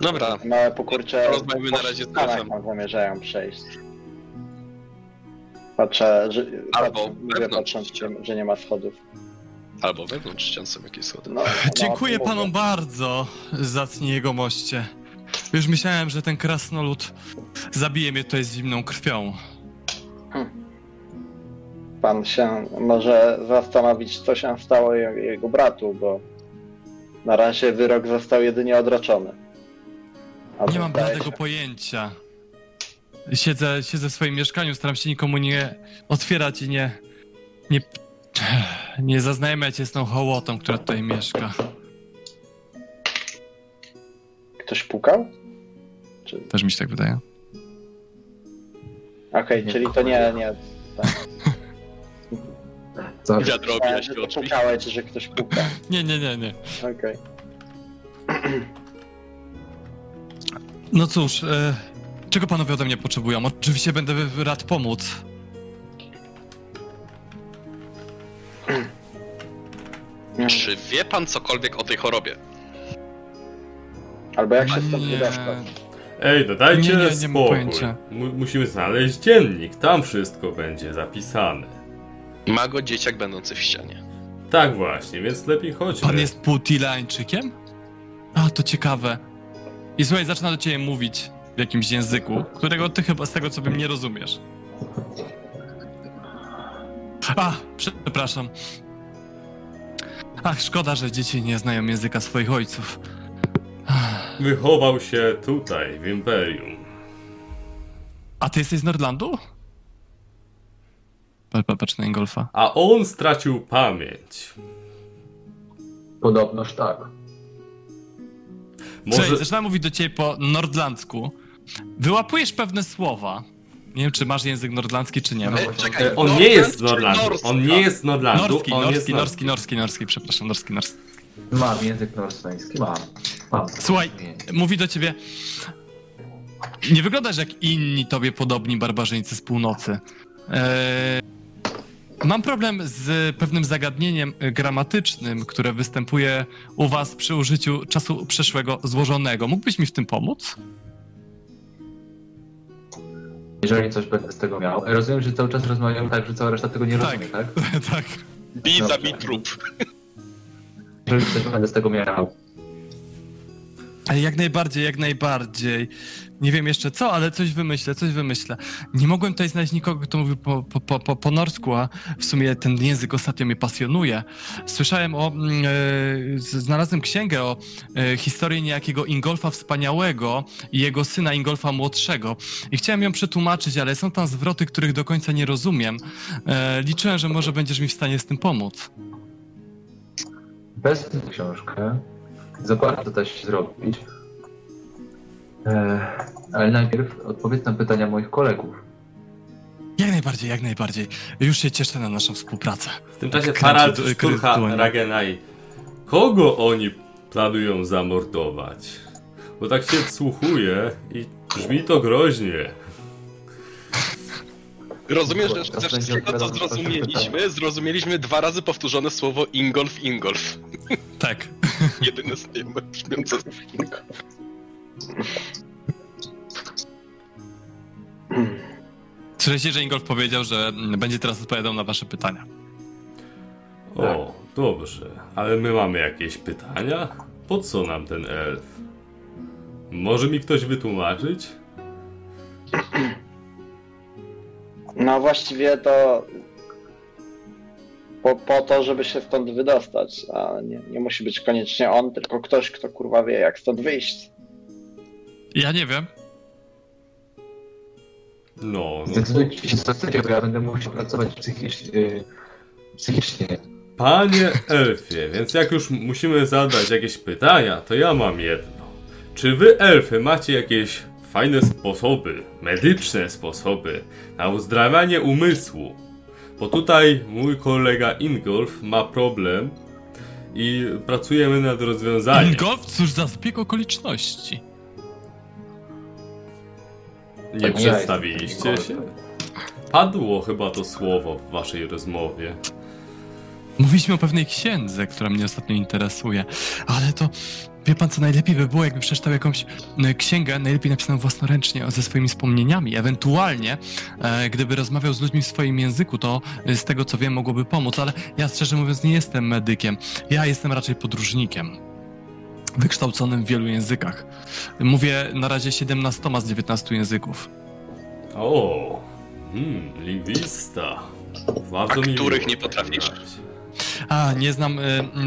Dobra. Małe pokurcze. Porozmawiamy na razie z tam zamierzają przejść. Patrzę, że, Albo patrzę, patrząc, że, nie ma schodów. Albo wewnątrz ścian są jakieś schody. No, no, Dziękuję panom bardzo, zacni jego moście. Już myślałem, że ten krasnolud zabije mnie tutaj z zimną krwią. Pan się może zastanowić, co się stało je- jego bratu, bo na razie wyrok został jedynie odroczony. A Nie mam bladego się- pojęcia. Siedzę, siedzę w swoim mieszkaniu, staram się nikomu nie otwierać i nie... Nie, nie zaznajamiać się z tą hołotą, która tutaj mieszka. Ktoś pukał? Czy... Też mi się tak wydaje. Okej, Nie czyli to nie, nie. Co? Wiadro Myślałem, obija że pukałeś, ktoś puka. Nie, nie, nie, nie. Okej. No cóż, e, czego panowie ode mnie potrzebują? Oczywiście będę rad pomóc. Czy wie pan cokolwiek o tej chorobie? Albo jak się stąd Nie. wydostać? Ej, dodajcie Nie, nie, spokój. musimy znaleźć dziennik, tam wszystko będzie zapisane. Ma go dzieciak będący w ścianie. Tak właśnie, więc lepiej chodźmy. Pan jest Putilańczykiem? A, to ciekawe. I słuchaj, zaczyna do ciebie mówić w jakimś języku, którego ty chyba z tego co wiem nie rozumiesz. A, przepraszam. Ach, szkoda, że dzieci nie znają języka swoich ojców. Wychował się tutaj, w Imperium. A ty jesteś z Nordlandu? Pa- pa- Patrz na Ingolfa. A on stracił pamięć. Podobnoż tak. Może... Może... zaczynam mówić do ciebie po nordlandzku. Wyłapujesz pewne słowa. Nie wiem, czy masz język nordlandzki, czy nie. No, czekaj, E, On nie jest z. Norska? On nie jest z. Norski, jest norski, norski, norski, norski, przepraszam, norski, norski. Mam język norweski, mam. mam. Słuchaj, mówi do ciebie. Nie wyglądasz jak inni tobie podobni barbarzyńcy z północy. Eee, mam problem z pewnym zagadnieniem gramatycznym, które występuje u was przy użyciu czasu przeszłego złożonego. Mógłbyś mi w tym pomóc? Jeżeli coś będę z tego miał. Rozumiem, że cały czas rozmawiamy tak, że cała reszta tego nie Tak. rozumie, tak? tak. Bij, zabij trup. Coś będę z tego miał. Jak najbardziej, jak najbardziej. Nie wiem jeszcze co, ale coś wymyślę, coś wymyślę. Nie mogłem tutaj znaleźć nikogo, kto mówił po, po, po, po, norsku, a w sumie ten język ostatnio mnie pasjonuje. Słyszałem o... mm, E, znalazłem księgę o e, historii niejakiego Ingolfa Wspaniałego i jego syna Ingolfa Młodszego. I chciałem ją przetłumaczyć, ale są tam zwroty, których do końca nie rozumiem. E, liczyłem, że może będziesz mi w stanie z tym pomóc. Wezmę tę książkę. Zobacz, co da się zrobić. E, ale najpierw odpowiedz na pytania moich kolegów. Jak najbardziej, jak najbardziej. Już się cieszę na naszą współpracę. W tym czasie Harald szturcha dłonie. Ragenaj. Kogo oni planują zamordować? Bo tak się wsłuchuje i brzmi to groźnie. Rozumiem, że ze wszystkiego, co zrozumieliśmy, zrozumieliśmy dwa razy powtórzone słowo Ingolf, Ingolf. Tak. Jedyne z tym brzmiące Ingolf. Słyszeliście, że Ingolf powiedział, że będzie teraz odpowiadał na wasze pytania. O, dobrze. Ale my mamy jakieś pytania? Po co nam ten elf? Może mi ktoś wytłumaczyć? No właściwie to po, po to, żeby się stąd wydostać, a nie, nie musi być koniecznie on, tylko ktoś, kto kurwa wie, jak stąd wyjść. Ja nie wiem. No, no Zdecydujcie się, co chcecie, bo ja będę musiał pracować psychicznie. e, psychicznie. Panie elfie, więc jak już musimy zadać jakieś pytania, to ja mam jedno. Czy wy elfy macie jakieś fajne sposoby, medyczne sposoby na uzdrawianie umysłu? Bo tutaj mój kolega Ingolf ma problem i pracujemy nad rozwiązaniem. Ingolf, cóż za zbieg okoliczności. Nie Tak, przedstawiliście się? Padło chyba to słowo w waszej rozmowie. Mówiliśmy o pewnej księdze, która mnie ostatnio interesuje, ale to wie pan co najlepiej by było, jakby przeczytał jakąś e, księgę, najlepiej napisaną własnoręcznie ze swoimi wspomnieniami. Ewentualnie, e, gdyby rozmawiał z ludźmi w swoim języku, to e, z tego co wiem mogłoby pomóc, ale ja szczerze mówiąc nie jestem medykiem. Ja jestem raczej podróżnikiem. Wykształconym w wielu językach. Mówię na razie 17 z 19 języków. O, hmm, lingwista. Bardzo A których nie potrafisz? razie. A, nie znam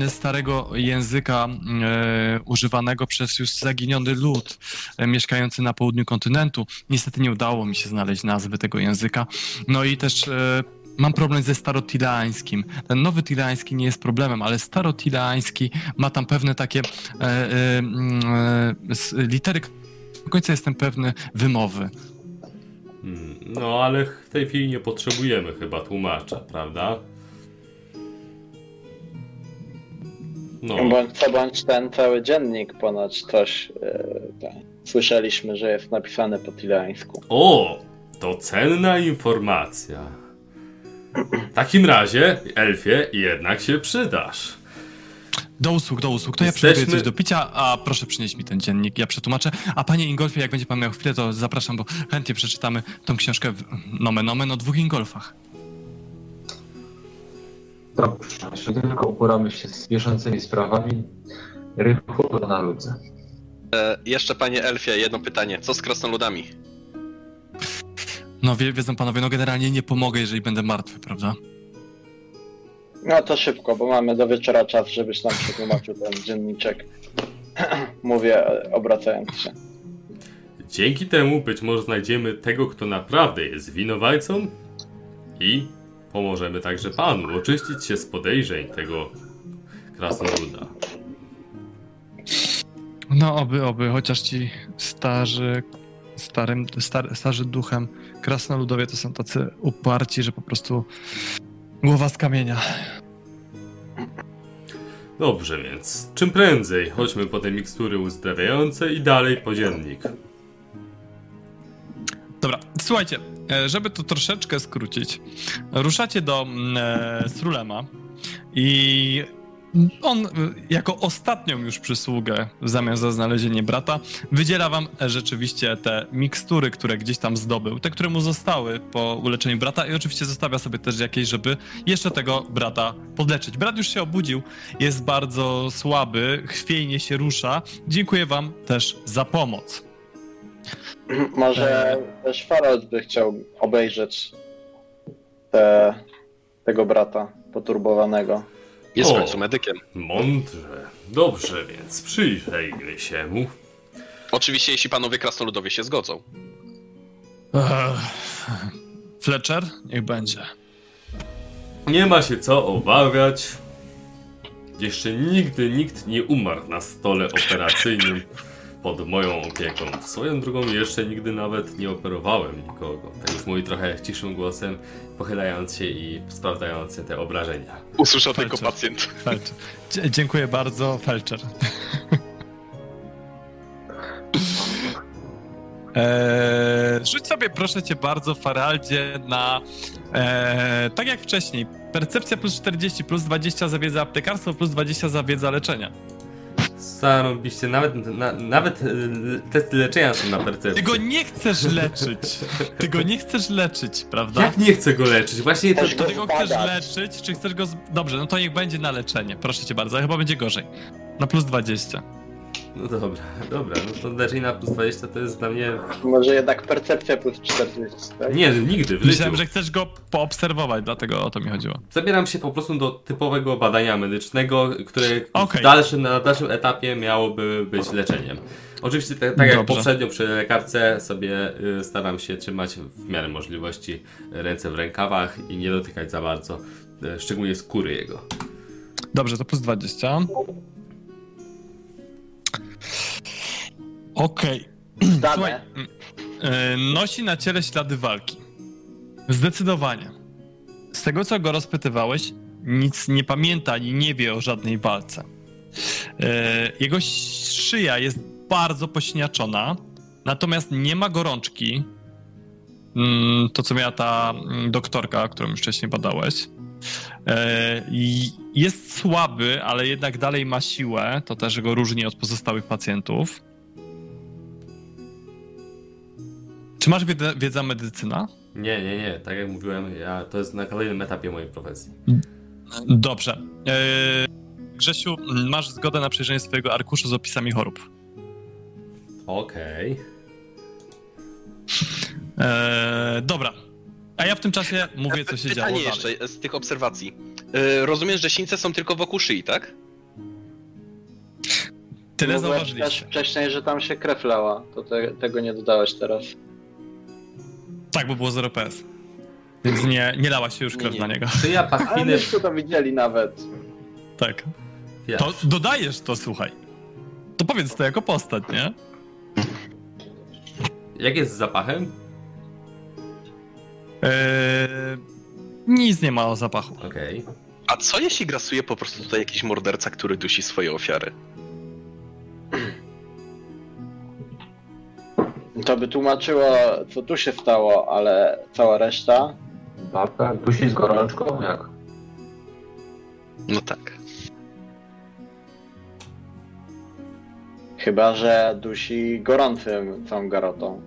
e, starego języka e, używanego przez już zaginiony lud e, mieszkający na południu kontynentu. Niestety nie udało mi się znaleźć nazwy tego języka. No i też e, mam problem ze starotilańskim. Ten nowy tilański nie jest problemem, ale starotilański ma tam pewne takie e, s- litery, do końca jestem pewny wymowy. Hmm, no ale w tej chwili nie potrzebujemy chyba tłumacza, prawda? No, Bądź co bądź ten cały dziennik ponoć coś tak, słyszeliśmy, że jest napisany po tilańsku. o, to cenna informacja. W takim razie, Elfie, jednak się przydasz. Do usług, do usług. To ja Jesteśmy- przygotuję coś do picia, a proszę przynieść mi ten dziennik, ja przetłumaczę. A panie Ingolfie, jak będzie pan miał chwilę, to zapraszam, bo chętnie przeczytamy tą książkę w nomen omen o dwóch Ingolfach. Dobrze, jeśli tylko uporamy się z bieżącymi sprawami, rychu na ludze. E, jeszcze panie Elfie, jedno pytanie. Co z krasnoludami? No wie, wiedzą panowie, no generalnie nie pomogę, jeżeli będę martwy, prawda? No to szybko, bo mamy do wieczora czas, żebyś nam przetłumaczył ten dzienniczek. Mówię obracając się. Dzięki temu być może znajdziemy tego, kto naprawdę jest winowajcą i pomożemy także panu oczyścić się z podejrzeń tego krasnoluda. No oby, oby, chociaż ci starzy, starym, star, starzy duchem krasnoludowie to są tacy uparci, że po prostu głowa z kamienia. Dobrze więc, czym prędzej chodźmy po te mikstury uzdrawiające i dalej po dziennik. Dobra, słuchajcie, żeby to troszeczkę skrócić, ruszacie do mm, e, Srulema i on e, jako ostatnią już przysługę w zamian za znalezienie brata wydziela wam e, rzeczywiście te mikstury, które gdzieś tam zdobył, te, które mu zostały po uleczeniu brata i oczywiście zostawia sobie też jakieś, żeby jeszcze tego brata podleczyć. Brat już się obudził, jest bardzo słaby, chwiejnie się rusza. Dziękuję wam też za pomoc. Może też Farald by chciał obejrzeć te, tego brata poturbowanego. Jest w końcu medykiem. Mądrze. Dobrze więc, przyjrzyjmy się mu. Oczywiście, jeśli panowie krasnoludowie się zgodzą. Ech, Fletcher? Niech będzie. Nie ma się co obawiać. Jeszcze nigdy nikt nie umarł na stole operacyjnym pod moją opieką. Swoją drogą jeszcze nigdy nawet nie operowałem nikogo. Tak już mówi trochę ciszym głosem, pochylając się i sprawdzając te obrażenia. Usłyszał tylko pacjent. Felczer. Dziękuję bardzo, Felczer. Eee, rzuć sobie, proszę cię bardzo, Faraldzie, na eee, tak jak wcześniej. Percepcja plus 40, plus 20 za wiedzę aptekarstwo, plus 20 za wiedzę leczenia. Zarobiście, nawet, na, nawet y, testy leczenia są na percepcję. Ty go nie chcesz leczyć. Ty go nie chcesz leczyć, prawda? Jak nie chcę go leczyć? Właśnie to, to, ty go chcesz leczyć, czy chcesz go... Z... Dobrze, no to niech będzie na leczenie. Proszę cię bardzo, ale chyba będzie gorzej. Na plus 20. No dobra, dobra, no to na plus 20 to jest dla mnie... Może jednak percepcja plus 40, tak? Nie, nigdy w Myślałem, życiu. że chcesz go poobserwować, dlatego o to mi chodziło. Zabieram się po prostu do typowego badania medycznego, które w dalszym, na dalszym etapie miałoby być leczeniem. Oczywiście tak, tak jak poprzednio przy lekarce sobie y, staram się trzymać w miarę możliwości ręce w rękawach i nie dotykać za bardzo, y, szczególnie skóry jego. Dobrze, to plus 20. Okej. Słuchaj, Dane. mm, e, nosi na ciele ślady walki. Zdecydowanie. Z tego, co go rozpytywałeś, nic nie pamięta ani nie wie o żadnej walce. E, Jego szyja jest bardzo pośniaczona, natomiast nie ma gorączki. Mm, To, co miała ta mm, doktorka, którą już wcześniej badałeś. I Jest słaby, ale jednak dalej ma siłę. To też go różni od pozostałych pacjentów. Czy masz wiedza, wiedza medycyna? Nie, nie, nie, tak jak mówiłem, ja, to jest na kolejnym etapie mojej profesji. Dobrze. Eee, Grzesiu, masz zgodę na przejrzenie swojego arkuszu z opisami chorób. Okej. Eee, dobra. A ja w tym czasie mówię, co się działo Pytanie dalej. jeszcze z tych obserwacji. Yy, rozumiem, że sińce są tylko wokół szyi, tak? Tyle zauważyliście. wcześniej, że tam się krew lała. To te, tego nie dodałeś teraz. Tak, bo było 0 PS. Więc nie, nie lała się już krew Nie, na nie. niego. Czy ja Ale pachwiny... myśmy to widzieli nawet. Tak. Wiesz, To dodajesz to, słuchaj. To powiedz to jako postać, nie? Jak jest z zapachem? Eee, nic nie ma o zapachu. Okej. A co jeśli grasuje po prostu tutaj jakiś morderca, który dusi swoje ofiary? To by tłumaczyło, co tu się stało, ale cała reszta. Babka dusi z gorączką? Jak? No tak. Chyba, że dusi gorącym całą garotą.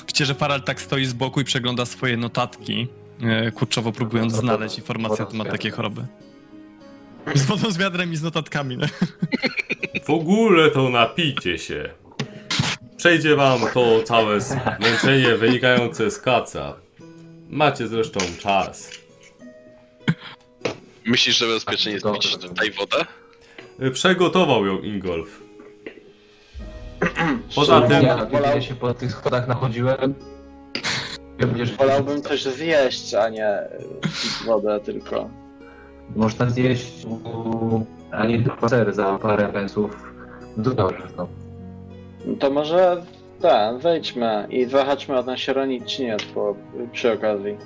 Widzicie, że Faral tak stoi z boku i przegląda swoje notatki, e, kurczowo próbując No to- znaleźć informacje na temat takiej choroby. Z wodą z wiadrem i z notatkami. No. W ogóle to napijcie się. Przejdzie wam to całe zmęczenie wynikające z kaca. Macie zresztą czas. Myślisz, że bezpiecznie jest pić tutaj wodę? Przegotował ją Ingolf. Poza tym- Ja kiedy wolał, się po tych schodach nachodziłem, będziesz wolałbym coś zjeść, a nie pić wodę tylko. Można zjeść u ani dwa sery za parę pensów. Dobrze, no. No to może tak, wejdźmy i zahaczmy o ten sieroniczniec po, przy okazji.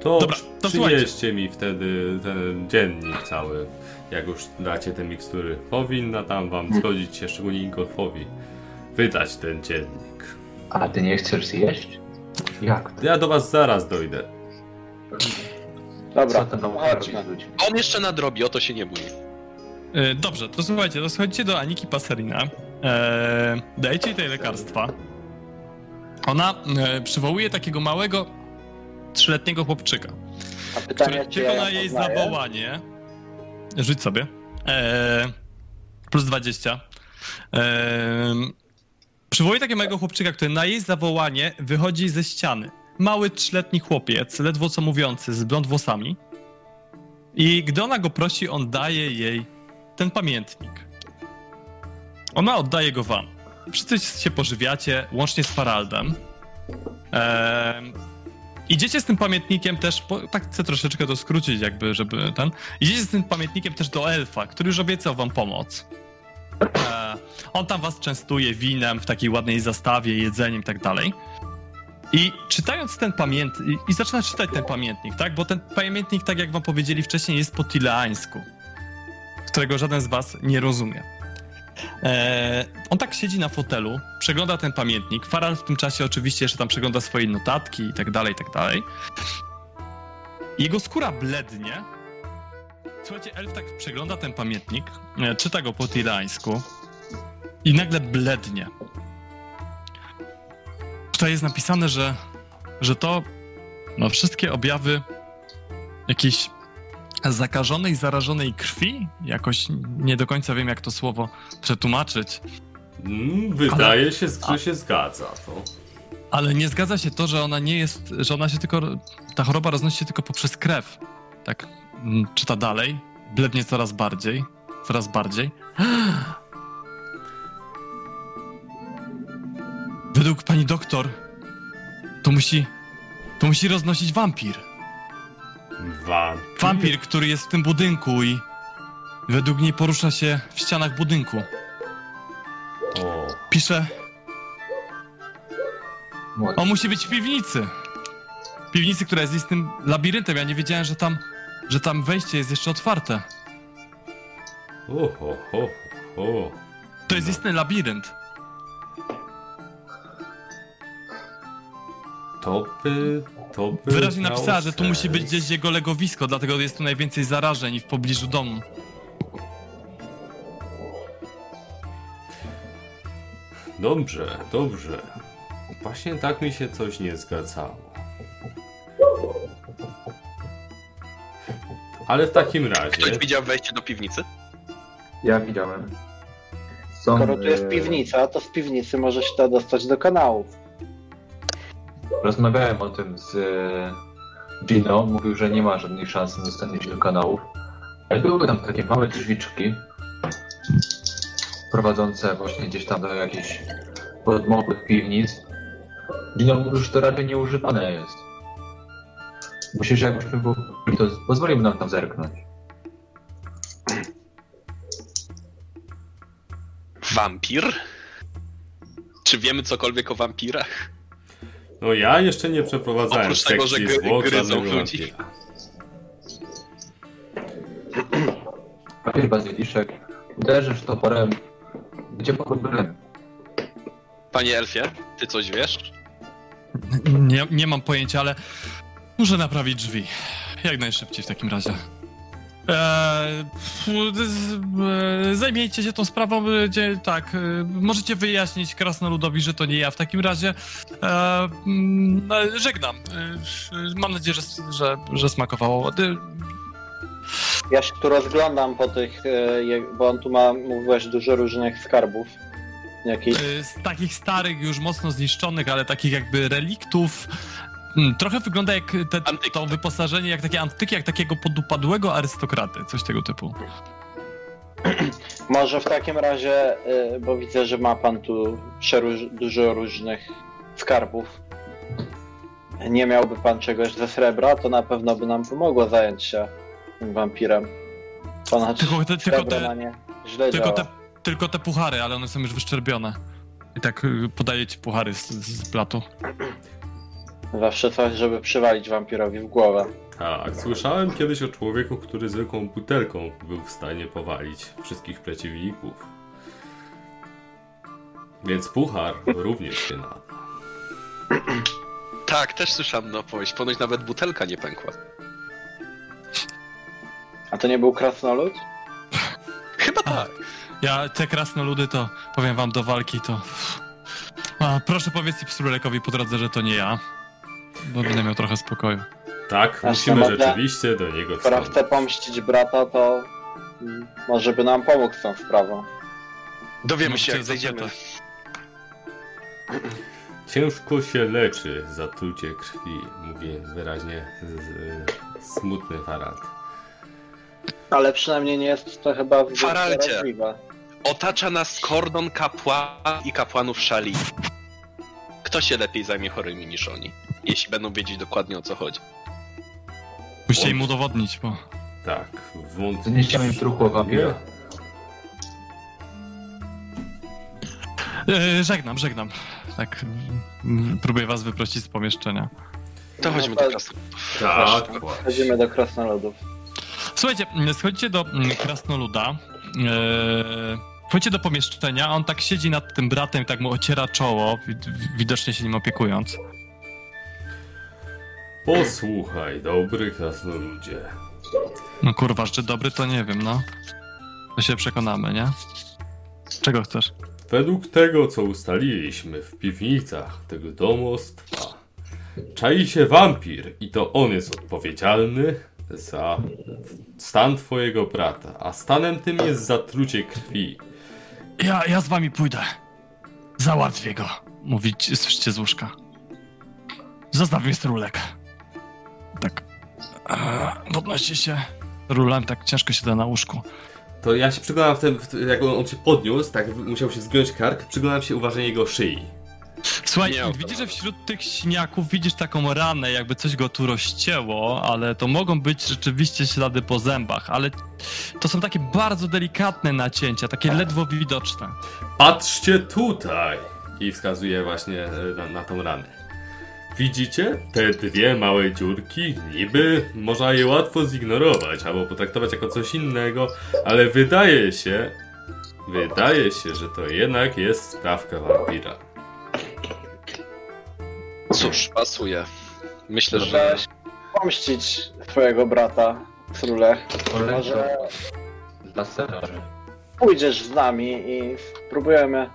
To, Dobra, to przynieście mi wtedy ten dziennik cały, jak już dacie te mikstury. Powinna tam wam zgodzić się, szczególnie Ingolfowi, wydać ten dziennik. A ty nie chcesz zjeść? Jak to? Ja do was zaraz dojdę. Dobra, Co chodźmy. ludzi? On jeszcze nadrobi, o to się nie bój. E, Dobrze, to słuchajcie, to schodzicie do Aniki Paserina, e, dajecie jej te lekarstwa. Ona e, przywołuje takiego małego, trzyletniego chłopczyka, A pytanie, który czy ja tylko na ją jej poznaję? zawołanie... Rzuć sobie. E, plus 20. E, przywołuje takiego małego chłopczyka, który na jej zawołanie wychodzi ze ściany. Mały, trzyletni chłopiec, ledwo co mówiący, z blond włosami. I gdy ona go prosi, on daje jej ten pamiętnik. Ona oddaje go wam. Wszyscy się pożywiacie, łącznie z Faraldem. Ehm, idziecie z tym pamiętnikiem też, tak chcę troszeczkę to skrócić jakby, żeby ten... Idziecie z tym pamiętnikiem też do elfa, który już obiecał wam pomoc. E, on tam was częstuje winem w takiej ładnej zastawie, jedzeniem i tak dalej. I czytając ten pamiętnik, i, i zaczyna czytać ten pamiętnik, tak? Bo ten pamiętnik, tak jak wam powiedzieli wcześniej, jest po tileańsku, którego żaden z was nie rozumie. Eee, on tak siedzi na fotelu, przegląda ten pamiętnik. Faral w tym czasie oczywiście jeszcze tam przegląda swoje notatki i tak dalej, i tak dalej. Jego skóra blednie. Słuchajcie, elf tak przegląda ten pamiętnik, e, czyta go po tileańsku i nagle blednie. Tutaj jest napisane, że, że to no, wszystkie objawy jakiejś zakażonej, zarażonej krwi. Jakoś nie do końca wiem, jak to słowo przetłumaczyć. Mm, wydaje się, że się zgadza to. Ale nie zgadza się to, że ona nie jest, że ona się tylko, ta choroba roznosi się tylko poprzez krew. Tak mm, czyta dalej, blednie coraz bardziej, coraz bardziej. Według pani doktor, to musi, to musi roznosić wampir. Wampir. Wampir, który jest w tym budynku i według niej porusza się w ścianach budynku. O, Pisze, on musi być w piwnicy. W piwnicy, która jest istnym labiryntem. Ja nie wiedziałem, że tam, że tam wejście jest jeszcze otwarte. o, ho, ho, ho. To jest istny labirynt. To by, to Wyraźnie napisała, że tu musi być gdzieś jego legowisko, dlatego jest tu najwięcej zarażeń i w pobliżu domu. Dobrze, dobrze. Właśnie tak mi się coś nie zgadzało. Ale w takim razie. Ktoś widział wejście do piwnicy? Ja widziałem. Są, Skoro tu jest e, piwnica, to z piwnicy może się da dostać do kanałów. Rozmawiałem o tym z e, Gino. Mówił, że nie ma żadnej szansy na dostanie się do kanałów. Ale były tam takie małe drzwiczki prowadzące właśnie gdzieś tam do jakichś podmokłych piwnic. Gino mówił, że to raczej nieużywane jest. Myślę, że jakbyśmy byli, to pozwolimy nam tam zerknąć. Wampir? Czy wiemy cokolwiek o wampirach? No ja jeszcze nie przeprowadzałem Oprócz tego, sekcji że gry- zwłok gryzą ludzi. Papier bazyliszek. Uderzysz toporem. Gdzie problem? Panie Elfie, ty coś wiesz? Nie, nie mam pojęcia, ale muszę naprawić drzwi. Jak najszybciej w takim razie. Eee, z- e, zajmijcie się tą sprawą, tak. e, Możecie wyjaśnić krasnoludowi, że to nie ja w takim razie. E, mm, e, żegnam. E, mam nadzieję, że, że, że smakowało. E, Ja się tu rozglądam po tych, e, bo on tu ma, mówiłeś, dużo różnych skarbów. Jakichś. e, Z takich starych, już mocno zniszczonych, ale takich jakby reliktów. Mm, Trochę wygląda jak te, to wyposażenie, jak takie antyki, jak takiego podupadłego arystokraty, coś tego typu. Może w takim razie, y, bo widzę, że ma pan tu przeróż- dużo różnych skarbów. Nie miałby pan czegoś ze srebra, to na pewno by nam pomogło zająć się tym wampirem. Ponoć Tylko te- tylko te- źle Tylko działa. te, tylko te puchary, ale one są już wyszczerbione. I tak y, podaję ci puchary z, z platu. Zawsze coś, żeby przywalić wampirowi w głowę. Tak, słyszałem kiedyś o człowieku, który zwykłą butelką był w stanie powalić wszystkich przeciwników. Więc puchar również się nada. Tak, też słyszałem na opowieść. Ponoć nawet butelka nie pękła. A to nie był krasnolud? Chyba tak. Ja te krasnoludy to powiem wam do walki to. A, proszę powiedz Pstrulekowi po drodze, że to nie ja. Bo będę miał trochę spokoju. Tak, Aż musimy rzeczywiście do niego Skoro wstąpić. chce pomścić brata, to mm, może by nam pomógł z tą sprawą. Dowiemy Możecie się, jak zejdziemy. Ciężko się leczy zatrucie krwi, mówi wyraźnie z, z, smutny Farad. Ale przynajmniej nie jest to chyba zaraźliwe. Otacza nas kordon kapłana i kapłanów szali. Kto się lepiej zajmie chorymi niż oni? Jeśli będą wiedzieć dokładnie o co chodzi. Musicie im udowodnić, bo. Tak, wąt... Zniesiemy im truchło wampira. E, żegnam, żegnam. Tak. Próbuję was wyprosić z pomieszczenia. To chodźmy No do to- krasy. Tak, właśnie. Chodzimy do krasnoludów. Słuchajcie, schodzicie do mm, krasnoluda. E, wchodzicie do pomieszczenia, a on tak siedzi nad tym bratem, tak mu ociera czoło, wid- widocznie się nim opiekując. Posłuchaj, dobry krasnoludzie. No kurwa, czy dobry to nie wiem, no. To się przekonamy, nie? Czego chcesz? Według tego, co ustaliliśmy w piwnicach tego domostwa, czai się wampir i to on jest odpowiedzialny za stan twojego brata, a stanem tym jest zatrucie krwi. Ja, ja z wami pójdę. Załatwię go. Mówić słyszycie z łóżka. Zostaw mi strulek. Tak. Eee, podnosi się. Rulam tak ciężko siada na łóżku. To ja się przyglądam w tym, w jak on, on się podniósł, tak musiał się zgiąć kark, przyglądam się uważnie jego szyi. Słuchaj, Nie, widzisz, że wśród tych śniaków widzisz taką ranę, jakby coś go tu rozcięło, ale to mogą być rzeczywiście ślady po zębach, ale to są takie bardzo delikatne nacięcia, takie ledwo widoczne. Patrzcie tutaj! I wskazuje właśnie e, na, na tą ranę. Widzicie? Te dwie małe dziurki, niby można je łatwo zignorować albo potraktować jako coś innego, ale wydaje się, wydaje się, że to jednak jest sprawka wampira. Cóż, pasuje. Myślę, że pomścić twojego brata. Polecam Może dla straży. pójdziesz z nami i spróbujemy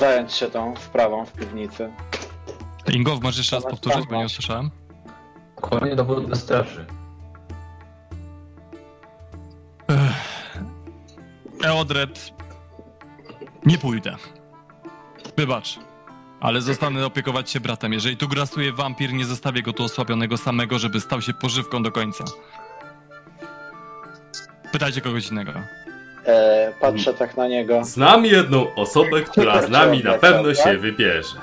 zająć się tą sprawą w piwnicy. Ingow, możesz jeszcze raz powtórzyć, bo nie usłyszałem? Kolejny dowód dla straży. Eodred, nie pójdę. Wybacz, ale zostanę opiekować się bratem. Jeżeli tu grasuje wampir, nie zostawię go tu osłabionego samego, żeby stał się pożywką do końca. Pytajcie kogoś innego. E, patrzę tak na niego. Znam jedną osobę, która z nami na pewno się wybierze.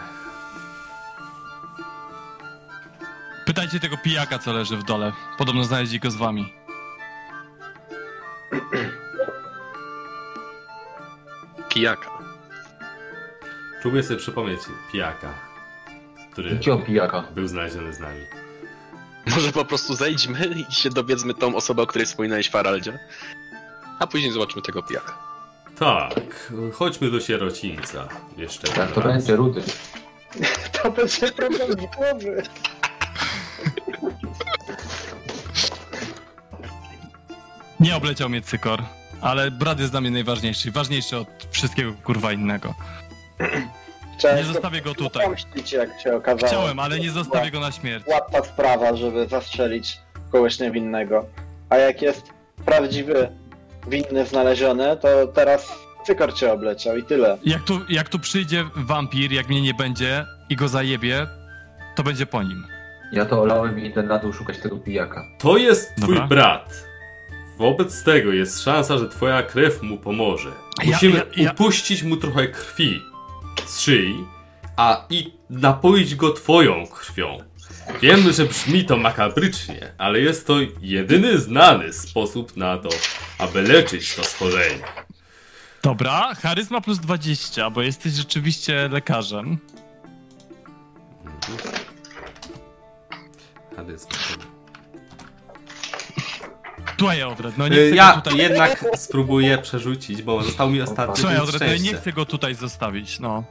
Pytajcie tego pijaka, co leży w dole. Podobno znaleźli go z wami. pijaka. Próbuję sobie przypomnieć pijaka, który Jakiego pijaka? był znaleziony z nami. Może po prostu zejdźmy i się dowiedzmy tą osobę, o której wspominałeś, Faraldzie. A później zobaczymy tego pijaka. Tak, chodźmy do sierocińca. Jeszcze Tak, to raz. będzie rudy. To będzie problem z głowy. Nie obleciał mnie cykor, ale brat jest dla mnie najważniejszy. Ważniejszy od wszystkiego kurwa innego. Chciałem Nie zostawię go tutaj. jak się okazało. Chciałem, ale nie zostawię go na śmierć. Łatwa sprawa, żeby zastrzelić kogoś niewinnego. A jak jest prawdziwy winny znaleziony, to teraz cykor cię obleciał i tyle. Jak tu, jak tu przyjdzie wampir, jak mnie nie będzie i go zajebie, to będzie po nim. Ja to olałem i idę na dół szukać tego pijaka. To jest twój Dobra. brat. Wobec tego jest szansa, że twoja krew mu pomoże. Ja- Musimy ja- ja- upuścić mu trochę krwi z szyi, a i napoić go twoją krwią. Wiem, że brzmi to makabrycznie, ale jest to jedyny znany sposób na to, aby leczyć to schorzenie. Dobra, charyzma plus 20, bo jesteś rzeczywiście lekarzem. Charyzma. Słuchaj, Odred, no nie Y, chcę Ja go tutaj... jednak spróbuję przerzucić, bo został mi ostatni Słuchaj, punkt Odred, no ja nie szczęścia. chcę go tutaj zostawić, no.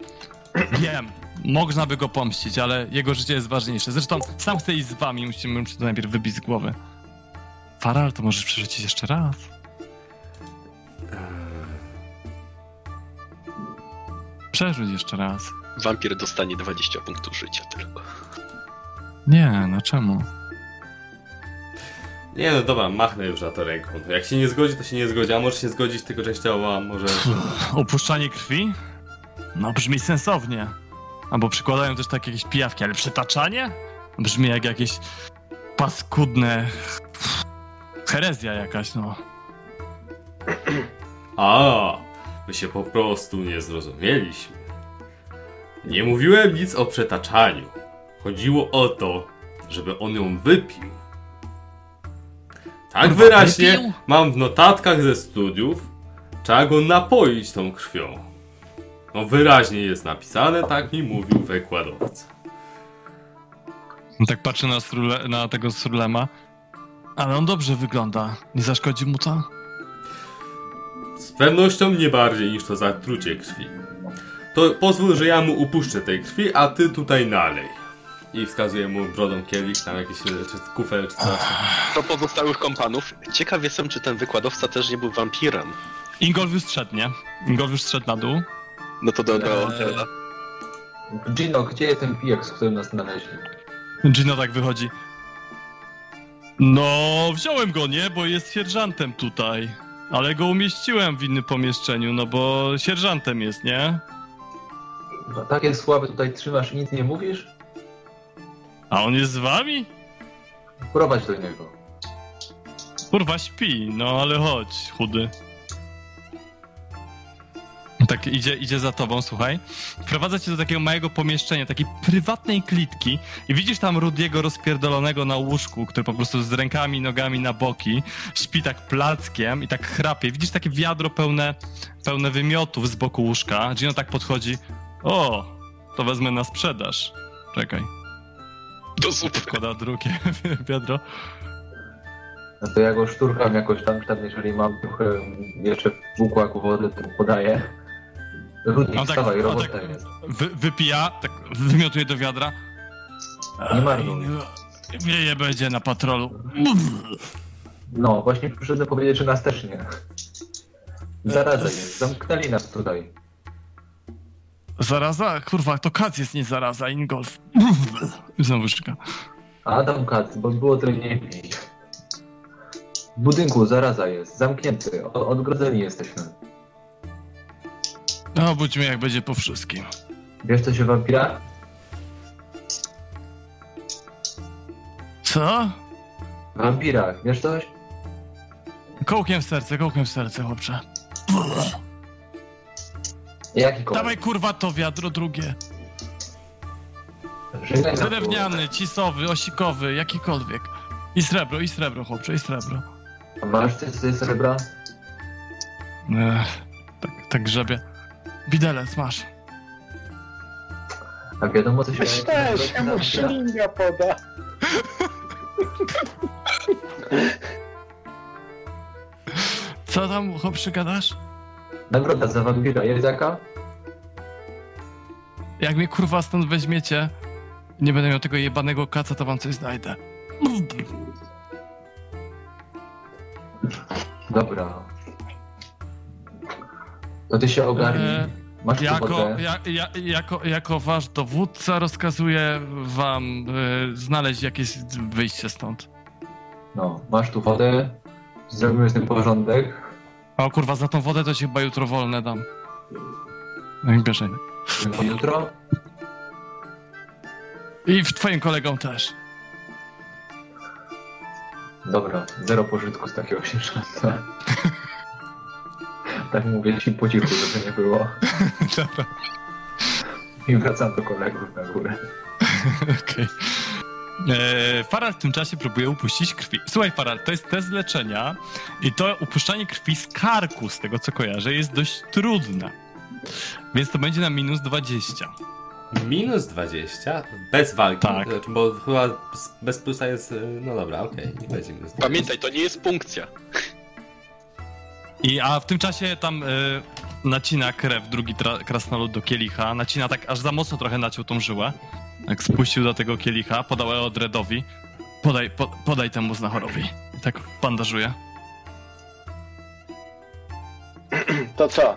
Wiem, można by go pomścić, ale jego życie jest ważniejsze. Zresztą sam chcę iść z wami, musimy mu to najpierw wybić z głowy. Faral, to możesz przerzucić jeszcze raz. Przerzuć jeszcze raz. Wampir dostanie 20 punktów życia tylko. Nie, no czemu? Nie no dobra, machnę już na to ręką. Jak się nie zgodzi, to się nie zgodzi, a może się zgodzić tylko częściowo, może... Opuszczanie krwi? No brzmi sensownie. Albo przykładają też takie jakieś pijawki, ale przetaczanie? Brzmi jak jakieś paskudne... Herezja jakaś, no. A, my się po prostu nie zrozumieliśmy. Nie mówiłem nic o przetaczaniu. Chodziło o to, żeby on ją wypił. Tak Kurwa, wyraźnie wypił? mam w notatkach ze studiów, trzeba go napoić tą krwią. No wyraźnie jest napisane, tak mi mówił wykładowca. No Tak patrzę na, Srule, na tego Srulema. Ale on dobrze wygląda. Nie zaszkodzi mu to? Z pewnością nie bardziej niż to zatrucie krwi. To pozwól, że ja mu upuszczę tej krwi, a ty tutaj nalej. I wskazuję mu brodą kielich, tam jakiś e, czy kufel, czy coś. Do pozostałych kompanów, ciekaw jestem, czy ten wykładowca też nie był wampirem. Ingolwius szedł, nie? Ingolwius szedł na dół. No to do, do Eee. Gino, gdzie jest ten pijak, z którym nas znaleźli? Gino tak wychodzi. No, wziąłem go, nie? Bo jest sierżantem tutaj. Ale go umieściłem w innym pomieszczeniu, no bo sierżantem jest, nie? No, takie słabe tutaj trzymasz i nic nie mówisz? A on jest z wami? Prowadź do niego. Kurwa śpi, no ale chodź, chudy. Tak idzie, idzie za tobą, słuchaj. Wprowadza cię do takiego małego pomieszczenia, takiej prywatnej klitki i widzisz tam Rudiego rozpierdolonego na łóżku, który po prostu z rękami, nogami na boki, śpi tak plackiem i tak chrapie. Widzisz takie wiadro pełne, pełne wymiotów z boku łóżka. Gino tak podchodzi. O, to wezmę na sprzedaż. Czekaj, Do zupy. wkłada drugie wiadro. No to ja go szturkam jakoś tam, tam jeżeli mam trochę jeszcze w ukłaku wody, to podaję. Rudy, On tak- wstawaj, on robota tak- jest. Wy, wypija, tak wymiotuje do wiadra. Nie marnuj. Wieje będzie na patrolu. No, właśnie przyszedłem powiedzieć, że nas też nie. Zaraza jest, zamknęli nas tutaj. Zaraza? Kurwa, to kac jest nie zaraza, Ingolf. Znowu szyka. Adam Katz, bo było pić. W budynku zaraza jest, zamknięty, o- odgrodzeni jesteśmy. No, budźmy jak będzie po wszystkim. Wiesz co się wampira? Co? Wampirach, wiesz coś? Kołkiem w serce, kołkiem w serce, chłopcze. Jaki kolor? Dawaj kurwa to wiadro drugie. Na Drewniany, cisowy, osikowy, jakikolwiek. I srebro, i srebro, chłopcze, i srebro. A masz z tej srebra? Ech, tak, tak grzebie. Widelec masz. A wiadomo co się Weź też, ja mu szlinga poda. Co tam, chłopcze, gadasz? Nagroda za wampira, jest jaka? Jak mnie kurwa stąd weźmiecie, nie będę miał tego jebanego kaca, to wam coś znajdę. Dobra. To ty się ogarnij. Eee, Masz Jako, ja, ja, jako, jako wasz dowódca rozkazuję wam e, znaleźć jakieś wyjście stąd. No, masz tu wodę. Zrobimy z tym porządek. O kurwa, za tą wodę to ci chyba jutro wolne dam. No i bierze. Jutro. I w twoim kolegom też. Dobra, zero pożytku z takiego sierżanta. tak mówię ci po cichu, żeby nie było. Dobra, I wracam do kolegów na górę. okej. Okay. Faral w tym czasie próbuje upuścić krwi. Słuchaj, Faral, to jest test leczenia i to upuszczanie krwi z karku, z tego co kojarzę, jest dość trudne. Więc to będzie na minus 20. Minus 20? Bez walki? Tak. Znaczy, Bo chyba bez- plusa jest... y, No dobra, okej, nie będzie minus 20. Pamiętaj, to nie jest punkcja. I, a w tym czasie tam y, nacina krew drugi krasnolud do kielicha. Nacina tak aż za mocno trochę naciął tą żyłę. Jak spuścił do tego kielicha, podał Eodredowi. Podaj, po, podaj temu znachorowi. I tak bandażuje. To co?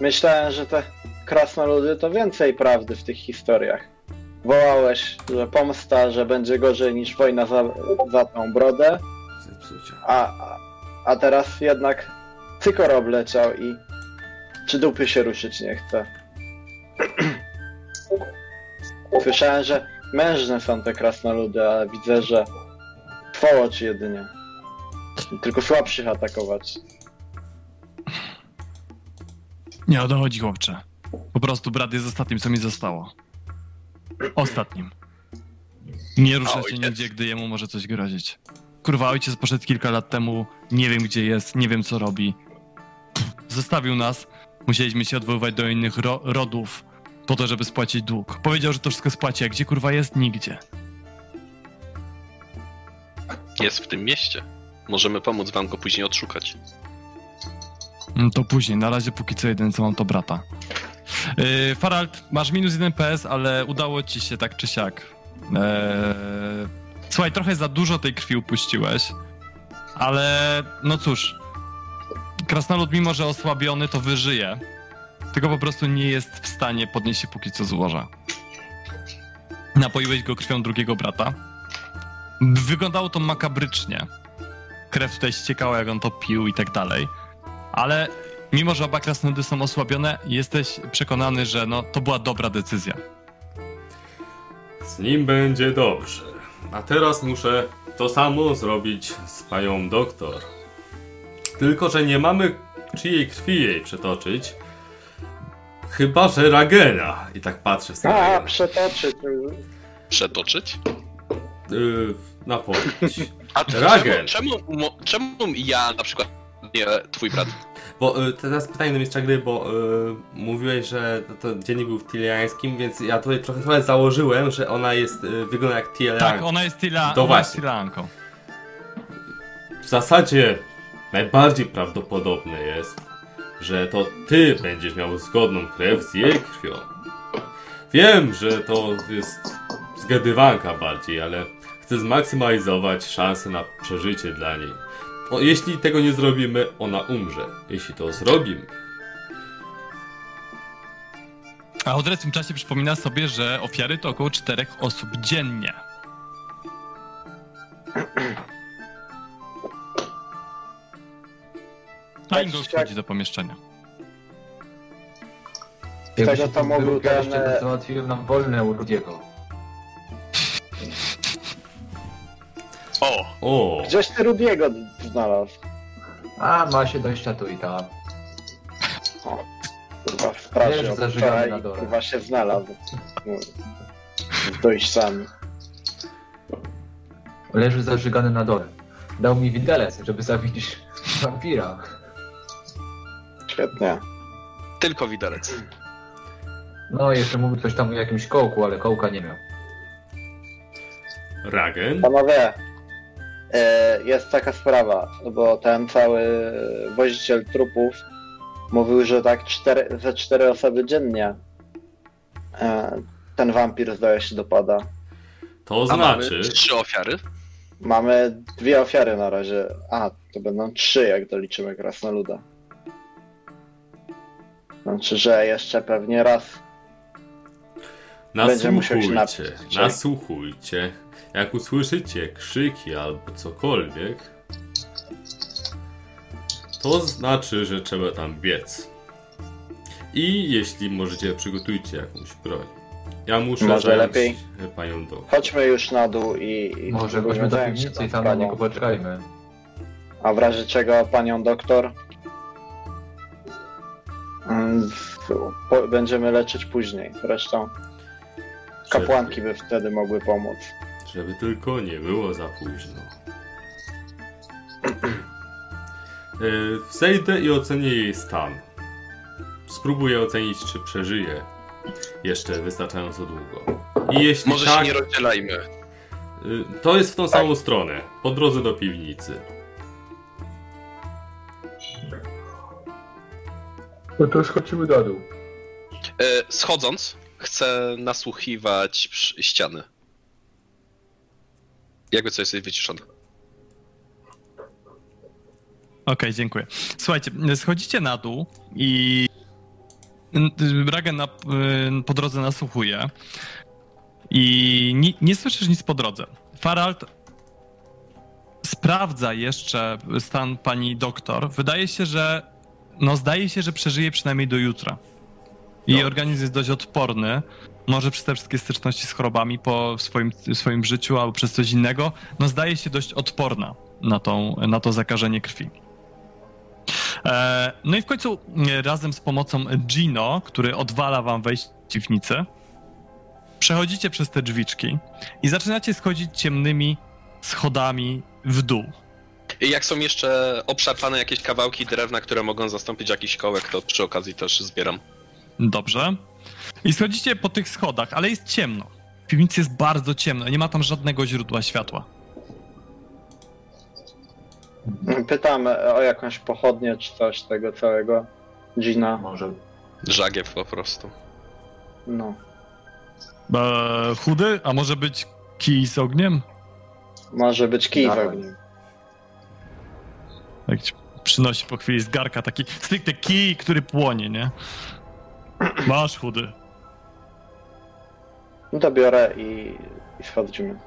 Myślałem, że te krasnoludy to więcej prawdy w tych historiach. Wołałeś, że pomsta, że będzie gorzej niż wojna za, za tą brodę, a, a teraz jednak cykor obleciał i czy dupy się ruszyć nie chce. Słyszałem, że mężne są te krasnoludy, ale widzę, że twołocz jedynie. Tylko słabszych atakować. Nie o to chodzi, chłopcze. Po prostu brat jest ostatnim, co mi zostało. Ostatnim. Nie ruszę A się nigdzie, gdy jemu może coś grozić. Kurwa, ojciec poszedł kilka lat temu, nie wiem gdzie jest, nie wiem co robi. Pff, Zostawił nas, musieliśmy się odwoływać do innych ro rodów po to, żeby spłacić dług. Powiedział, że to wszystko spłaci, a gdzie kurwa jest? Nigdzie. Jest w tym mieście. Możemy pomóc wam go później odszukać. Mm, To później, na razie póki co jeden co mam to brata. Yy, Farald, masz minus jeden PS, ale udało ci się tak czy siak. Eee, słuchaj, trochę za dużo tej krwi upuściłeś, ale no cóż, krasnolud mimo, że osłabiony, to wyżyje. Tylko po prostu nie jest w stanie podnieść się póki co z łoża. Napoiłeś go krwią drugiego brata. Wyglądało to makabrycznie. Krew tutaj ściekała, jak on to pił i tak dalej. Ale mimo, że oba krasnoludy są osłabione, jesteś przekonany, że no, to była dobra decyzja. Z nim będzie dobrze. A teraz muszę to samo zrobić z panią doktor. Tylko, że nie mamy czyjej krwi jej przetoczyć. Chyba, że Ragena. I tak patrzę w A, przetoczyć. Przetoczyć? Yy, napoić. A czemu, Ragen. czemu, mo- czemu ja na przykład nie twój brat? Bo y, teraz pytanie do mistrza gry, bo y, mówiłeś, że to, to dziennik był w Tiliańskim, więc ja tutaj trochę, trochę założyłem, że ona jest, y, wygląda jak Tiliańsk. Tak, ona jest To jest właśnie. Tilanką. W zasadzie najbardziej prawdopodobne jest, że to ty będziesz miał zgodną krew z jej krwią. Wiem, że to jest zgadywanka bardziej, ale chcę zmaksymalizować szanse na przeżycie dla niej. O, jeśli tego nie zrobimy, ona umrze. Jeśli to zrobimy, A Audrey w tym czasie przypomina sobie, że ofiary to około czterech osób dziennie. A Tak wchodzi siak- do pomieszczenia. tego Jakbyście to tu mogł wyrupialiście, ten, e, to załatwiłem nam wolne u Rudiego. O! O, Gdzieś ty Rudiego znalazł. A, ma się dość tu i tam. Kurwa, w pracy wczoraj na dole. Kurwa się znalazł. Z dojściami. Leży zażygany na dole. Dał mi widelec, żeby zabić wampira. Świetnie. Tylko widelec. No, jeszcze mówił coś tam o jakimś kołku, ale kołka nie miał. Ragen? Panowie, e, jest taka sprawa, bo ten cały woziciel trupów mówił, że tak cztery, ze cztery osoby dziennie e, ten wampir zdaje się dopada. To A znaczy, mamy trzy ofiary. Mamy dwie ofiary na razie. A, to będą trzy, jak doliczymy krasnoluda. Znaczy, że jeszcze pewnie raz. Będzie musiał się nasłuchujcie, napić nasłuchujcie. Jak usłyszycie krzyki albo cokolwiek, to znaczy, że trzeba tam biec. I jeśli możecie, przygotujcie jakąś broń. Ja muszę Może zająć lepiej? panią do. Chodźmy już na dół i... i Może chodźmy do piwnicy i tam na niego poczekajmy. A w razie czego panią doktor będziemy leczyć później. Zresztą kapłanki by wtedy mogły pomóc. Żeby tylko nie było za późno. Yy, Zejdę i ocenię jej stan. Spróbuję ocenić, czy przeżyje jeszcze wystarczająco długo. I jeśli Może tak, się nie rozdzielajmy. yy, to jest w tą samą stronę, po drodze do piwnicy. No to schodzimy na dół. E, schodząc, chcę nasłuchiwać przy- ściany. Jakby coś jest wyciszone. Okej, dziękuję. Słuchajcie, schodzicie na dół i Ragen na, y, po drodze nasłuchuje i nie, nie słyszysz nic po drodze. Farald sprawdza jeszcze stan pani doktor. Wydaje się, że no zdaje się, że przeżyje przynajmniej do jutra. Jej Dobrze. organizm jest dość odporny. Może przez te wszystkie styczności z chorobami po swoim, swoim życiu albo przez coś innego, no zdaje się dość odporna na, tą, na to zakażenie krwi. E, No i w końcu e, razem z pomocą Gino, który odwala wam wejść w piwnicę, przechodzicie przez te drzwiczki i zaczynacie schodzić ciemnymi schodami w dół. I jak są jeszcze obszarpane jakieś kawałki drewna, które mogą zastąpić jakiś kołek, to przy okazji też zbieram. Dobrze. I schodzicie po tych schodach, ale jest ciemno. W piwnicy jest bardzo ciemno, nie ma tam żadnego źródła światła. Pytam o jakąś pochodnię czy coś tego całego. Gina. Może Żagiew po prostu. No. E, chudy? A może być kij z ogniem? Może być kij w Dawaj. Jak ci przynosi po chwili z garka taki stricte kij, który płonie, nie? Masz chudy. No to biorę i, i schodzimy.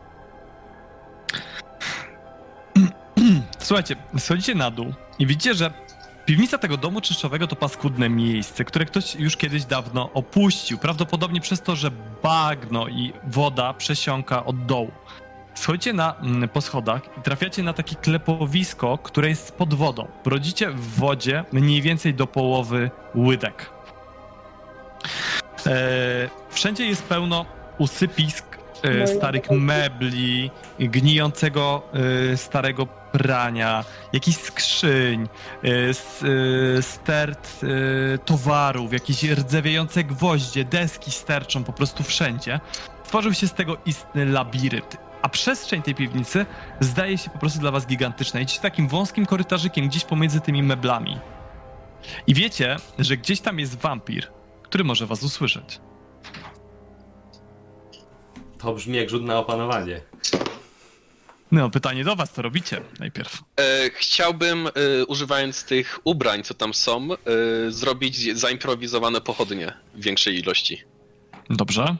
Słuchajcie, schodzicie na dół i widzicie, że piwnica tego domu czyszczowego to paskudne miejsce, które ktoś już kiedyś dawno opuścił. Prawdopodobnie przez to, że bagno i woda przesiąka od dołu. Schodzicie na, mm, po schodach i trafiacie na takie klepowisko, które jest pod wodą. Brodzicie w wodzie mniej więcej do połowy łydek. E, wszędzie jest pełno usypisk e, starych mebli, gnijącego e, starego prania, jakichś skrzyń, e, e, stert e, towarów, jakieś rdzewiejące gwoździe, deski sterczą po prostu wszędzie. Tworzył się z tego istny labirynt. A przestrzeń tej piwnicy zdaje się po prostu dla was gigantyczna. Idziecie takim wąskim korytarzykiem gdzieś pomiędzy tymi meblami. I wiecie, że gdzieś tam jest wampir, który może was usłyszeć. To brzmi jak rzut na opanowanie. No, pytanie do was, co robicie najpierw? E, chciałbym, e, używając tych ubrań, co tam są, e, zrobić zaimprowizowane pochodnie w większej ilości. Dobrze.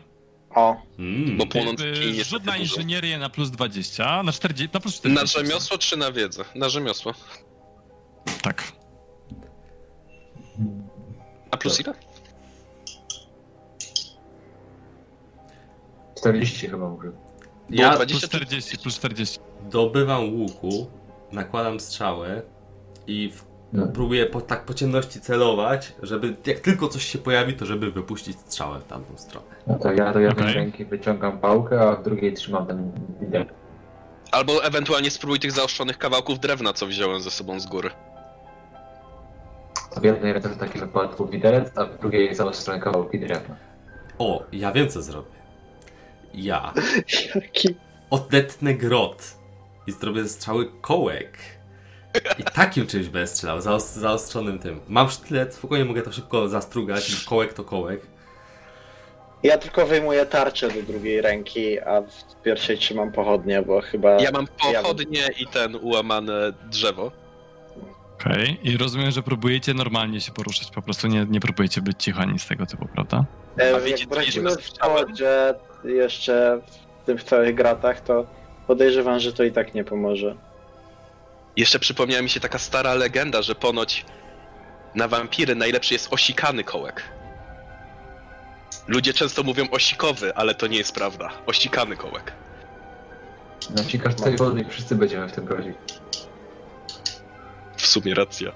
O, Mm. Bo płonąc Yy, kij jest Rzut na inżynierię na plus 20, na 40, na plus 40. Na rzemiosło czy na wiedzę? Na rzemiosło. Tak. A plus ile? 40 chyba może. Było Ja Plus 20 czy 40, plus 40. dobywam łuku, nakładam strzałę i w, No. próbuję po, tak po ciemności celować, żeby jak tylko coś się pojawi, to żeby wypuścić strzałę w tamtą stronę. No to ja do jednej Okej. ręki wyciągam pałkę, a w drugiej trzymam ten widelec. Albo ewentualnie spróbuj tych zaostrzonych kawałków drewna, co wziąłem ze sobą z góry. W jednej ręce w takim wypadku widelec, a w drugiej zaostrzone kawałki drewna. O, ja wiem co zrobię. Ja jaki... odetnę grot i zrobię ze strzały kołek. I takim czymś będę strzelał, zaos zaostrzonym tym. Mam sztylet, spokojnie mogę to szybko zastrugać, kołek to kołek. Ja tylko wyjmuję tarczę do drugiej ręki, a w pierwszej trzymam pochodnie, bo chyba... Ja mam pochodnie i ten ułamane drzewo. Okej. I rozumiem, że próbujecie normalnie się poruszać, po prostu nie, nie próbujecie być cicho ani z tego typu, prawda? E, A wiecie, jak jest w jeszcze w tych całych gratach, to podejrzewam, że to i tak nie pomoże. Jeszcze przypomniała mi się taka stara legenda, że ponoć na wampiry najlepszy jest osikany kołek. Ludzie często mówią osikowy, ale to nie jest prawda. Osikany kołek. Tej wody i wszyscy będziemy w tym grozić. W sumie racja.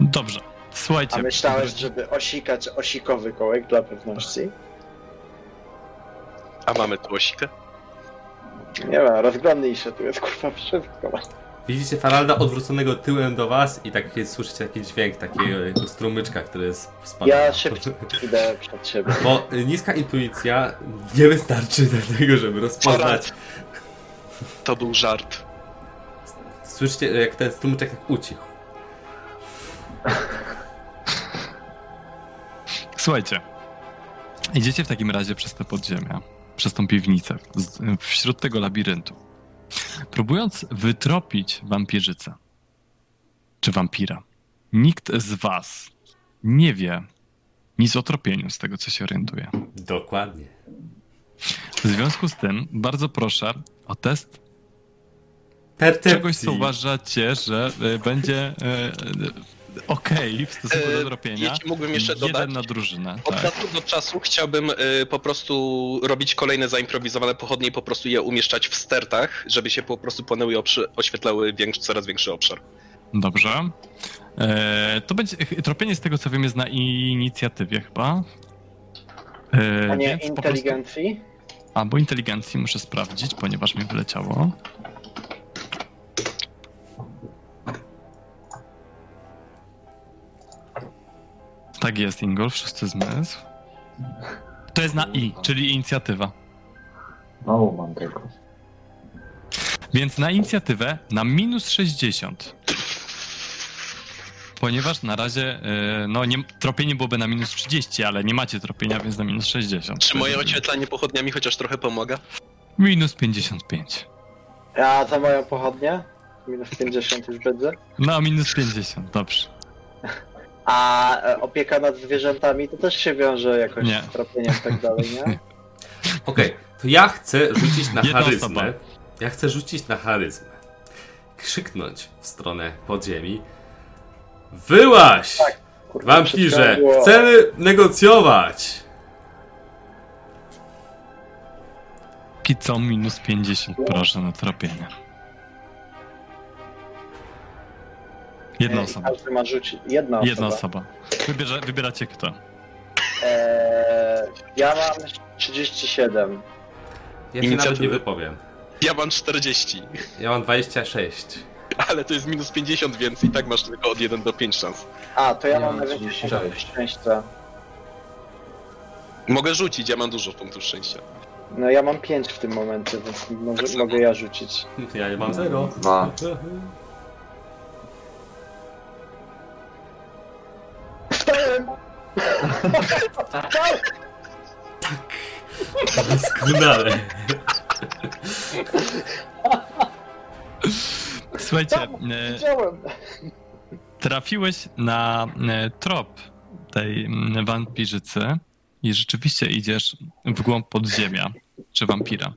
Dobrze. Słuchajcie. A myślałeś, żeby osikać osikowy kołek dla pewności? A mamy tu osikę? Nie wiem, rozglądnij się, tu jest kurwa wszystko. Widzicie Faralda odwróconego tyłem do was i tak słyszycie taki dźwięk takiego strumyczka, który jest spada. Ja szybciej idę przed siebie. Bo niska intuicja nie wystarczy do tego, żeby rozpoznać. To był żart. Słyszycie, jak ten strumyczek tak ucichł. Słuchajcie. Idziecie w takim razie przez te podziemia, przez tą piwnicę, wśród tego labiryntu. Próbując wytropić wampirzycę. Czy wampira. Nikt z was nie wie nic o tropieniu, z tego co się orientuje. Dokładnie. W związku z tym bardzo proszę o test Percepcji. czegoś, co uważacie, że e, będzie e, e, okej w stosunku do E, tropienia. jeśli mógłbym jeszcze Jeden dodać, na drużynę. Od Tak. czasu do czasu chciałbym y, po prostu robić kolejne zaimprowizowane pochodnie i po prostu je umieszczać w stertach, żeby się po prostu płonęły i oświetlały większy, coraz większy obszar. Dobrze. E, to będzie. Tropienie z tego co wiem jest na inicjatywie chyba. E, A nie po prostu- inteligencji? Albo inteligencji muszę sprawdzić, ponieważ mi wyleciało. Tak jest, Ingolf, szósty zmysł. To jest na I, czyli inicjatywa. Mało mam tego. Więc na inicjatywę na minus 60. Ponieważ na razie, e, no nie, tropienie byłoby na minus 30, ale nie macie tropienia, więc na minus 60. Czy moje oświetlanie pochodniami chociaż trochę pomaga? Minus 55. A za moją pochodnię? Minus 50 już będzie. No, minus 50, dobrze. A e, opieka nad zwierzętami to też się wiąże jakoś Nie. z tropieniem i tak dalej, nie? Okej, to ja chcę rzucić na charyzmę. Ja chcę rzucić na charyzmę. Krzyknąć w stronę podziemi. Wyłaś! Tak, Kurwa, Wampirze! Chcemy negocjować! Póki co minus 50 proszę na tropienie. Jedna osoba. Każdy ma rzucić. Jedna osoba. Jedna osoba. Wybierze, wybieracie kto. Eee, ja mam 37. Ja się nawet Inicjatywy. nie wypowiem. Ja mam 40, Ja mam 26. ale to jest minus 50, więc i tak masz tylko od 1 do 5 szans. A, to ja, Ja mam mam najwięcej 36. punktów szczęścia. Mogę rzucić, ja mam dużo punktów szczęścia. No ja mam 5 w tym momencie, więc może, Tak mogę ja rzucić. Ja mam 0. Dwa. Wstałem! Doskonale. Słuchajcie, e, Widziałem! trafiłeś na e, trop tej mm, wampirzycy i rzeczywiście idziesz w głąb podziemia, czy wampira,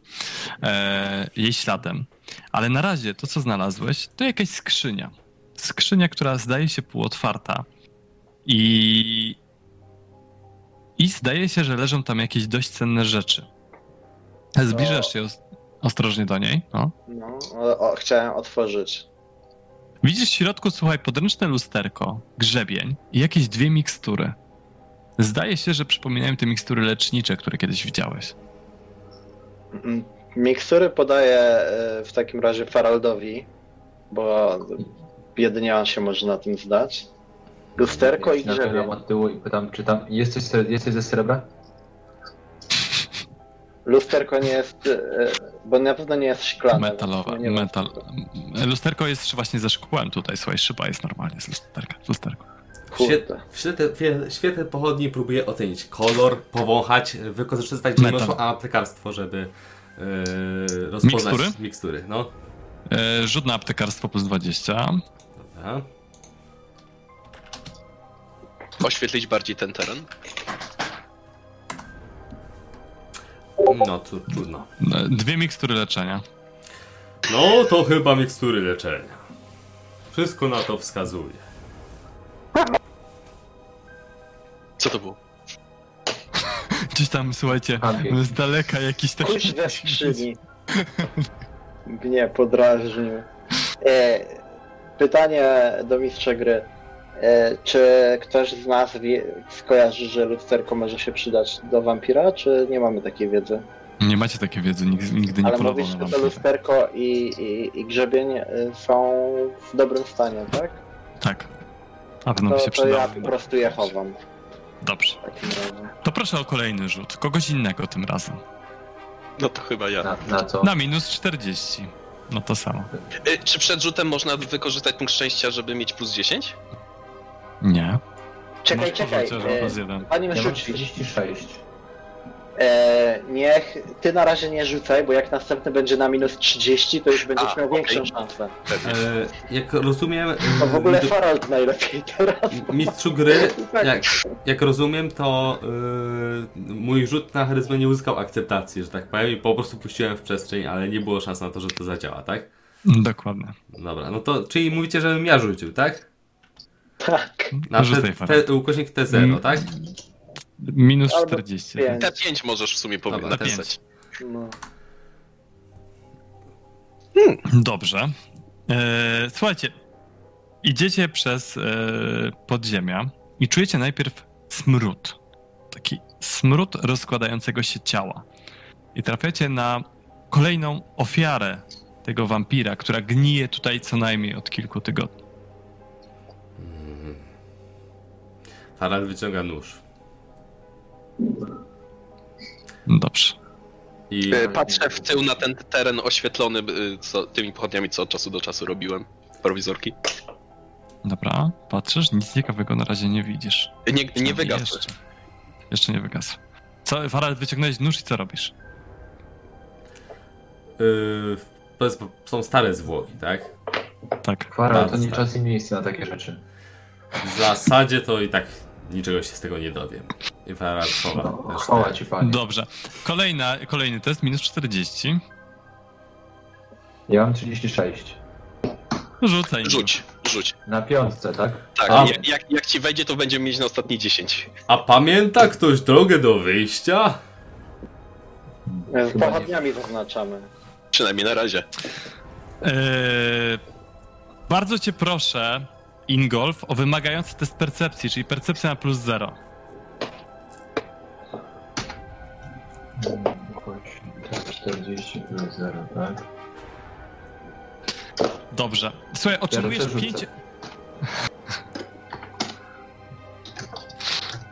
e, jej śladem. Ale na razie to, co znalazłeś, to jakaś skrzynia. Skrzynia, która zdaje się półotwarta i, i zdaje się, że leżą tam jakieś dość cenne rzeczy. Zbliżasz się os- ostrożnie do niej, no. No, o, o, chciałem otworzyć. Widzisz w środku, słuchaj, podręczne lusterko, grzebień i jakieś dwie mikstury. Zdaje się, że przypominają te mikstury lecznicze, które kiedyś widziałeś. Mm, Mikstury podaję e, w takim razie Faraldowi, bo jedynie on się może na tym zdać. Lusterko i grzebień. od tyłu i pytam, czy tam jesteś, jesteś ze srebra? Lusterko nie jest, e, bo na pewno nie jest szklane. Metalowe, więc nie metal. Lusterko jest właśnie ze szkłem tutaj, słuchaj, szyba jest normalnie z lusterka, lusterko. W Kurde. świetle, w świetle pochodni próbuję ocenić kolor, powąchać, wykorzystać Metal. a aptekarstwo, żeby yy, rozpoznać Mikstury? mikstury. No, E, rzut na aptekarstwo plus 20. dobra. Oświetlić bardziej ten teren. No, tu, trudno. Dwie mikstury leczenia. No, to chyba mikstury leczenia. Wszystko na to wskazuje. Co to było? Gdzieś tam, słuchajcie, z daleka jakiś taki... Kuś we skrzyni. Mnie podrażnił. E, pytanie do mistrza gry. E, czy ktoś z nas wie, skojarzy, że lusterko może się przydać do wampira, czy nie mamy takiej wiedzy? Nie macie takiej wiedzy, nigdy, nigdy nie Ale mówisz, że to lusterko i, i, i grzebień e, są w dobrym stanie, tak? Tak. A pewno To, by się to ja po prostu je chowam Dobrze. To proszę o kolejny rzut. Kogoś innego tym razem. No to chyba ja. Na, na co? Na minus 40. No to samo. Y, czy przed rzutem można wykorzystać punkt szczęścia, żeby mieć plus 10? Nie. Czekaj, Masz czekaj. że E, plus jeden. Panie Ja mam rzucić. 36. E, niech ty na razie nie rzucaj, bo jak następny będzie na minus 30, to już będziesz A, miał okej. większą szansę. E, jak rozumiem... e, To w ogóle d- Farald najlepiej teraz. Mistrzu gry, jak, jak rozumiem, to yy, mój rzut na charyzmę nie uzyskał akceptacji, że tak powiem, i po prostu puściłem w przestrzeń, ale nie było szans na to, że to zadziała, tak? Dokładnie. Dobra, no to, czyli mówicie, żebym ja rzucił, tak? Tak. Na te, te, ukośnik T0, Mm. tak? Minus Albo 40. pięć. T5 możesz w sumie Dobra, powiem T5. napisać. No. Dobrze. E, słuchajcie, idziecie przez e, podziemia i czujecie najpierw smród. Taki smród rozkładającego się ciała. I trafiacie na kolejną ofiarę tego wampira, która gnije tutaj co najmniej od kilku tygodni. Harald wyciąga nóż. Dobrze. I Y, Patrzę w tył na ten teren oświetlony y, co, tymi pochodniami, co od czasu do czasu robiłem. Prowizorki. Dobra, patrzysz, nic ciekawego na razie nie widzisz. Nie, nie wygasły. Jeszcze, jeszcze nie wygasł. Co, Farad, wyciągnąłeś nóż i co robisz? yy, to jest, są stare zwłoki, tak? Tak. Kwara, to nie czas i miejsce na takie rzeczy. W zasadzie to i tak niczego się z tego nie dowiem. I Farad chowa. No, też chwała te- ci panie. Dobrze. Kolejna, kolejny test, minus 40. Ja mam 36. Rzucaj. Rzuć, rzuć. Na piątce, tak? Tak, A. jak, jak, jak ci wejdzie, to będziemy mieć na ostatnie 10. A pamięta ktoś drogę do wyjścia? Z Chyba pochodniami zaznaczamy. Przynajmniej na razie. Eee, bardzo cię proszę, Ingolf, o wymagający test percepcji, czyli percepcja na plus 0. To 40 plus 0, tak? Dobrze. Słuchaj, otrzymujesz rzucę. 5...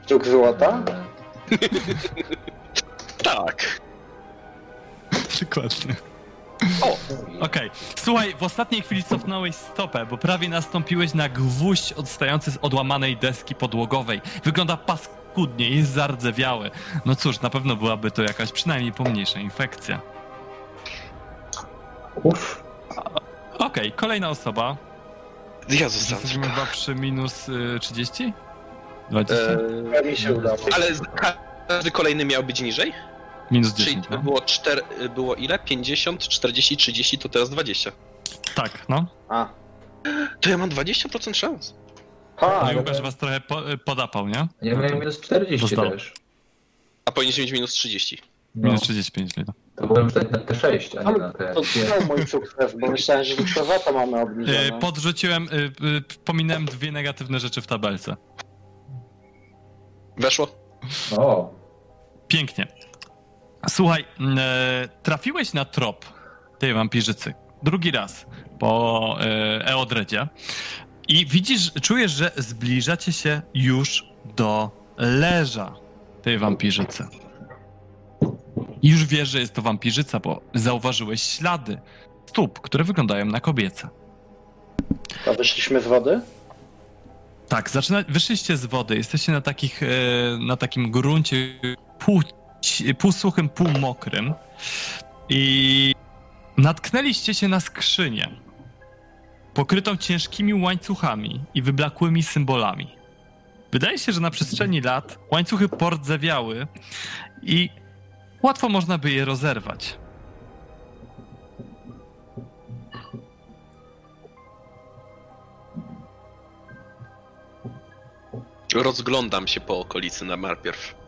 Sztuk złota? Tak. Dokładnie. Okej. Słuchaj, w ostatniej chwili cofnąłeś stopę, bo prawie nastąpiłeś na gwóźdź odstający z odłamanej deski podłogowej. Wygląda paskudnie, jest zardzewiały. No cóż, na pewno byłaby to jakaś przynajmniej pomniejsza infekcja. Uff. Okej, kolejna osoba. Ja zostanę. Jesteśmy chyba przy minus y, 30? 20? Eee, mi się udało. ale każdy kolejny miał być niżej? Minus Czyli 10, no. było, 4, było ile? 50, 40, 30, to teraz 20. Tak, no. A. To ja mam 20% szans. Ha, No i Łukasz was trochę po, podapał, nie? Ja miałem minus 40 Dostał. też. A powinniśmy mieć minus 30. No, Minus 35, nie? to byłem wtedy na te 6, a nie na te to znowu mój sukces, bo myślałem, że przewato mamy obniżone. Podrzuciłem, y, y, pominąłem dwie negatywne rzeczy w tabelce. Weszło? O, Pięknie. Słuchaj, e, trafiłeś na trop tej wampirzycy. Drugi raz po e, Eodredzie. I widzisz, czujesz, że zbliżacie się już do leża tej wampirzycy. Już wiesz, że jest to wampirzyca, bo zauważyłeś ślady stóp, które wyglądają na kobiece. To wyszliśmy z wody? Tak, zaczyna, wyszliście z wody, jesteście na, takich, e, na takim gruncie pół, półsuchym, półmokrym i natknęliście się na skrzynię pokrytą ciężkimi łańcuchami i wyblakłymi symbolami. Wydaje się, że na przestrzeni lat łańcuchy pordzewiały i łatwo można by je rozerwać. Rozglądam się po okolicy na najpierw.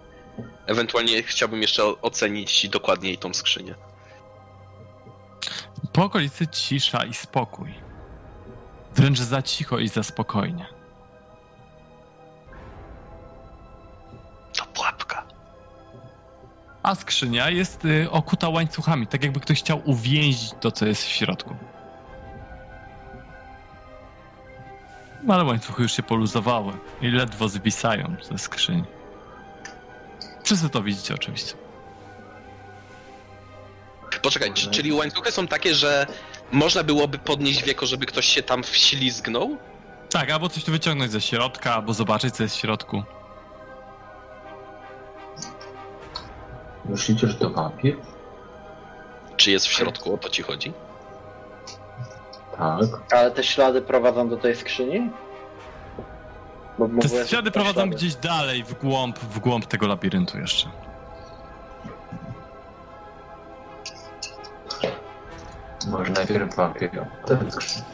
Ewentualnie chciałbym jeszcze ocenić dokładniej tą skrzynię. Po okolicy cisza i spokój. Wręcz za cicho i za spokojnie. To pułapka. A skrzynia jest y, okuta łańcuchami, tak jakby ktoś chciał uwięzić to, co jest w środku. No ale łańcuchy już się poluzowały i ledwo zwisają ze skrzyni. Wszyscy to widzicie oczywiście. Poczekaj, czy- czyli łańcuchy są takie, że można byłoby podnieść wieko, żeby ktoś się tam wślizgnął? Tak, albo coś tu wyciągnąć ze środka, albo zobaczyć, co jest w środku. Myślicie, że to wampir? Czy jest w środku, o to ci chodzi? Tak. Ale te ślady prowadzą do tej skrzyni? Bo Te ślady prowadzą gdzieś dalej, w głąb, w głąb tego labiryntu jeszcze. Może najpierw wampir, a potem skrzynia.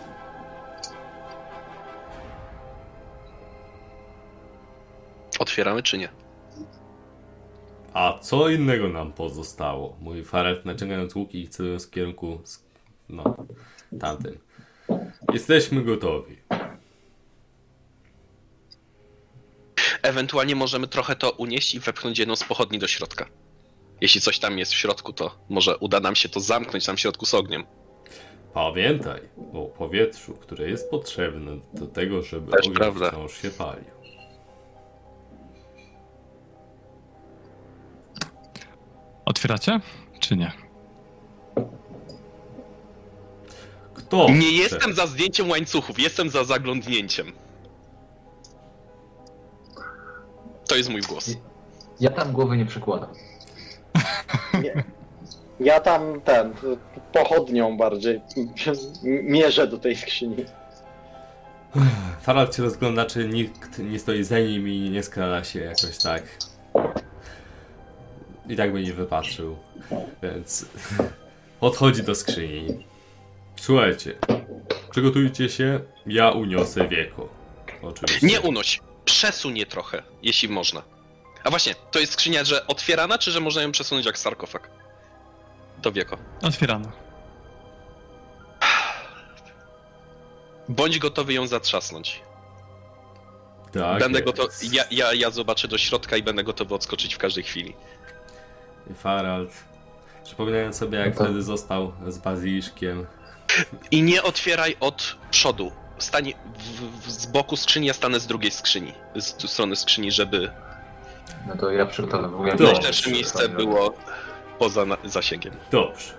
Otwieramy czy nie? A co innego nam pozostało? Mówi Farel naciągając łuki i celując w kierunku z... no, tamtym. Jesteśmy gotowi. Ewentualnie możemy trochę to unieść i wepchnąć jedną z pochodni do środka. Jeśli coś tam jest w środku, to może uda nam się to zamknąć tam w środku z ogniem. Pamiętaj o powietrzu, które jest potrzebne do tego, żeby Też ogień prawda. wciąż się palił. Otwieracie? Czy nie? Kto? Nie chce? jestem za zdjęciem łańcuchów, jestem za zaglądnięciem. To jest mój głos. Ja tam głowy nie przykładam. Nie. Ja tam ten, pochodnią bardziej mierzę do tej skrzyni. Farel się rozgląda, czy nikt nie stoi za nim i nie skrada się jakoś tak. I tak by nie wypatrzył. Więc odchodzi do skrzyni. Słuchajcie, przygotujcie się, ja uniosę wieko. Oczywiście. Nie unoś, przesuń je trochę, jeśli można. A właśnie, to jest skrzynia, że otwierana, czy że można ją przesunąć jak sarkofag? To wieko. Otwierano. Bądź gotowy ją zatrzasnąć. tak będę gotowy. Ja, ja, ja zobaczę do środka i będę gotowy odskoczyć w każdej chwili. Farald, przypominając sobie, jak No to- wtedy został z Baziliszkiem. I nie otwieraj od przodu. Stań w, w, z boku skrzyni, ja stanę z drugiej skrzyni. Z tu strony skrzyni, żeby No to ja przygotowuję. Najszersze miejsce było poza na, zasięgiem. Dobrze.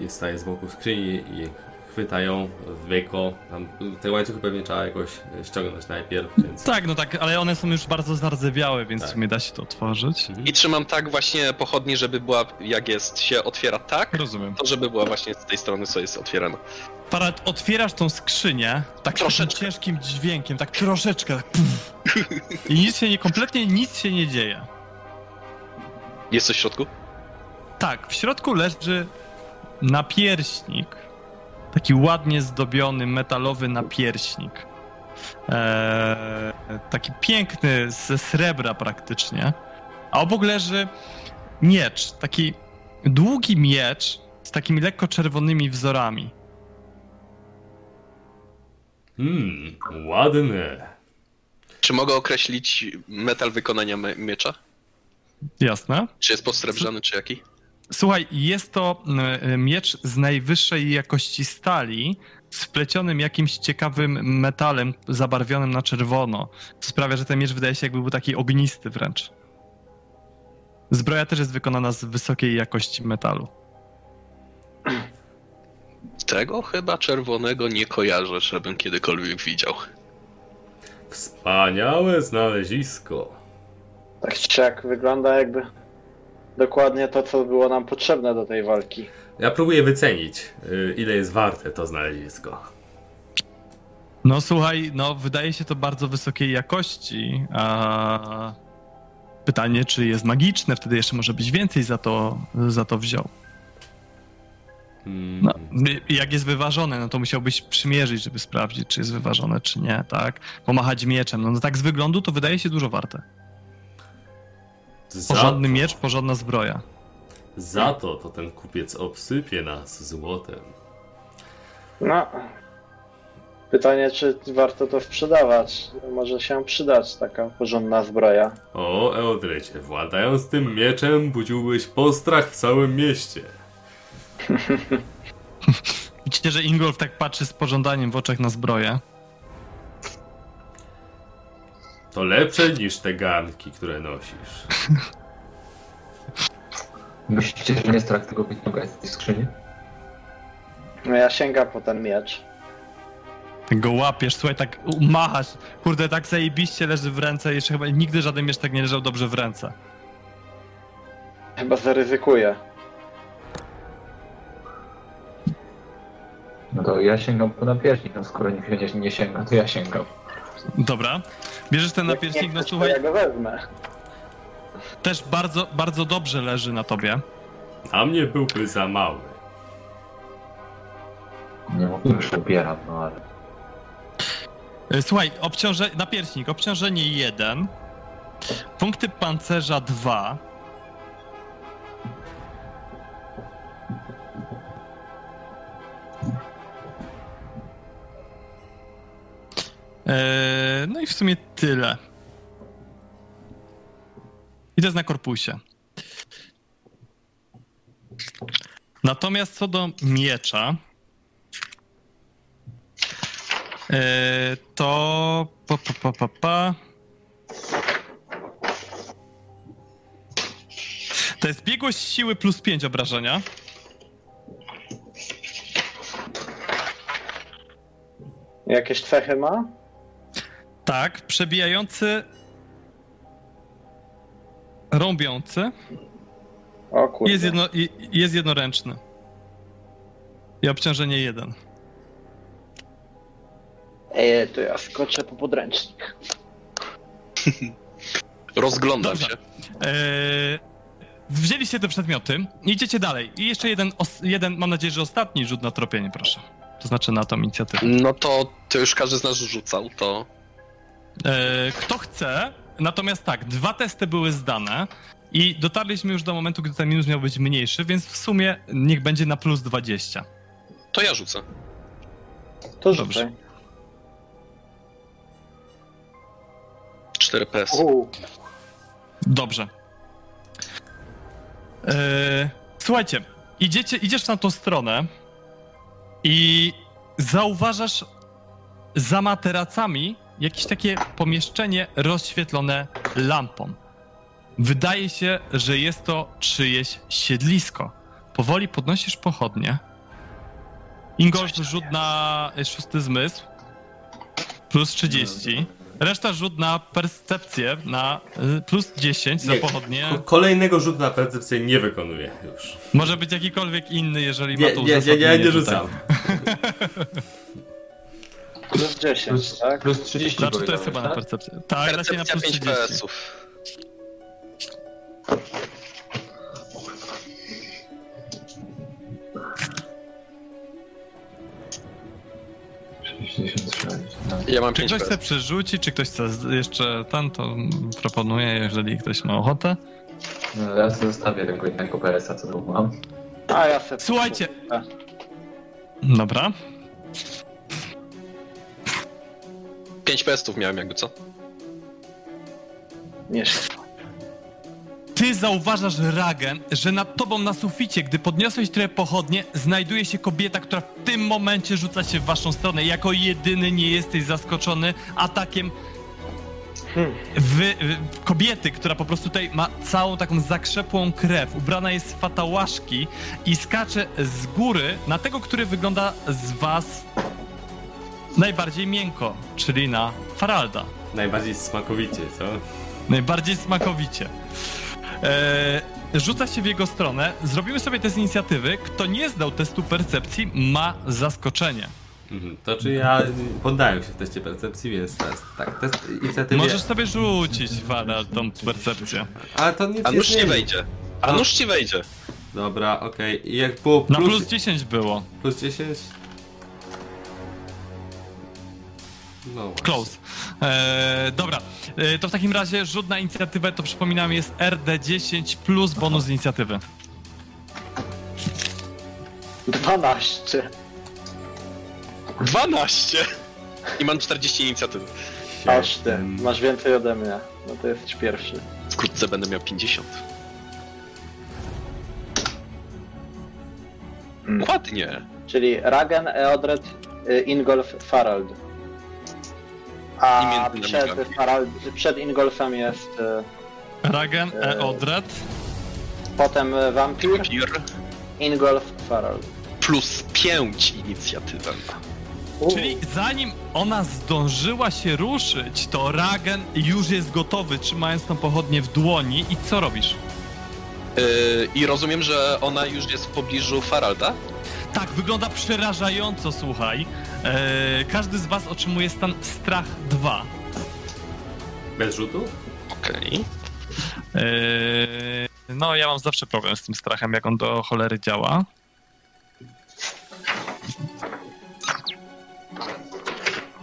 I staje z boku skrzyni i chwyta ją w wieko. Tam, te łańcuchy pewnie trzeba jakoś ściągnąć najpierw, więc... Tak, no tak, ale one są już bardzo zardzewiałe, więc Tak. w sumie da się to otworzyć. I trzymam tak właśnie pochodnie, żeby była, jak jest, się otwiera tak, Rozumiem. to żeby była właśnie z tej strony, co jest otwierana. Parat, otwierasz tą skrzynię tak Troszeczkę. takim ciężkim dźwiękiem, tak troszeczkę, tak puf. I nic się nie, kompletnie nic się nie dzieje. Jest coś w środku? Tak, w środku leży napierśnik. Taki ładnie zdobiony, metalowy napierśnik. Eee, taki piękny, ze srebra praktycznie. A obok leży miecz. Taki długi miecz z takimi lekko czerwonymi wzorami. Hmm, ładne. Czy mogę określić metal wykonania me- miecza? Jasne? Czy jest posrebrzany, czy jaki? Słuchaj, jest to e, miecz z najwyższej jakości stali, splecionym jakimś ciekawym metalem zabarwionym na czerwono. Co sprawia, że ten miecz wydaje się jakby był taki ognisty wręcz. Zbroja też jest wykonana z wysokiej jakości metalu. Tego chyba czerwonego nie kojarzę, żebym kiedykolwiek widział. Wspaniałe znalezisko. Tak czy jak wygląda jakby dokładnie to, co było nam potrzebne do tej walki. Ja próbuję wycenić, y, ile jest warte to znalezisko. No słuchaj, no wydaje się to bardzo wysokiej jakości. A pytanie, czy jest magiczne, wtedy jeszcze może być więcej za to, za to wziął. Hmm. No, jak jest wyważone, no to musiałbyś przymierzyć, żeby sprawdzić, czy jest wyważone, czy nie, tak? Pomachać mieczem. No, no tak z wyglądu to wydaje się dużo warte. Za, Porządny miecz, porządna zbroja. za to to ten kupiec obsypie nas złotem. No. Pytanie, czy warto to sprzedawać? Może się przydać taka porządna zbroja. O, Eodrycie, władając tym mieczem budziłbyś postrach w całym mieście. Widzicie, że Ingolf tak patrzy z pożądaniem w oczach na zbroję. To lepsze niż te garnki, które nosisz. Myślicie, że nie strach tego wyciągać z tej skrzyni? No ja sięgam po ten miecz. Tak go łapiesz, słuchaj, tak machasz. Kurde, tak zajebiście leży w ręce. Jeszcze chyba nigdy żaden miecz tak nie leżał dobrze w ręce. Chyba zaryzykuję. No to ja sięgam po napierśnik, no skoro nikt nie, nie sięga, to ja sięgam. Dobra. Bierzesz ten napierśnik, no słuchaj, ja go wezmę. też bardzo, bardzo dobrze leży na tobie. A mnie byłby za mały. Nie mówię, że ubieram, no ale... E, Słuchaj, obciąże... napierśnik, obciążenie 1, punkty pancerza 2. no i w sumie tyle. I to jest na korpusie. Natomiast co do miecza, Eee, to. Pa, pa, pa, pa, pa. To jest biegłość siły plus 5 obrażenia. Jakieś cechy ma? Tak, przebijający. Rąbiący. O kurde. Jest, jedno, jest jednoręczny. I obciążenie 1. Ej, to ja skoczę po podręcznik. Rozglądam Dobrze. się. Eee, wzięliście te przedmioty, idziecie dalej. I jeszcze jeden, os- jeden, mam nadzieję, że ostatni rzut na tropienie, proszę. To znaczy na tą inicjatywę. No to, to już każdy z nas rzucał, to kto chce, natomiast tak, dwa testy były zdane i dotarliśmy już do momentu, gdy ten minus miał być mniejszy, więc w sumie niech będzie na plus 20. to ja rzucę. To Dobrze. rzucaj. 4 PS. Uuu. Dobrze. E, słuchajcie, idziecie, idziesz na tą stronę i zauważasz za materacami jakieś takie pomieszczenie rozświetlone lampą. Wydaje się, że jest to czyjeś siedlisko. Powoli podnosisz pochodnie. Ingolf rzut na e, szósty zmysł. Plus 30. Reszta rzut na percepcję na y, plus 10 za Nie, pochodnie. Ko- Kolejnego rzutu na percepcję nie wykonuję już. Może być jakikolwiek inny, jeżeli Nie, ma to nie, nie, nie, nie rzucam. Plus 10, Plus, tak? plus 30 Znaczy to jest chyba powiedziałeś, na tak? percepcję. Tak, raczej na Percepcja plus 5 30. PS-ów. tak? 66, tak. Ja mam Czy 5 ktoś chce przerzucić, czy ktoś chce jeszcze ten, to proponuję, jeżeli ktoś ma ochotę. No, ja sobie zostawię tego jednego PS-a, co tu mam. A ja se... Słuchajcie. Dobra. 5 PS-ów miałem jakby co. Nie. Ty zauważasz, Ragen, że nad tobą na suficie, gdy podniosłeś trochę pochodnie, znajduje się kobieta, która w tym momencie rzuca się w waszą stronę. Jako jedyny nie jesteś zaskoczony atakiem Hmm. wy, wy, kobiety, która po prostu tutaj ma całą taką zakrzepłą krew, ubrana jest w fatałaszki i skacze z góry na tego, który wygląda z was najbardziej miękko, czyli na Faralda. Najbardziej smakowicie, co? Najbardziej smakowicie. Eee, rzuca się w jego stronę. Zrobimy sobie test inicjatywy. Kto nie zdał testu percepcji, ma zaskoczenie. Mhm. To czy ja poddałem się w teście percepcji, więc teraz tak, test inicjatywy... Możesz sobie rzucić, Wara, tą percepcję. Ale to nic A nie nóż ci zmieni. wejdzie. A nóż ci wejdzie. Dobra, okej. I jak było Na plus, plus 10 było. plus 10? No. Close. E, dobra, e, to w takim razie rzut na inicjatywę, to przypominam, jest RD10 plus bonus z inicjatywy. 12. 12! I mam 40 inicjatywy. Aż ty. Masz więcej ode mnie. No to jesteś pierwszy. Wkrótce będę miał 50. Mm. Ładnie. Czyli Ragen, Eodred, y, Ingolf, Farald. A przed, przed Ingolfem jest y, Ragen, E. Eodred. potem y, Vampir, Pir Ingolf, Farald. plus 5 inicjatywę. U, Czyli zanim ona zdążyła się ruszyć, to Ragen już jest gotowy, trzymając tą pochodnię w dłoni. I co robisz? Yy, I rozumiem, że ona już jest w pobliżu Faralda? Tak, wygląda przerażająco, słuchaj. E, każdy z was otrzymuje stan strach 2. Bez rzutu? Okej. E, no, ja mam zawsze problem z tym strachem, jak on do cholery działa.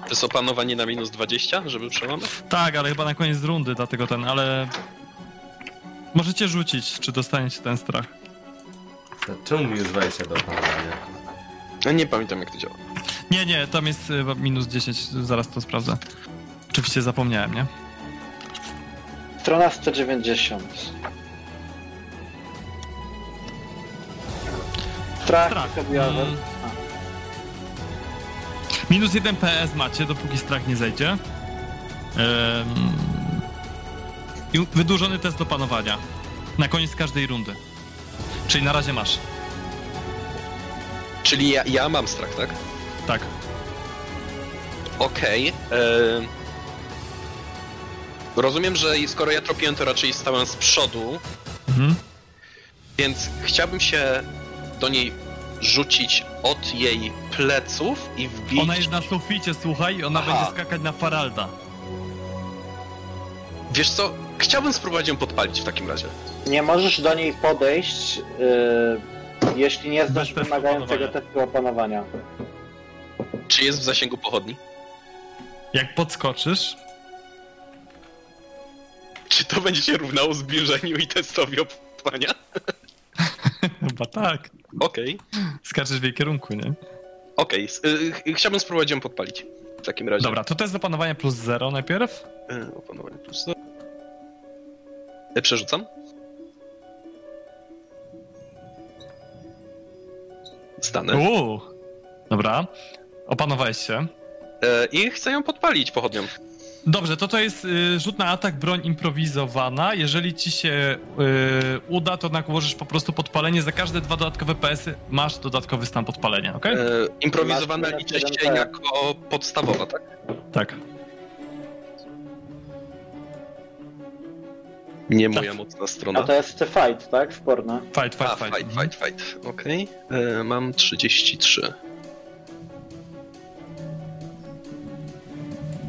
To jest opanowanie na minus 20, żeby przełamać? Tak, ale chyba na koniec rundy, dlatego ten, ale... Możecie rzucić, czy dostaniecie ten strach. Czemu minus 20 do panowania? Ja nie pamiętam jak to działa. Nie, nie, tam jest chyba minus 10, zaraz to sprawdzę. Oczywiście zapomniałem, nie? Strona 190. Strach, Strach. objawy. Mm. Minus 1 PS macie, dopóki strach nie zejdzie. Ym... I wydłużony test do panowania. Na koniec każdej rundy. Czyli na razie masz. Czyli ja, ja mam strach, tak? Tak. Okej. e, Rozumiem, że skoro ja tropiłem, to raczej stałem z przodu, Mhm. więc chciałbym się do niej rzucić od jej pleców i wbić... Ona jest na suficie, słuchaj, i ona Aha. będzie skakać na Faralda. Wiesz co? Chciałbym spróbować ją podpalić w takim razie. Nie możesz do niej podejść, y, jeśli nie zdasz wymagającego testu opanowania. Czy jest w zasięgu pochodni? Jak podskoczysz, Czy to będzie się równało zbliżeniu i testowi opanowania? chyba tak. Okej. Skaczesz w jej kierunku, nie? Okej. y, ch- Chciałbym spróbować ją podpalić. W takim razie. Dobra, to test do panowania plus 0 najpierw. Y, Opanowanie plus zero. Y, Przerzucam. Stanę. Uuu. Dobra. Opanowałeś się. Y, I chcę ją podpalić pochodnią. Dobrze, to to jest y, rzut na atak, broń improwizowana. Jeżeli ci się y, uda, to nakłożysz po prostu podpalenie. Za każde dwa dodatkowe PS-y masz dodatkowy stan podpalenia, okej? Y, Improwizowana liczy się 1P. jako podstawowa, tak? Tak. Nie moja mocna A strona. to jest fight, tak? Sporna. Fight, A, fight, fight. fight, fight, fight. Okej. Y, Mam 33.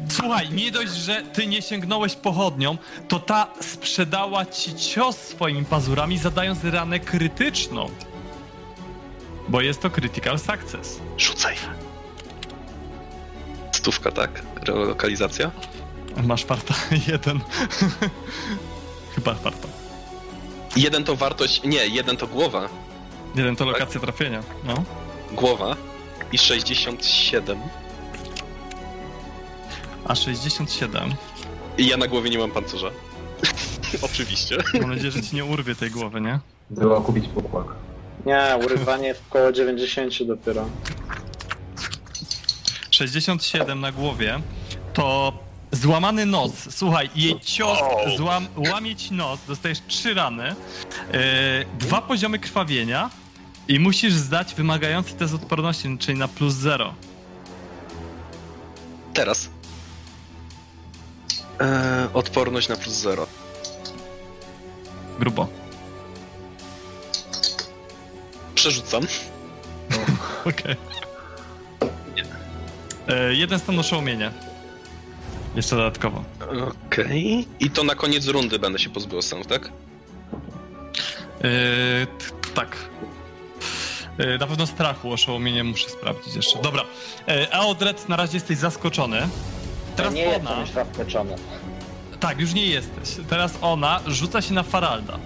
Słuchaj, nie dość, że ty nie sięgnąłeś pochodnią, to ta sprzedała ci cios swoimi pazurami, zadając ranę krytyczną. Bo jest to critical success. Rzucaj. Stówka, tak? Lokalizacja? Masz farta jeden. Chyba farta. Jeden to wartość. Nie, jeden to głowa. Jeden to lokacja trafienia. No. Głowa. I 67. A 67. I ja na głowie nie mam pancerza. Oczywiście. Mam nadzieję, że ci nie urwie tej głowy, nie? Było kupić pokłak. Nie, urywanie jest około 90 dopiero. 67 na głowie to złamany nos. Słuchaj, jej cios złam, łamie ci nos, dostajesz trzy rany, yy, dwa poziomy krwawienia i musisz zdać wymagający test odporności, czyli na plus zero. Teraz. Eee, odporność na plus 0. Grubo. Przerzucam. Okej. Yy, jeden stan oszołomienia. Jeszcze dodatkowo. Okej. I to na koniec rundy będę się pozbył stanów, tak? Yy, t- tak. Yy, na pewno strachu, oszołomienie muszę sprawdzić jeszcze. Dobra. Yy, Eodred, na razie jesteś zaskoczony. Teraz nie jestem ona, już zaskoczony. tak, już nie jesteś. Teraz ona rzuca się na Faralda.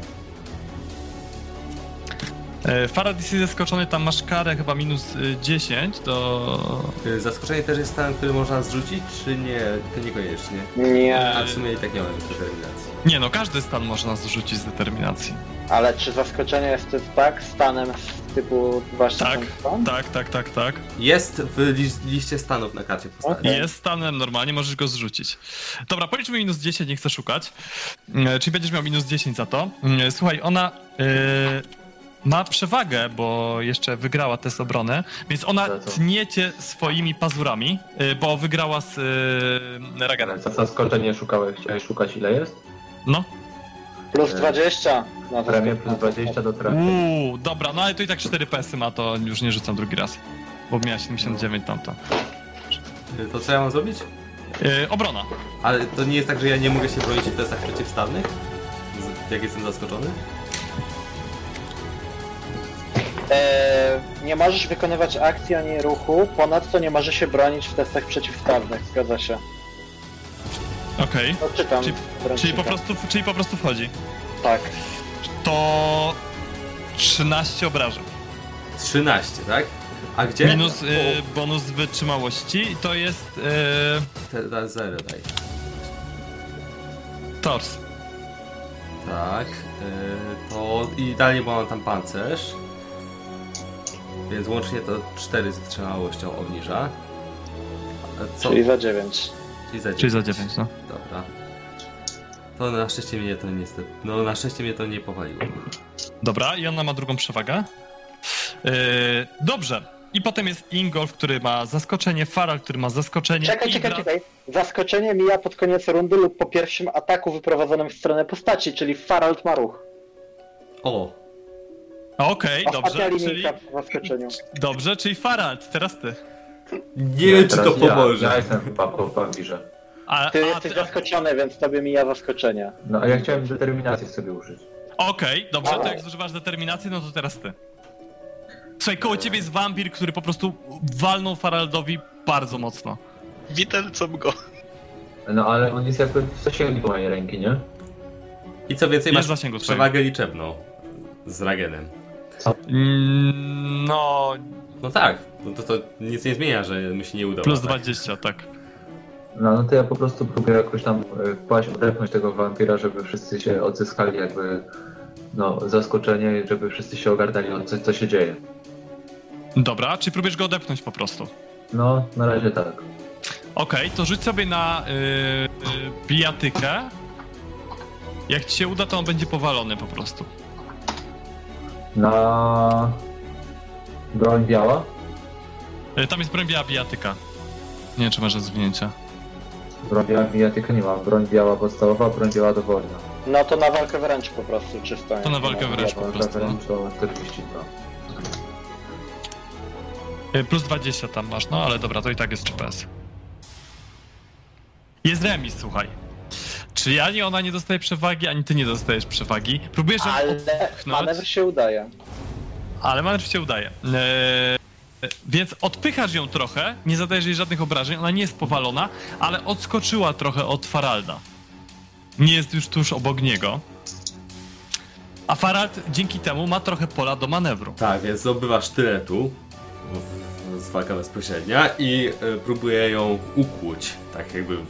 E, Farald jest zaskoczony, tam masz karę chyba minus y, 10 do... Y, Zaskoczenie też jest stan, który można zrzucić, czy nie? To niekoniecznie. Nie, A w sumie i tak nie mam determinacji. Nie no, każdy stan można zrzucić z determinacji. Ale czy zaskoczenie jest tak stanem z typu właśnie Tak, ten stan? tak, tak, tak, tak. Jest w li liście stanów na karcie postaci. Okej. Jest stanem normalnie, możesz go zrzucić. Dobra, policzmy minus 10, nie chcę szukać. E, Czyli będziesz miał minus 10 za to. E, Słuchaj, ona e, ma przewagę, bo jeszcze wygrała test obrony, więc ona Za co? tnie cię swoimi pazurami, bo wygrała z e, Raganem. Za zaskoczenie szukałeś, chciałeś szukać ile jest? No. Plus E, 20 na Premię zaskoczenie. plus 20 do trafienia. Uuu, dobra, no ale to i tak 4 PS-y ma, to już nie rzucam drugi raz. Bo miała 79 tamto. Y, To co ja mam zrobić? E, obrona. Ale to nie jest tak, że ja nie mogę się bronić w testach przeciwstawnych? Z- Jak jestem zaskoczony? E, nie możesz wykonywać akcji ani ruchu, ponadto nie możesz się bronić w testach przeciwstawnych, zgadza się. Okej. No czytam. Czyli- Czyli po prostu, czyli po prostu wchodzi. Tak. To 13 obrażeń. 13, tak? A gdzie? Minus y, bonus wytrzymałości to jest y, Teraz zero daj. tors. Tak. y, To i dalej bo mam tam pancerz. Więc łącznie to 4 z wytrzymałością obniża. A Co? Czyli za 9. Czyli za 9. Czyli za 9, no. To na szczęście mnie to niestety. No na szczęście mnie to nie powaliło. Dobra, i ona ma drugą przewagę. Y, dobrze. I potem jest Ingolf, który ma zaskoczenie, Faral, który ma zaskoczenie. Czekaj, i czekaj, czekaj. Zaskoczenie mija pod koniec rundy lub po pierwszym ataku wyprowadzonym w stronę postaci, czyli Farald ma ruch. O! Okej, Ostatnia dobrze, czyli... w zaskoczeniu. Dobrze, czyli Farald, teraz ty. Nie wiem czy to Teraz ja, pomoże. Ja jestem chyba po wampirze. A, Ty a, jesteś ty, zaskoczony, więc tobie mija zaskoczenie. No a ja chciałem determinację sobie użyć. Okej, dobrze, to jak zużywasz determinację, no to teraz ty. Słuchaj, koło ciebie jest wampir, który po prostu walnął Faraldowi bardzo mocno. Widelcem go. No ale on jest jakby w zasięgu mojej ręki, nie? I co więcej, Jest w masz zasięgu twojego. przewagę liczebną z Ragenem. Mm, No, No tak, no to, to nic nie zmienia, że mi się nie udało. plus tak? 20, tak. No, no to ja po prostu próbuję jakoś tam e, wpaść, odepchnąć tego wampira, żeby wszyscy się odzyskali jakby no zaskoczenie, żeby wszyscy się ogarnęli o co, co się dzieje. Dobra, czy próbujesz go odepchnąć po prostu? No, na razie tak. Okej, to rzuć sobie na yy, bijatykę. Jak ci się uda, to on będzie powalony po prostu. Na broń biała? Tam jest broń biała bijatyka. Nie wiem, czy masz zwinięcia. Broń biała bijatyka nie mam. Broń biała podstawowa, broń biała dowolna. No to na walkę wręcz po prostu, czysto. To na walkę wręcz po prostu. No. wręcz to 42. Yy, plus 20 tam masz, no ale dobra, to i tak jest 3PS. Jest remis, słuchaj. Czyli ani ona nie dostaje przewagi, ani ty nie dostajesz przewagi. Próbujesz ją Ale manewr się udaje. Ale manewr się udaje. Eee, więc odpychasz ją trochę, nie zadajesz jej żadnych obrażeń, ona nie jest powalona, ale odskoczyła trochę od Faralda. Nie jest już tuż obok niego. A Farald dzięki temu ma trochę pola do manewru. Tak, więc zdobywa sztyletu. Walka bezpośrednia i y, próbuje ją ukłuć. Tak jakby w,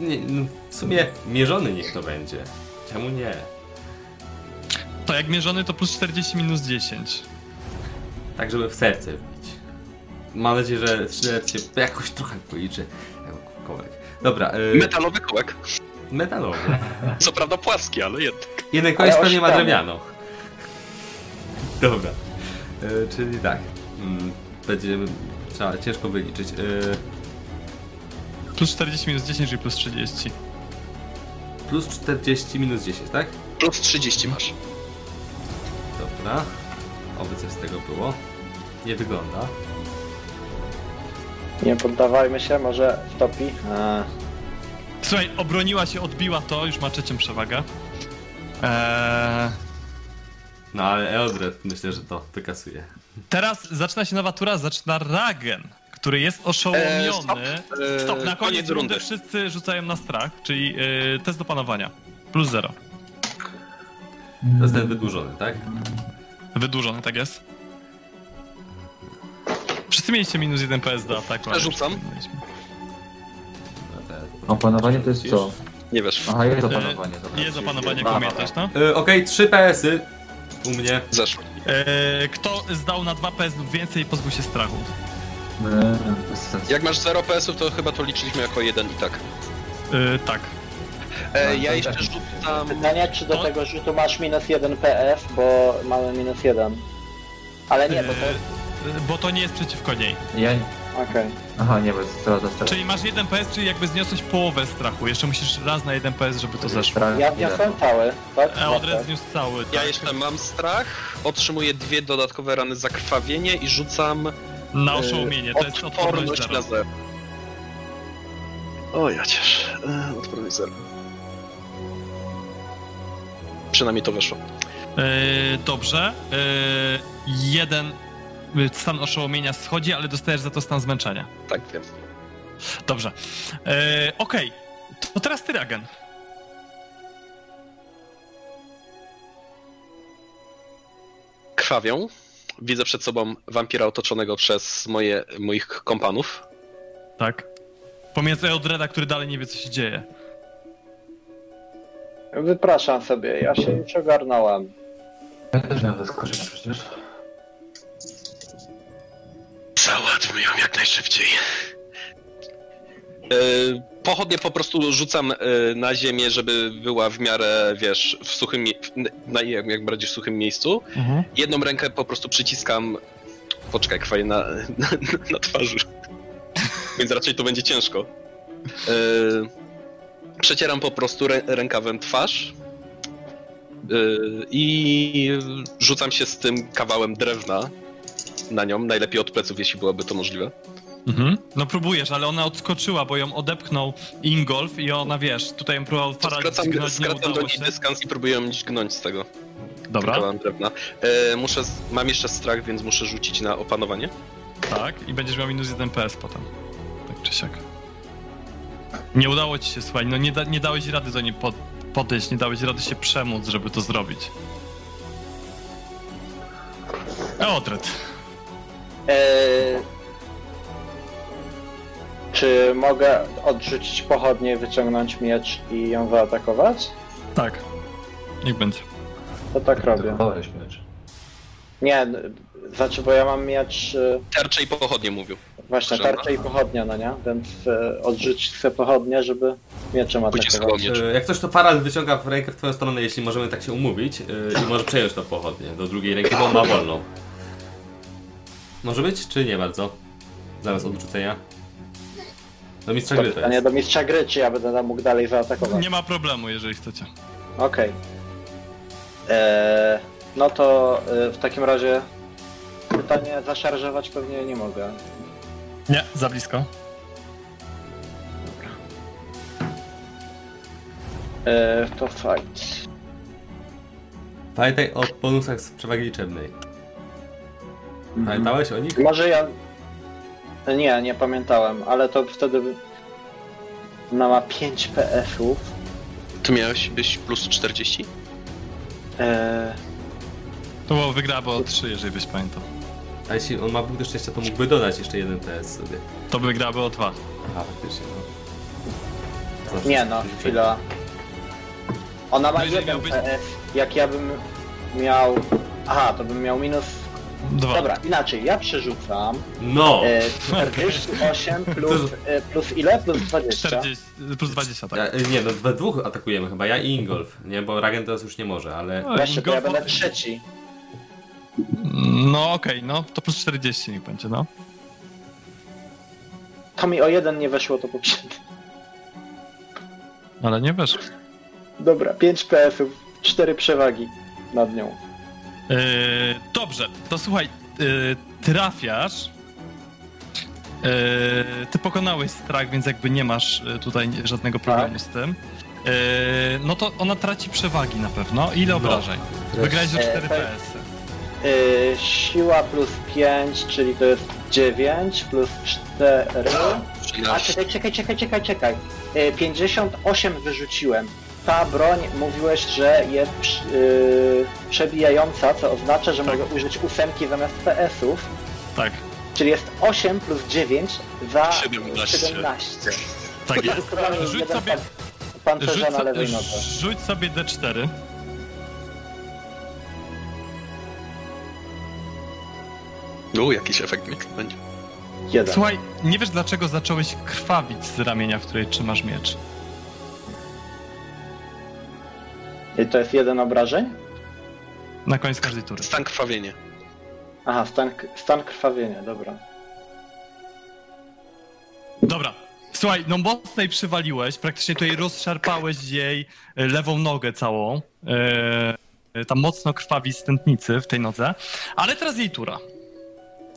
nie, no, w sumie mierzony niech to będzie. Czemu nie? To jak mierzony to plus 40 minus 10. Tak, żeby w serce wbić. Mam nadzieję, że sztylet się jakoś trochę policzy. jako Kołek. Dobra, y, Metalowy kołek. metalowy. Co prawda płaski, ale jednak. Jeden Ale pewnie ma drewnianą. Dobra. Y, czyli tak. Mm, będzie trzeba ciężko wyliczyć. Y, Plus 40 minus 10, czyli plus 30. plus 40 minus 10, tak? Plus 30 masz. Dobra. Oby coś z tego było. Nie wygląda. Nie poddawajmy się, może wtopi. A, Słuchaj, obroniła się, odbiła to, już ma trzecią przewagę. Eee, No ale Eldred myślę, że to wykasuje. teraz zaczyna się nowa tura, zaczyna Ragen, który jest oszołomiony. Eee, stop. Eee, Stop, na koniec rundy rundy. wszyscy rzucają na strach, czyli yy, test do panowania. Plus zero. To jest ten wydłużony, tak? Wydłużony, tak jest? Wszyscy mieliście minus jeden PS do ataku. ale Rzucam. No Opanowanie to jest co? Nie wiesz. Aha, jest opanowanie. dobra. Jest opanowanie, Dobra. pamiętasz, no? Y, Okej, 3 PS-y u mnie. Zeszło. Yy, kto zdał na 2 PS lub więcej pozbył się strachu? Eee, bez sensu. Jak masz 0 PS-ów, to chyba to liczyliśmy jako jeden i tak. Yy, tak. E, ja jeszcze rzucam... Pytanie, czy do To- tego rzutu masz minus 1 PF, bo mamy minus 1. Ale nie, bo to jest... Yy, bo to nie jest przeciwko niej. Ja... Okej. Aha, nie, bo jest strata strata. Czyli masz 1 PS, czyli jakby zniosłeś połowę strachu. Jeszcze musisz raz na 1 PS, żeby to zeszło. Ja wniosłem cały, tak? E, Odred zniósł cały. Ja tak. jeszcze mam strach, otrzymuję dwie dodatkowe rany za krwawienie i rzucam Na oszołomienie, to jest odporność na zero. O, ja cieszę. E, Odporność zero. Przynajmniej to weszło. Yy, dobrze. Yy, jeden yy, stan oszołomienia schodzi, ale dostajesz za to stan zmęczenia. Tak wiem. Dobrze. Yy, Okej. To teraz ty, Ragen. Krwawią. Widzę przed sobą wampira otoczonego przez moje, moich kompanów. Tak. Pomiędzy Eldreda, który dalej nie wie, co się dzieje. Wypraszam sobie, ja się już ogarnąłem. Ja też miałem zaskoczenie przecież. Załatwmy ją jak najszybciej. E, Pochodnie po prostu rzucam e, na ziemię, żeby była w miarę, wiesz, w suchym, na, jak, jak bardziej w suchym miejscu. Jedną rękę po prostu przyciskam. Poczekaj, kwaj na, na, na twarzy. Więc raczej to będzie ciężko. Yy, przecieram po prostu rę, rękawem twarz. Yy, I rzucam się z tym kawałem drewna na nią. Najlepiej od pleców, jeśli byłoby to możliwe. Mhm. No próbujesz, ale ona odskoczyła, bo ją odepchnął Ingolf i ona, wiesz, tutaj ją próbował Farad skracam, do niej dystans i próbuję ją dźgnąć z tego Dobra, kawałem drewna. Yy, muszę, mam jeszcze strach, więc muszę rzucić na opanowanie. tak. I będziesz miał minus 1 PS potem. Tak czy siak. Nie udało ci się, słuchaj, no nie, da, nie dałeś rady do niej pod, podejść, nie dałeś rady się przemóc, żeby to zrobić. Eodred. Eee, czy mogę odrzucić pochodnie, wyciągnąć miecz i ją zaatakować? Tak. Niech będzie. To tak robię. Miecz. Nie, znaczy, bo ja mam miecz, e, Tarcze i pochodnie mówił. właśnie Żadna. tarczę i pochodnia, no nie? Więc e, odrzucić chcę pochodnie, żeby mieczem atakować. Y, Jak coś to Farad wyciąga w rękę w twoją stronę, jeśli możemy tak się umówić y, i może przejąć to pochodnie do drugiej ręki, bo on ma wolną. Może być, czy nie bardzo? Zaraz odrzucenia. Do mistrza To gry to pytanie jest. do mistrza gry, czy ja będę tam mógł dalej zaatakować. Nie ma problemu, jeżeli chcecie. Okej. Eee, No to e, w takim razie pytanie zaszarżować pewnie nie mogę. Nie, za blisko. Eee, to fight. Pamiętaj o bonusach z przewagi liczebnej. Pamiętałeś o nich? Może ja. Nie, nie pamiętałem, ale to wtedy. Ona ma 5 PF-ów. Ty miałeś być plus 40? Eee, To było wygrała o 3, jeżeli byś pamiętał. A jeśli on ma punkt szczęścia, to mógłby dodać jeszcze jeden PS sobie. To by wygrałaby o 2. Aha, faktycznie, no. Zawsze nie no, chwila. Ona ma No jeżeli 1 miałbyś- PF. Jak ja bym miał. Aha, to bym miał minus. 2. Dobra, inaczej, ja przerzucam. No! E, 48 plus, e, plus ile? Plus 20. 40, plus 20, tak. Ja, y, nie, no we dwóch atakujemy chyba, ja i Ingolf, nie? Bo Ragen teraz już nie może, ale... No, Właśnie, to ja Ingolf- będę trzeci. No okej, no to plus 40 niech będzie, no. To mi o jeden nie weszło to poprzednie. Ale nie wiesz. Dobra, 5 PF-ów, 4 przewagi nad nią. Yy, dobrze, to słuchaj, yy, trafiasz. Yy, ty pokonałeś strach, więc jakby nie masz tutaj żadnego problemu Tak. z tym. Yy, no to ona traci przewagi na pewno. Ile No. obrażeń? Wygrałeś o E, 4 tak. PS. Yy, siła plus 5, czyli to jest 9 plus 4. A 13. czekaj, czekaj, czekaj, czekaj, czekaj. E, 58 wyrzuciłem. Ta broń mówiłeś, że jest yy, przebijająca, co oznacza, że Tak. mogę użyć ósemki zamiast PS-ów. Tak, Czyli jest 8 plus 9 za 17. 17. tak jest. Rzuć sobie, rzuć, rzuć sobie D4. U, jakiś efekt mix będzie. Jeden. Słuchaj, nie wiesz dlaczego zacząłeś krwawić z ramienia, w której trzymasz miecz. I to jest jeden obrażeń? Na koniec każdej tury. Stan krwawienie. Aha, stan, stan krwawienia, dobra. Dobra. Słuchaj, no mocnej przywaliłeś, praktycznie tutaj rozszarpałeś jej e, lewą nogę całą. E, e, tam mocno krwawi z tętnicy w tej nodze. Ale teraz jej tura.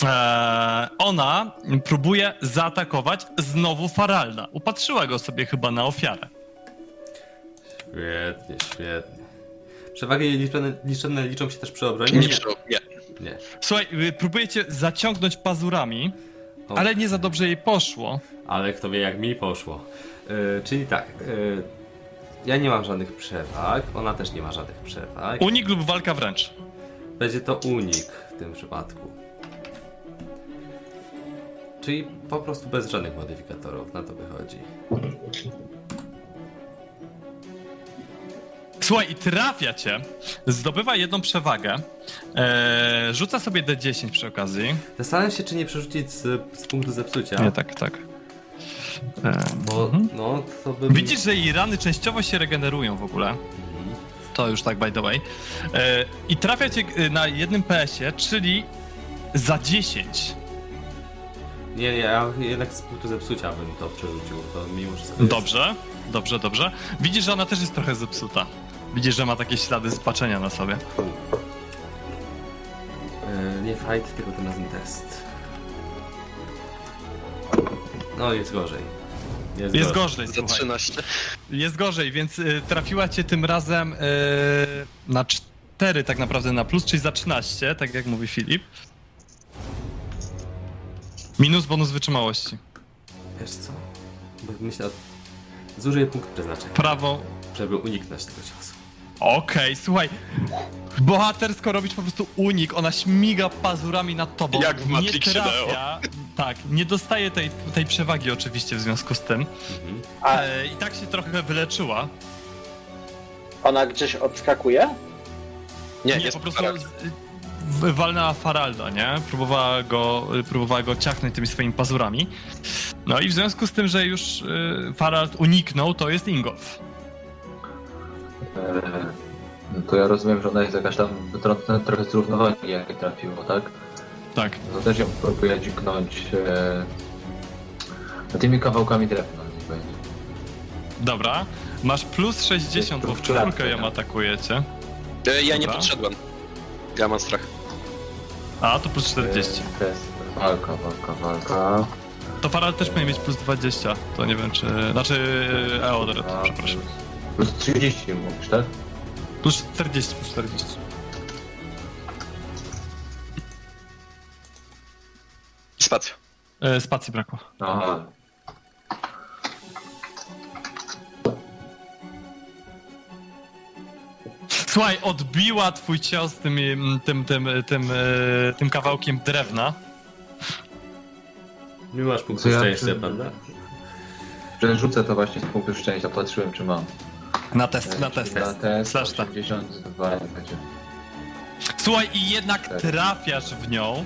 E, ona próbuje zaatakować znowu Faralda. Upatrzyła go sobie chyba na ofiarę. Świetnie, świetnie. Przewagi liczone liczą się też przy obronie? Nie, nie. Nie. Słuchaj, y, próbujecie zaciągnąć pazurami, O. ale nie za dobrze jej poszło. Ale kto wie jak mi poszło. Yy, czyli tak, yy, ja nie mam żadnych przewag, ona też nie ma żadnych przewag. Unik lub walka wręcz. Będzie to unik w tym przypadku. Czyli po prostu bez żadnych modyfikatorów, na to wychodzi. Słuchaj, i trafia cię, zdobywa jedną przewagę, e, rzuca sobie D10 przy okazji. Zastanawiam się, czy nie przerzucić z, z punktu zepsucia. Nie, tak, tak. E, Bo mhm. no, to by... Widzisz, że jej rany częściowo się regenerują w ogóle. Mhm. To już tak by the way. E, I trafia cię e, na jednym PS-ie, czyli za 10. Nie, nie, ja jednak z punktu zepsucia bym to przerzucił, to mimo wszystko jest... Dobrze, dobrze, dobrze. Widzisz, że ona też jest trochę zepsuta. Widzisz, że ma takie ślady spaczenia na sobie. E, nie fight, tylko tym razem test. No, jest gorzej. Jest, Jest gorzej. gorzej, słuchaj. 13. Jest gorzej, więc y, trafiła cię tym razem y, na 4 tak naprawdę na plus, czyli za 13, tak jak mówi Filip. Minus bonus wytrzymałości. Wiesz co? Bo myślę, zużyję punkt przeznaczenia, Prawo. żeby uniknąć tego ciosu. Okej, słuchaj. Bohatersko robić po prostu unik, ona śmiga pazurami nad tobą. Jak w nie Matrixie trafia. Tak, nie dostaje tej, tej przewagi oczywiście w związku z tym. Mhm. A E, I tak się trochę wyleczyła. ona gdzieś odskakuje? Nie, Nie, jest po prostu z- walnęła Faralda, nie? Próbowała go, próbowała go ciachnąć tymi swoimi pazurami. No i w związku z tym, że już y, Farald uniknął, to jest Ingolf. Eee, no to ja rozumiem, że ona jest jakaś tam wytrącona trochę z równowagi, jak jej trafiło, tak? Tak. To też ją próbuję dźgnąć e, tymi kawałkami drewna, niech będzie. Dobra. Masz plus 60, bo w czwórkę ją Tak. atakujecie. E, Ja nie Dobra. podszedłem. Ja mam strach. A, to plus 40. E, to jest walka, walka, walka. To Farald też powinien mieć plus 20. To nie wiem, czy... Znaczy, Eodred, A, przepraszam. Plus 30 mówisz, tak? Plus 40, plus 40. Spacja. E, spacji brakło. Aha. Słuchaj, odbiła twój cios tym, mm, tym, tym, tym, e, tym kawałkiem drewna. Nie masz punktu ja szczęścia, przy- prawda? Przerzucę to właśnie z punktu szczęścia, patrzyłem czy mam. Na test, na E, test. Na test tak. 82 jak będzie. Słuchaj, i jednak Tak. trafiasz w nią.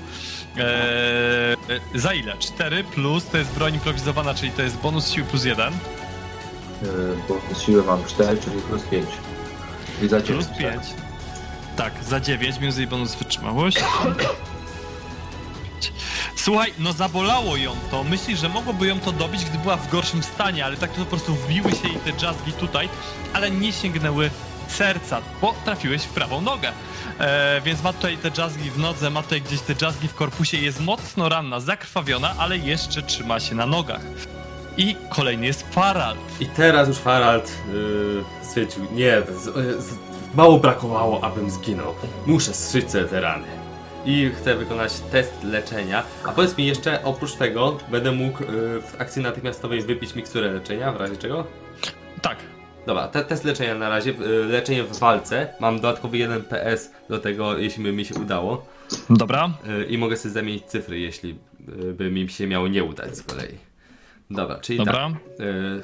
Eee, za ile? 4 plus to jest broń improwizowana, czyli to jest bonus siły plus 1. Yy, bo z siły mam 4, czyli plus 5. Czyli za 9. Plus 5. Tak, za 9 minus jej bonus wytrzymałość. Słuchaj, no zabolało ją to. Myślisz, że mogłoby ją to dobić, gdy była w gorszym stanie, ale tak to po prostu wbiły się jej te jazzgi tutaj, ale nie sięgnęły serca, bo trafiłeś w prawą nogę. E, więc ma tutaj te jazzgi w nodze, ma tutaj gdzieś te jazzgi w korpusie, jest mocno ranna, zakrwawiona, ale jeszcze trzyma się na nogach. I kolejny jest Farald. I teraz już Farald yy, stwierdził, nie, z, z, mało brakowało, abym zginął. Muszę sobie te rany. i chcę wykonać test leczenia. A powiedz mi jeszcze, oprócz tego, będę mógł y, w akcji natychmiastowej wypić miksturę leczenia, w razie czego? Tak. Dobra, te, test leczenia na razie, y, leczenie w walce. Mam dodatkowy 1 PS do tego, jeśli by mi się udało. Dobra. Y, I mogę sobie zamienić cyfry, jeśli y, by mi się miało nie udać z kolei. Dobra, czyli Dobra. tak. Y,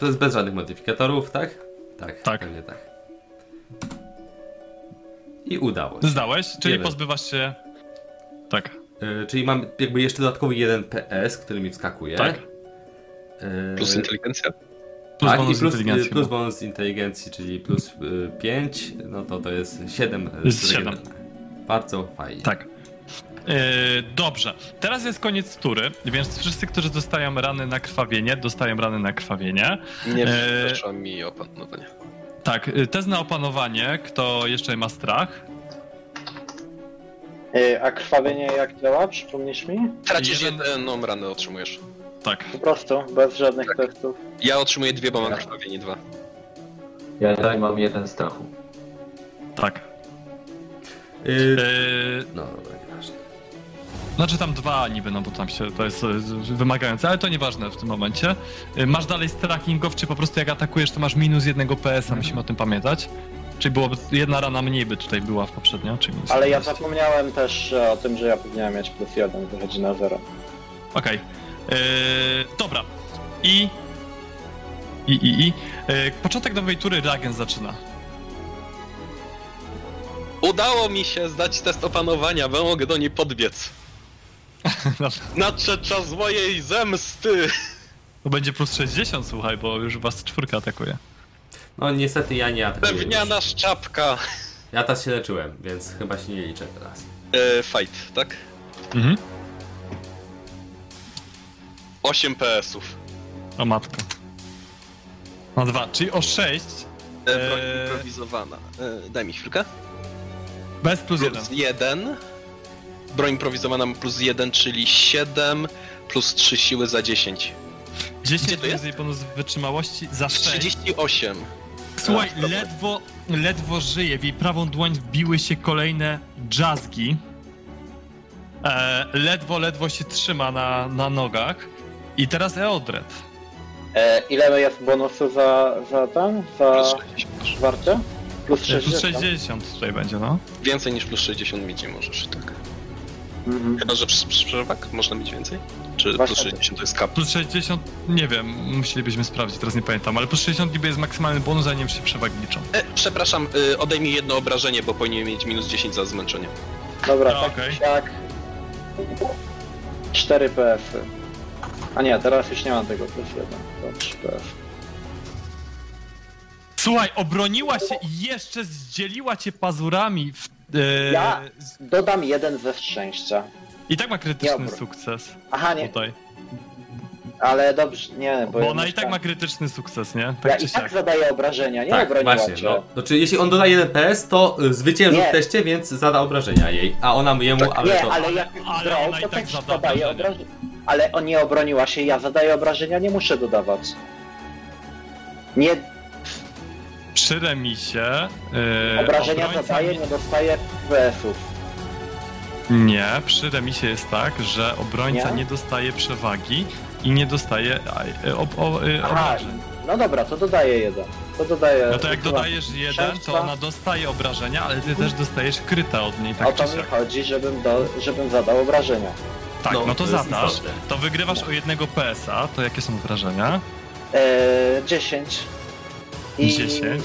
to jest bez żadnych modyfikatorów, tak? Tak, Tak. pewnie tak. I udało się. Zdałeś, czyli Jeden. pozbywasz się. Tak. Y, czyli mam jakby jeszcze dodatkowy 1 PS, który mi wskakuje. Tak. Y, Plus inteligencja. Plus tak, bonus i plus, inteligencji. plus bonus inteligencji, czyli plus 5, no to to jest 7. Jest siedem. Bardzo fajnie. Tak. Yy, dobrze, teraz jest koniec tury, więc wszyscy, którzy dostają rany na krwawienie, dostają rany na krwawienie. Nie Eee. weszła mi opanowanie. Tak, yy, test na opanowanie, kto jeszcze ma strach. Y, A krwawienie jak działa? Przypomnisz mi? Tracisz Jeden- jedną ranę, otrzymujesz. Tak. Po prostu, bez żadnych testów. Ja otrzymuję dwie, bo mam Tak. krwawienie dwa. Ja dalej mam jeden strachu. Tak. Yy, no dobra, nieważne. Znaczy tam dwa niby, no bo tam się to jest yy, wymagające, ale to nieważne w tym momencie. Yy, masz dalej strach czy po prostu jak atakujesz, to masz minus jednego PS-a, musimy o tym pamiętać. Czyli byłoby jedna rana mniej by tutaj była w poprzednio, czyli minus Ale ja 11. zapomniałem też e, o tym, że ja powinienem mieć plus jeden, wychodzi na zero. Okej. Yy, dobra. I. I, i, i. Yy, początek nowej tury Ragen zaczyna. Udało mi się zdać test opanowania, bo mogę do niej podbiec. Dobrze. Nadszedł czas mojej zemsty! To będzie plus 60, słuchaj, bo już was czwórka atakuje. No niestety ja nie atakuję. już. Pewniana szczapka! Ja teraz się leczyłem, więc chyba się nie liczę teraz. E, fight, tak? Mhm. 8 PS-ów. O matko. Na dwa, czyli o 6. E, broń Eee. improwizowana. E, daj mi chwilkę. Bez plus 1. Plus 1. Broń improwizowana ma plus 1, czyli 7 plus 3 siły za 10. 10 Gdzie to jest? więcej bonus wytrzymałości za 6. 38. Słuchaj, A, ledwo, ledwo żyje. W jej prawą dłoń wbiły się kolejne jazzgi. E, ledwo, ledwo się trzyma na, na nogach. I teraz Eodred. E, ile jest bonusu za, za ten? Plus Za 60. żwarcie? Plus E, 60. Plus 60 tutaj będzie, no. Więcej niż plus 60 mieć nie możesz, tak? Mhm. Chyba, że przy przerwach można mieć więcej? Czy Właśnie. plus 60 to jest kap? Plus 60, nie wiem, musielibyśmy sprawdzić, teraz nie pamiętam, ale plus 60 niby jest maksymalny bonus, a nie wiem, czy się przewagi liczą. E, przepraszam, y, odejmij jedno obrażenie, bo powinien mieć minus 10 za zmęczenie. Dobra, No, tak jak 4 PF-y. A nie, teraz już nie mam tego plus 1. To 3 PF. Słuchaj, obroniła się i jeszcze zdzieliła cię pazurami w... E, Ja? Dodam jeden ze szczęścia. I tak ma krytyczny Dobra. sukces Aha, nie, tutaj. ale dobrze, nie, bo, Bo ja ona i tak ma krytyczny sukces, nie? Ja Tak czy i tak siak. zadaję obrażenia, nie tak, obroniła właśnie. cię. No. Znaczy, jeśli on doda 1 PS, to y, zwyciężył Nie. w teście, więc zada obrażenia jej. A ona jemu, Tak, ale nie, to. ale jak ale ona i to tak też zada zadaje obrażenia. Ale on nie obroniła się, ja zadaję obrażenia, nie muszę dodawać. Nie, Przy remisie... Yy, obrażenia mi- nie dostaję PS-ów. Nie, przy remisie jest tak, że obrońca Nie? nie, dostaje przewagi i nie dostaje e, ob, o, e, obrażeń. no dobra, to dodaję jeden. To dodaję... No to jak dodajesz jeden, to ona dostaje obrażenia, ale ty też dostajesz kryta od niej, tak o to mi chodzi, żebym, do, żebym zadał obrażenia. Tak, No, no, to to zadasz, istotne. to wygrywasz o jednego PS-a, to jakie są obrażenia? Eee, 10. I 10.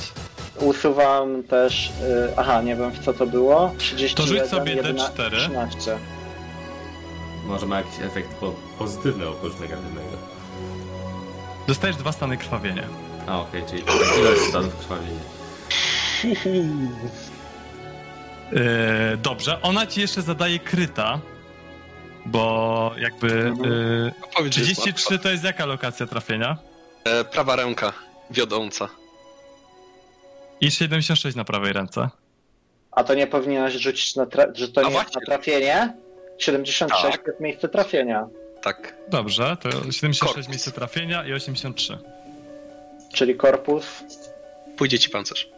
usuwam też... E, aha, nie wiem w co to było. 31, To rzuć sobie 11, D4. 13. Może ma jakiś efekt po pozytywny oprócz negatywnego. Dostajesz dwa stany krwawienia. A okej, czyli ilość stanów krwawienia. Yy, dobrze, ona ci jeszcze zadaje kryta, bo jakby... Mhm. Yy, Powiedz, że jest 33 to jest jaka lokacja trafienia? E, prawa ręka, wiodąca. I 76 na prawej ręce. A to nie powinieneś rzucić na tra- że to A nie jest właśnie. na trafienie? 76 Tak. to jest miejsce trafienia. Tak. Dobrze, to 76 Korpus. miejsce trafienia i 83. Czyli korpus. Pójdzie ci pancerz.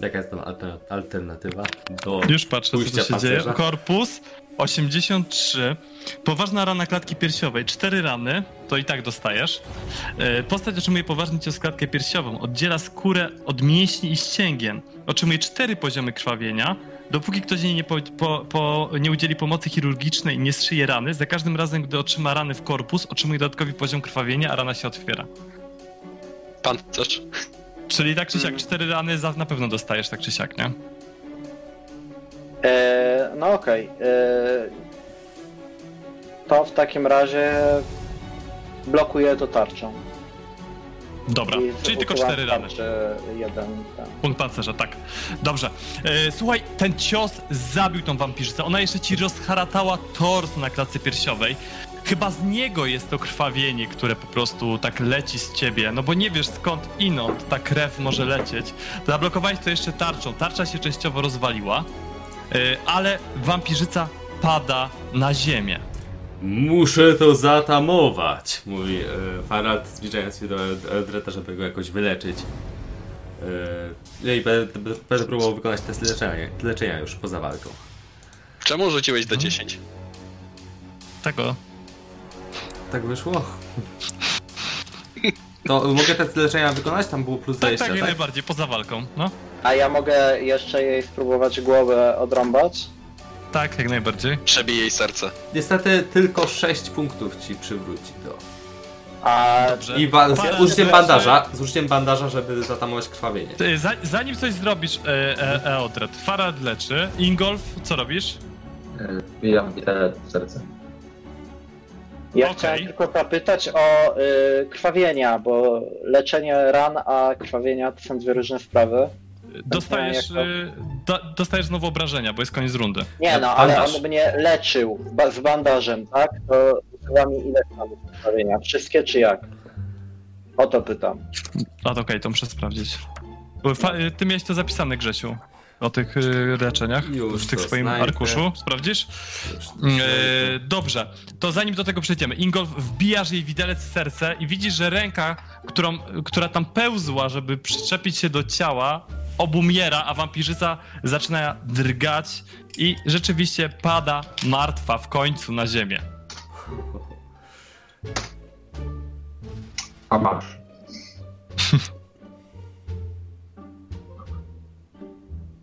Jaka jest tam alter- alternatywa do... Już patrzę, co Pójścia tu się dzieje. pancerza. Korpus 83. Poważna rana klatki piersiowej. Cztery rany, to i tak dostajesz. E, Postać otrzymuje poważny cios klatkę piersiową. Oddziela skórę od mięśni i ścięgien. Otrzymuje cztery poziomy krwawienia. Dopóki ktoś jej nie, po, po, po, nie udzieli pomocy chirurgicznej i nie strzyje rany, za każdym razem, gdy otrzyma rany w korpus, otrzymuje dodatkowy poziom krwawienia, a rana się otwiera. Pancerz. Czyli tak czy siak, cztery rany za, na pewno dostajesz, tak czy siak, nie? E, no okej. E, To w takim razie blokuję to tarczą. Dobra, I czyli tylko cztery rany. Jeden, ten. Punkt pancerza, tak. Dobrze. E, słuchaj, ten cios zabił tą wampirzycę. Ona jeszcze ci rozharatała tors na klatce piersiowej. Chyba z niego jest to krwawienie, które po prostu tak leci z ciebie, no bo nie wiesz skąd inąd ta krew może lecieć. Zablokowałeś to jeszcze tarczą. Tarcza się częściowo rozwaliła, ale wampirzyca pada na ziemię. Muszę to zatamować, mówi e, Farad, zbliżając się do Eldreta, żeby go jakoś wyleczyć. E, I będę, będę- próbował wykonać test leczenia, leczenia już poza walką. Czemu rzuciłeś do 10? Tego. Tak wyszło? To mogę test leczenia wykonać? Tam było plus Tak, 20, tak, jak tak? najbardziej, poza walką. No, A ja mogę jeszcze jej spróbować głowę odrąbać? tak, jak najbardziej. Przebij jej serce. Niestety tylko 6 punktów ci przywróci to. A Dobrze. I ba- Parę z użyciem leczy- bandaża, z użyciem bandaża, żeby zatamować krwawienie. Ty, za, zanim coś zrobisz, e, e, Eodred, Farad leczy. Ingolf, co robisz? E, Wbijam widelec w serce. ja Okej. chciałem tylko zapytać o y, krwawienia, bo leczenie ran, a krwawienia to są dwie różne sprawy. Dostajesz, jak to? e, do, dostajesz znowu obrażenia, bo jest koniec rundy. Nie no, ale Bandaż. on mnie leczył ba- z bandażem, tak? To chyba mi ile tam krwawienia? Wszystkie czy jak? O to pytam. A to okej, to muszę sprawdzić. Bo fa- e, ty miałeś to zapisane, Grzesiu, o tych e, leczeniach Już w tych to swoim znajdę. arkuszu. Sprawdzisz? Już, E, dobrze, to zanim do tego przejdziemy, Ingolf, wbijasz jej widelec w serce i widzisz, że ręka, którą, która tam pełzła, żeby przyczepić się do ciała, obumiera, a wampirzyca zaczyna drgać i rzeczywiście pada martwa w końcu na ziemię. A masz.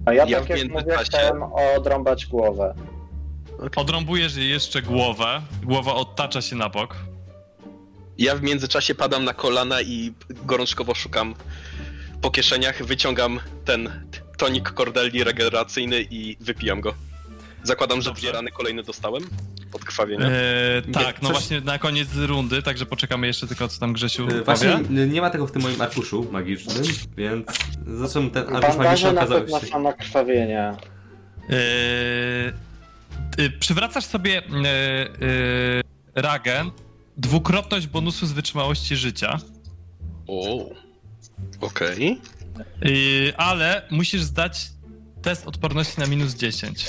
A ja, Ja tak w jak mówię, międzyczasie- chciałem odrąbać głowę. Odrąbujesz jej jeszcze głowę, głowa odtacza się na bok. Ja w międzyczasie padam na kolana i gorączkowo szukam po kieszeniach, wyciągam ten tonik kordelli regeneracyjny i wypijam go. Zakładam, że Dobrze. dwie rany kolejne dostałem od krwawienia. E, tak, no coś- właśnie na koniec rundy, także poczekamy jeszcze tylko co tam Grzesiu E, powie. Właśnie nie ma tego w tym moim arkuszu magicznym, więc zacząłem ten arkusz magiczny okazał się... na krwawienie. Yy, yy, przywracasz sobie yy, yy, Ragen, dwukrotność bonusu z wytrzymałości życia, O, okej. yy, ale musisz zdać test odporności na minus 10.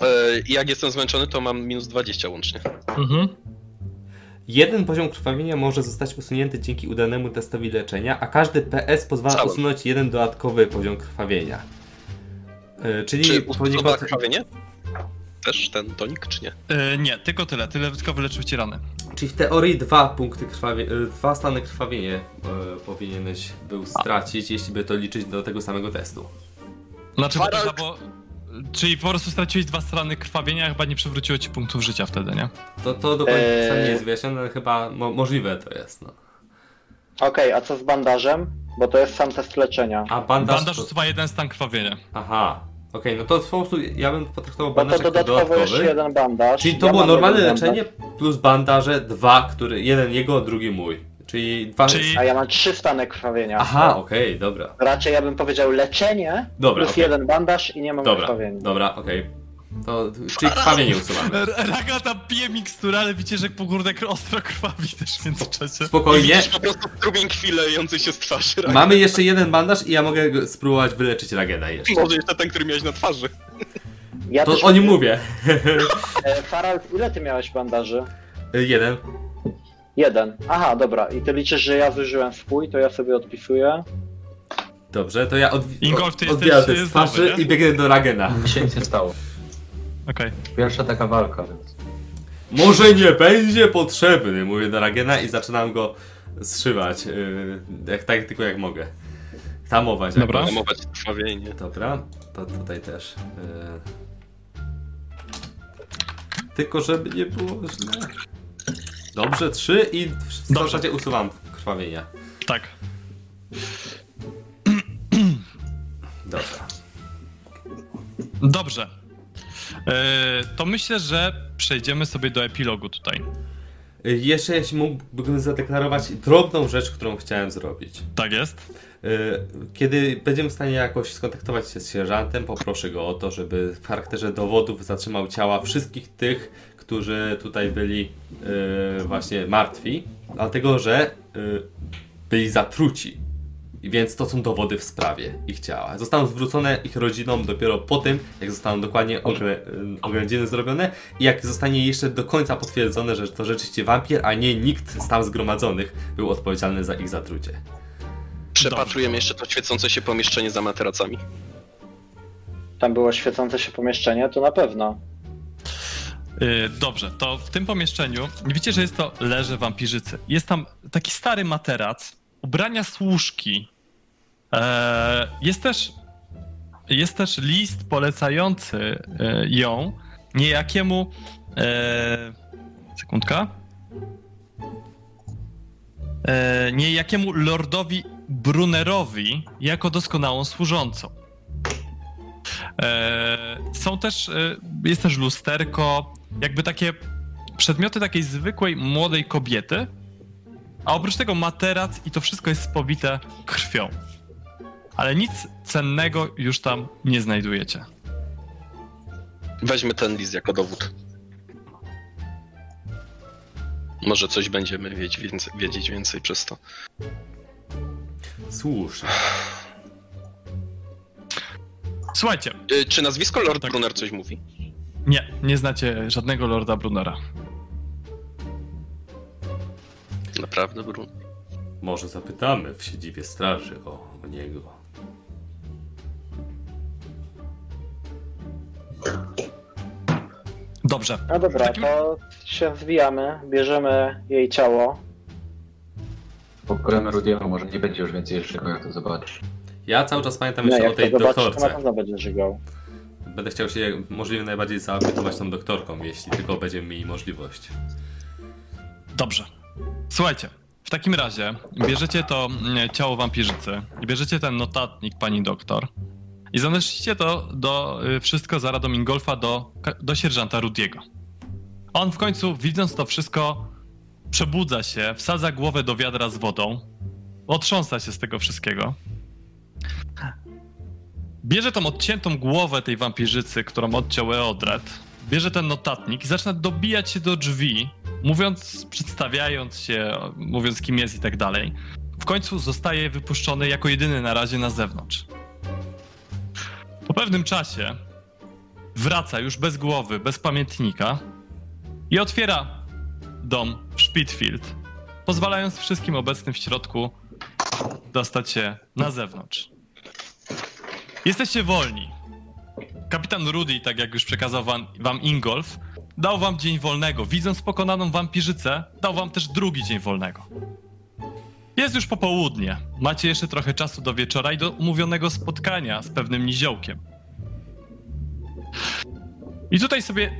E, Jak jestem zmęczony, to mam minus 20 łącznie. Mhm. Jeden poziom krwawienia może zostać usunięty dzięki udanemu testowi leczenia, a każdy PS pozwala Cały. usunąć jeden dodatkowy poziom krwawienia. E, Czyli Czy krwawienie? Też ten tonik, czy nie? Yy, nie, tylko tyle, tyle tylko wyleczył ci rany. Czyli w teorii dwa punkty krwawie... e, dwa stany krwawienie e, powinieneś był stracić, jeśli by to liczyć do tego samego testu. Znaczy, bo, bo, czyli po prostu straciłeś dwa strony krwawienia, a chyba nie przywróciło ci punktów życia wtedy, nie? To, to dokładnie Eee. nie jest wyjaśnione, ale chyba mo możliwe to jest. No. Okej, a co z bandażem? Bo to jest sam test leczenia. A bandaż... Bandaż to... usuwa jeden stan krwawienia. Aha. Okej, no to po prostu ja bym potraktował bandaż jako dodatkowo jeszcze dodatkowy. jeden bandaż. Czyli to Ja było normalne leczenie plus bandaże, dwa, który jeden jego, drugi mój. Czyli dwa. Czyli- bandaż, A ja mam trzy stany krwawienia. Aha, okej, dobra. Raczej ja bym powiedział leczenie Dobra, plus okej. jeden bandaż i nie mam Dobra, krwawienia. dobra, okej. To, czyli krwawienie usuwamy. R- Raga tam pije miksturę, ale widzicie, że pogórek ostro krwawi też w międzyczasie. Spokojnie. Widzisz po prostu strumień krwi lejący się z twarzy. Mamy jeszcze jeden bandaż i ja mogę spróbować wyleczyć Ragena jeszcze. Może jeszcze ten, który miałeś na twarzy. Ja To też o nim mówię. E, Farald, ile ty miałeś bandaży? jeden. Jeden. Aha, dobra. I ty liczysz, że ja zużyłem swój, to ja sobie odpisuję. Dobrze, to ja odwi- Ingolf, ty odbijam jesteś, te e, twarzy zdrowy, nie? i biegnę do Ragena. Nic się nie stało. Okej. Pierwsza taka walka, więc... Może nie będzie potrzebny, mówię do Ragena i zaczynam go zszywać, yy, jak, tak tylko jak mogę. Tamować Dobra. jakoś. Hamować krwawienie. Dobra, to tutaj też. Yy. Tylko żeby nie było źle. Dobrze, trzy i w Dobrze. zasadzie usuwam krwawienia. Tak. Dobra. Dobrze. E, to myślę, że przejdziemy sobie do epilogu tutaj. Yy, Jeszcze jeśli mógłbym zadeklarować drobną rzecz, którą chciałem zrobić. Tak jest? Yy, Kiedy będziemy w stanie jakoś skontaktować się z sierżantem, poproszę go o to, żeby w charakterze dowodów zatrzymał ciała wszystkich tych, którzy tutaj byli yy, właśnie martwi, dlatego że byli zatruci. Więc to są dowody w sprawie ich ciała. Zostaną zwrócone ich rodzinom dopiero po tym, jak zostaną dokładnie oglę- yy, oględziny zrobione i jak zostanie jeszcze do końca potwierdzone, że to rzeczywiście wampir, a nie nikt z tam zgromadzonych był odpowiedzialny za ich zatrucie. Przepatrujemy jeszcze to świecące się pomieszczenie za materacami. Tam było świecące się pomieszczenie, to na pewno. E, dobrze, to w tym pomieszczeniu widzicie, że jest to leże wampirzycy. Jest tam taki stary materac, ubrania służki. E, jest też jest też list polecający e, ją niejakiemu e, sekundka niejakiemu lordowi Brunerowi jako doskonałą służącą. Są też, jest też lusterko, jakby takie przedmioty takiej zwykłej młodej kobiety, a oprócz tego materac i to wszystko jest spowite krwią. Ale nic cennego już tam nie znajdujecie. Weźmy ten list jako dowód. Może coś będziemy wiedzieć więcej, wiedzieć więcej przez to. Słusznie. Słuchajcie, Y, Czy nazwisko Lord Tak. Brunner coś mówi? nie, nie znacie żadnego Lorda Brunera. Naprawdę, Brun? Może zapytamy w siedzibie straży o, o niego. Dobrze. No dobra, takim- to się zwijamy, bierzemy jej ciało. Pokojemy Rudiego, może nie będzie już więcej jeszcze jak to zobaczy. Ja cały czas pamiętam No, jeszcze o tej zobaczysz, to na doktorce. pewno będzie żygał. Będę chciał się możliwie najbardziej zaopiekować tą doktorką, jeśli tylko będziemy mieli możliwość. Dobrze. Słuchajcie, w takim razie bierzecie to mm, ciało wampirzycy i bierzecie ten notatnik pani doktor i zanosicie to do, y, wszystko za radą Ingolfa do, do sierżanta Rudiego. On w końcu, widząc to wszystko, przebudza się, wsadza głowę do wiadra z wodą, otrząsa się z tego wszystkiego. Bierze tą odciętą głowę tej wampirzycy, którą odciął Eodred, bierze ten notatnik i zaczyna dobijać się do drzwi, mówiąc, przedstawiając się, mówiąc kim jest i tak dalej. W końcu zostaje wypuszczony jako jedyny na razie na zewnątrz. Po pewnym czasie wraca już bez głowy, bez pamiętnika i otwiera dom w Spitfield, pozwalając wszystkim obecnym w środku dostać się na zewnątrz. Jesteście wolni. Kapitan Rudy, tak jak już przekazał wam, wam Ingolf, dał wam dzień wolnego. Widząc pokonaną wampirzycę, dał wam też drugi dzień wolnego. Jest już popołudnie. Macie jeszcze trochę czasu do wieczora i do umówionego spotkania z pewnym niziołkiem. I tutaj sobie e,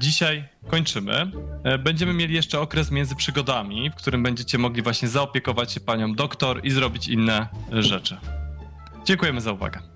dzisiaj kończymy. E, będziemy mieli jeszcze okres między przygodami, w którym będziecie mogli właśnie zaopiekować się panią doktor i zrobić inne rzeczy. Dziękujemy za uwagę.